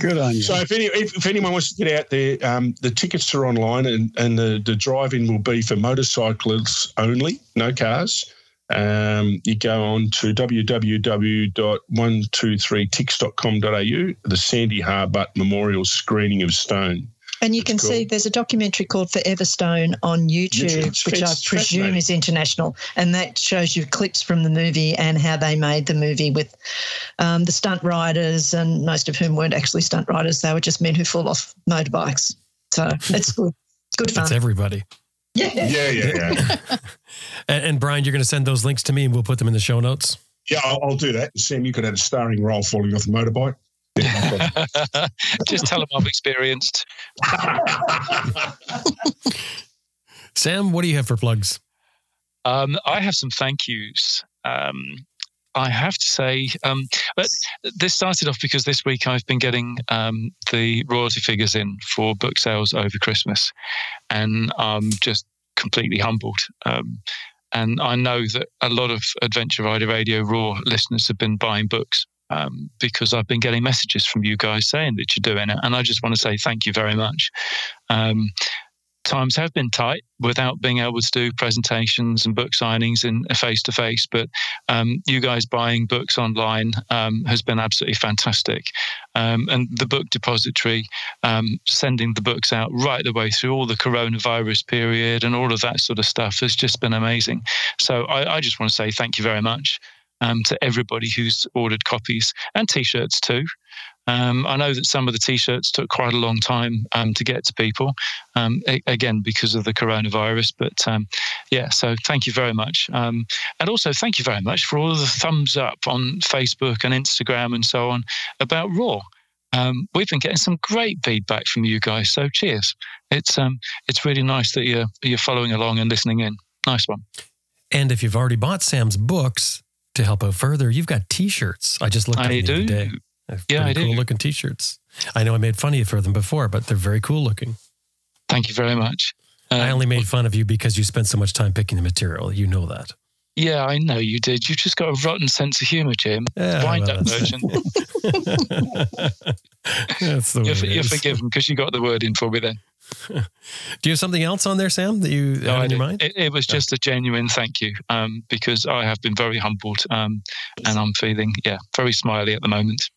Good on you. So if, any, if, if anyone wants to get out there, um, the tickets are online and, and the, the drive-in will be for motorcyclists only, no cars. Um, you go on to www.123tix.com.au, the Sandy Harbutt Memorial Screening of Stone. And you can see there's a documentary called Forever Stone on YouTube, YouTube which I presume is international. And that shows you clips from the movie and how they made the movie with um, the stunt riders, and most of whom weren't actually stunt riders. They were just men who fall off motorbikes. So it's good. It's good fun. It's everybody. Yeah. Yeah, yeah, yeah. and, and, Brian, you're going to send those links to me and we'll put them in the show notes. Yeah, I'll, I'll do that. Sam, you could have a starring role falling off a motorbike. Just tell them I'm experienced. Sam, what do you have for plugs? Um, I have some thank yous. Um, I have to say, um, but this started off because this week I've been getting um, the royalty figures in for book sales over Christmas, and I'm just completely humbled. And I know that a lot of Adventure Rider Radio Raw listeners have been buying books um, because I've been getting messages from you guys saying that you're doing it. And I just want to say thank you very much. Um, times have been tight without being able to do presentations and book signings in a face to face. But um, you guys buying books online um, has been absolutely fantastic. Um, and the book depository, um, sending the books out right the way through all the coronavirus period and all of that sort of stuff has just been amazing. So I, I just want to say thank you very much. Um, to everybody who's ordered copies and t-shirts too. Um, I know that some of the T-shirts took quite a long time um, to get to people, um, a- again because of the coronavirus. But um, yeah, so thank you very much, um, and also thank you very much for all the thumbs up on Facebook and Instagram and so on about Raw. Um, we've been getting some great feedback from you guys, so cheers. It's it's really nice that you're you're following along and listening in. Nice one. And if you've already bought Sam's books to help out further, you've got T-shirts. I just looked at them the other do. day. They're Yeah, I cool do. looking T-shirts. I know I made fun of you for them before, but they're very cool looking. Thank you very much. I Um, only made fun of you because you spent so much time picking the material. You know that. Yeah, I know you did. You've just got a rotten sense of humour, Jim. Yeah, Wind well, up, that's- That's the way You're, you're forgiven because you got the word in for me then. Do you have something else on there, Sam, that you No, I in your mind? It, it was just a genuine thank you um, because I have been very humbled um, and I'm feeling, yeah, very smiley at the moment.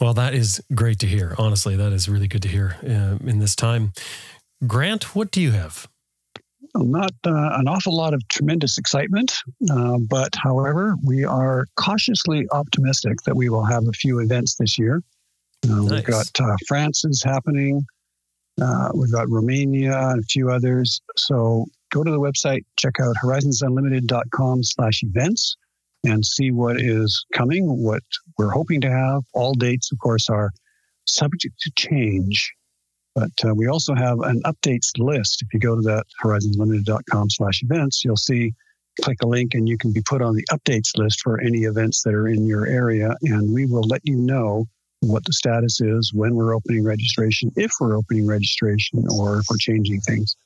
Well, that is great to hear. Honestly, that is really good to hear uh, in this time. Grant, what do you have? Not uh, an awful lot of tremendous excitement, uh, but however, we are cautiously optimistic that we will have a few events this year. Uh, Nice. We've got uh, France is happening. Uh, we've got Romania and a few others. So go to the website, check out horizonsunlimited.com slash events and see what is coming, what we're hoping to have. All dates, of course, are subject to change. But uh, we also have an updates list. If you go to that horizonsunlimited.com slash events, you'll see, click a link and you can be put on the updates list for any events that are in your area. And we will let you know what the status is, when we're opening registration, if we're opening registration, or if we're changing things.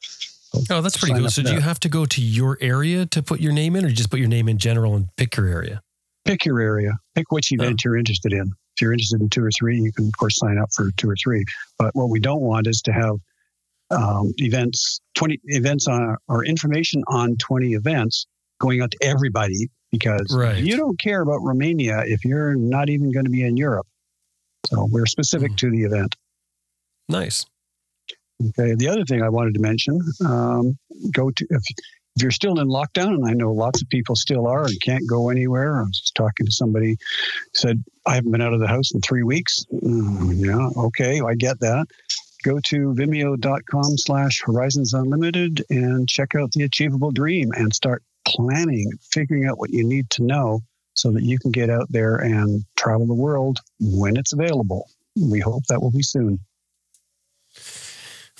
Oh, that's pretty cool. So, do you have to go to your area to put your name in, or you just put your name in general and pick your area? Pick your area, pick which event you're interested in. If you're interested in two or three, you can, of course, sign up for two or three. But what we don't want is to have um, events, 20 events on, or information on 20 events going out to everybody because Right. you don't care about Romania if you're not even going to be in Europe. So we're specific Mhm. to the event. Nice. Okay. The other thing I wanted to mention, um, go to if, if you're still in lockdown, and I know lots of people still are and can't go anywhere. I was just talking to somebody said I haven't been out of the house in three weeks. Mm, yeah, okay, I get that. Go to vimeo.com slash horizons unlimited and check out the achievable dream and start planning, figuring out what you need to know so that you can get out there and travel the world when it's available. We hope that will be soon.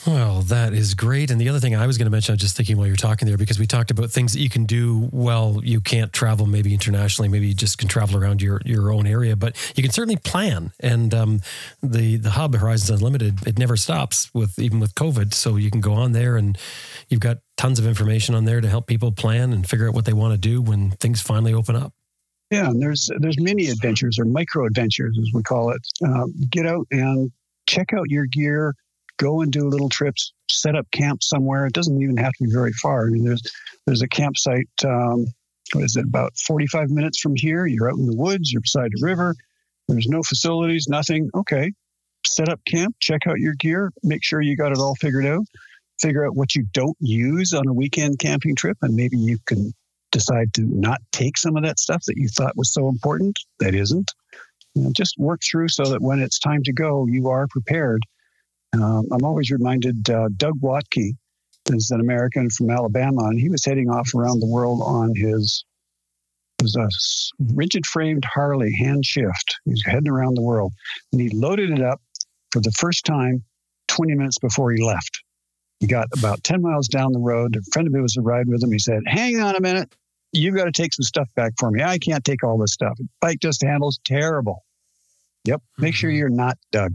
Well, that is great. And the other thing I was going to mention, I was just thinking while you're talking there, because we talked about things that you can do while you can't travel, maybe internationally, maybe you just can travel around your, your own area, but you can certainly plan. And um, the the hub Horizons Unlimited, it never stops with even with COVID. So you can go on there and you've got tons of information on there to help people plan and figure out what they want to do when things finally open up. Yeah, and there's there's mini adventures or micro adventures as we call it. Uh, get out and check out your gear. Go and do little trips. Set up camp somewhere. It doesn't even have to be very far. I mean, there's there's a campsite. Um, what is it? About 45 minutes from here. You're out in the woods. You're beside a river. There's no facilities. Nothing. Okay. Set up camp. Check out your gear. Make sure you got it all figured out. Figure out what you don't use on a weekend camping trip, and maybe you can decide to not take some of that stuff that you thought was so important that isn't. You know, just work through so that when it's time to go, you are prepared. Um, I'm always reminded uh, Doug Wothke is an American from Alabama, and he was heading off around the world on his was a rigid framed Harley hand shift. He was heading around the world, and he loaded it up for the first time 20 minutes before he left. He got about 10 miles down the road. A friend of his was a ride with him. He said, Hang on a minute you've got to take some stuff back for me. I can't take all this stuff. Bike just handles terrible. Yep. Make sure you're not Doug.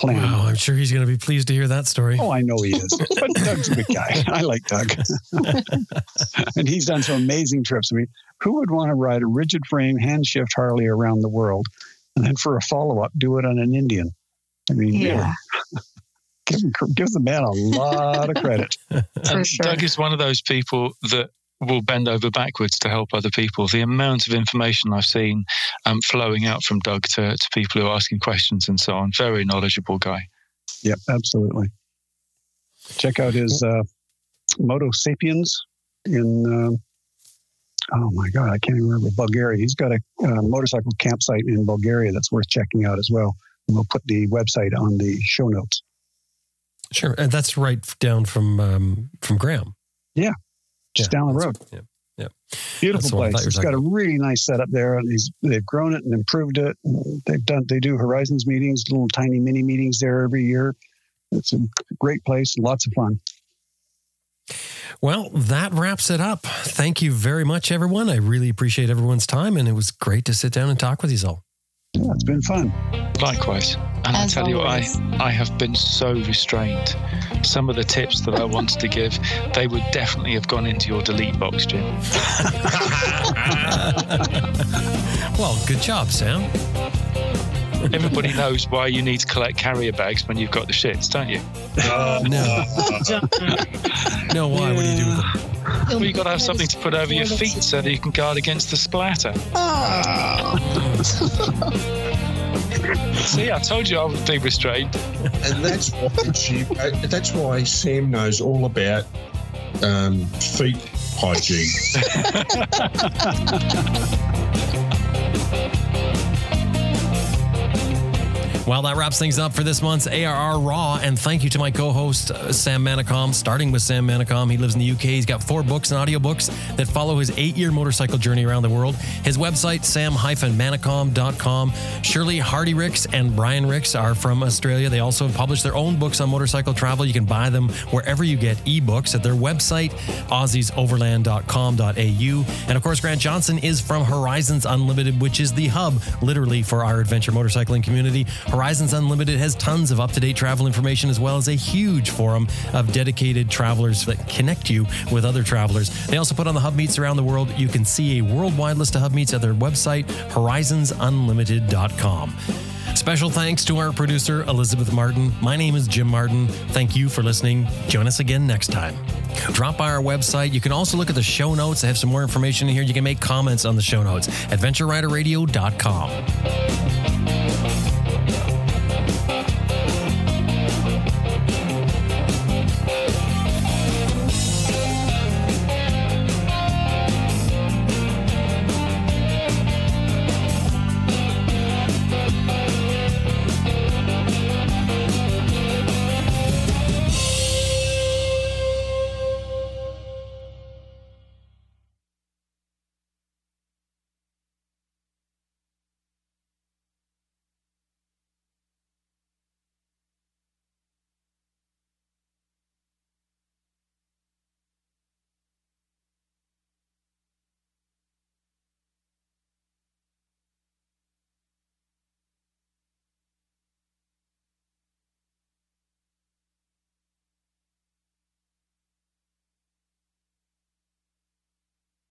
Plan. Wow, I'm sure he's going to be pleased to hear that story. Oh, I know he is. But Doug's a good guy. I like Doug. and he's done some amazing trips. I mean, who would want to ride a rigid frame hand shift Harley around the world and then for a follow up do it on an Indian? I mean, Yeah. give, gives the man a lot of credit. And sure. Doug is one of those people that will bend over backwards to help other people. The amount of information I've seen um, flowing out from Doug to, to people who are asking questions and so on. Very knowledgeable guy. Yep, absolutely. Check out his uh, Moto Sapiens in, uh, oh my God, I can't even remember Bulgaria. He's got a uh, motorcycle campsite in Bulgaria that's worth checking out as well. And we'll put the website on the show notes. Sure, and that's right down from um, from Graham. Just Yeah, down the road. Yeah. Beautiful That's what I thought place. It's got a really nice setup there, and they've grown it and improved it. They've done they do Horizons meetings, little tiny mini meetings there every year. It's a great place, lots of fun. Well, that wraps it up. Thank you very much, everyone. I really appreciate everyone's time, and it was great to sit down and talk with you all. Yeah, it's been fun. Likewise. And As I tell you, I. I have been so restrained. Some of the tips that I wanted to give, they would definitely have gone into your delete box, Jim. well, good job, Sam. Everybody knows why you need to collect carrier bags when you've got the shits, don't you? No, no. Why? What do you do with them? Well, you've got to have something to put over your feet so that you can guard against the splatter. See, I told you I would be restrained. and that's why she, uh, that's why Sam knows all about um, feet hygiene. Well, that wraps things up for this month's ARR Raw. And thank you to my co host, uh, Sam Manicom, starting with Sam Manicom. He lives in the UK. He's got four books and audiobooks that follow his eight year motorcycle journey around the world. His website, sam manicom.com. Shirley Hardy Rix and Brian Rix are from Australia. They also have published their own books on motorcycle travel. You can buy them wherever you get ebooks at their website, aussiesoverland.com.au. And of course, Grant Johnson is from Horizons Unlimited, which is the hub literally for our adventure motorcycling community. Horizons Unlimited has tons of up to date travel information as well as a huge forum of dedicated travelers that connect you with other travelers. They also put on the hub meets around the world. You can see a worldwide list of hub meets at their website, horizonsunlimited.com. Special thanks to our producer, Elizabeth Martin. My name is Jim Martin. Thank you for listening. Join us again next time. Drop by our website. You can also look at the show notes. I have some more information in here. You can make comments on the show notes. AdventureRiderRadio.com.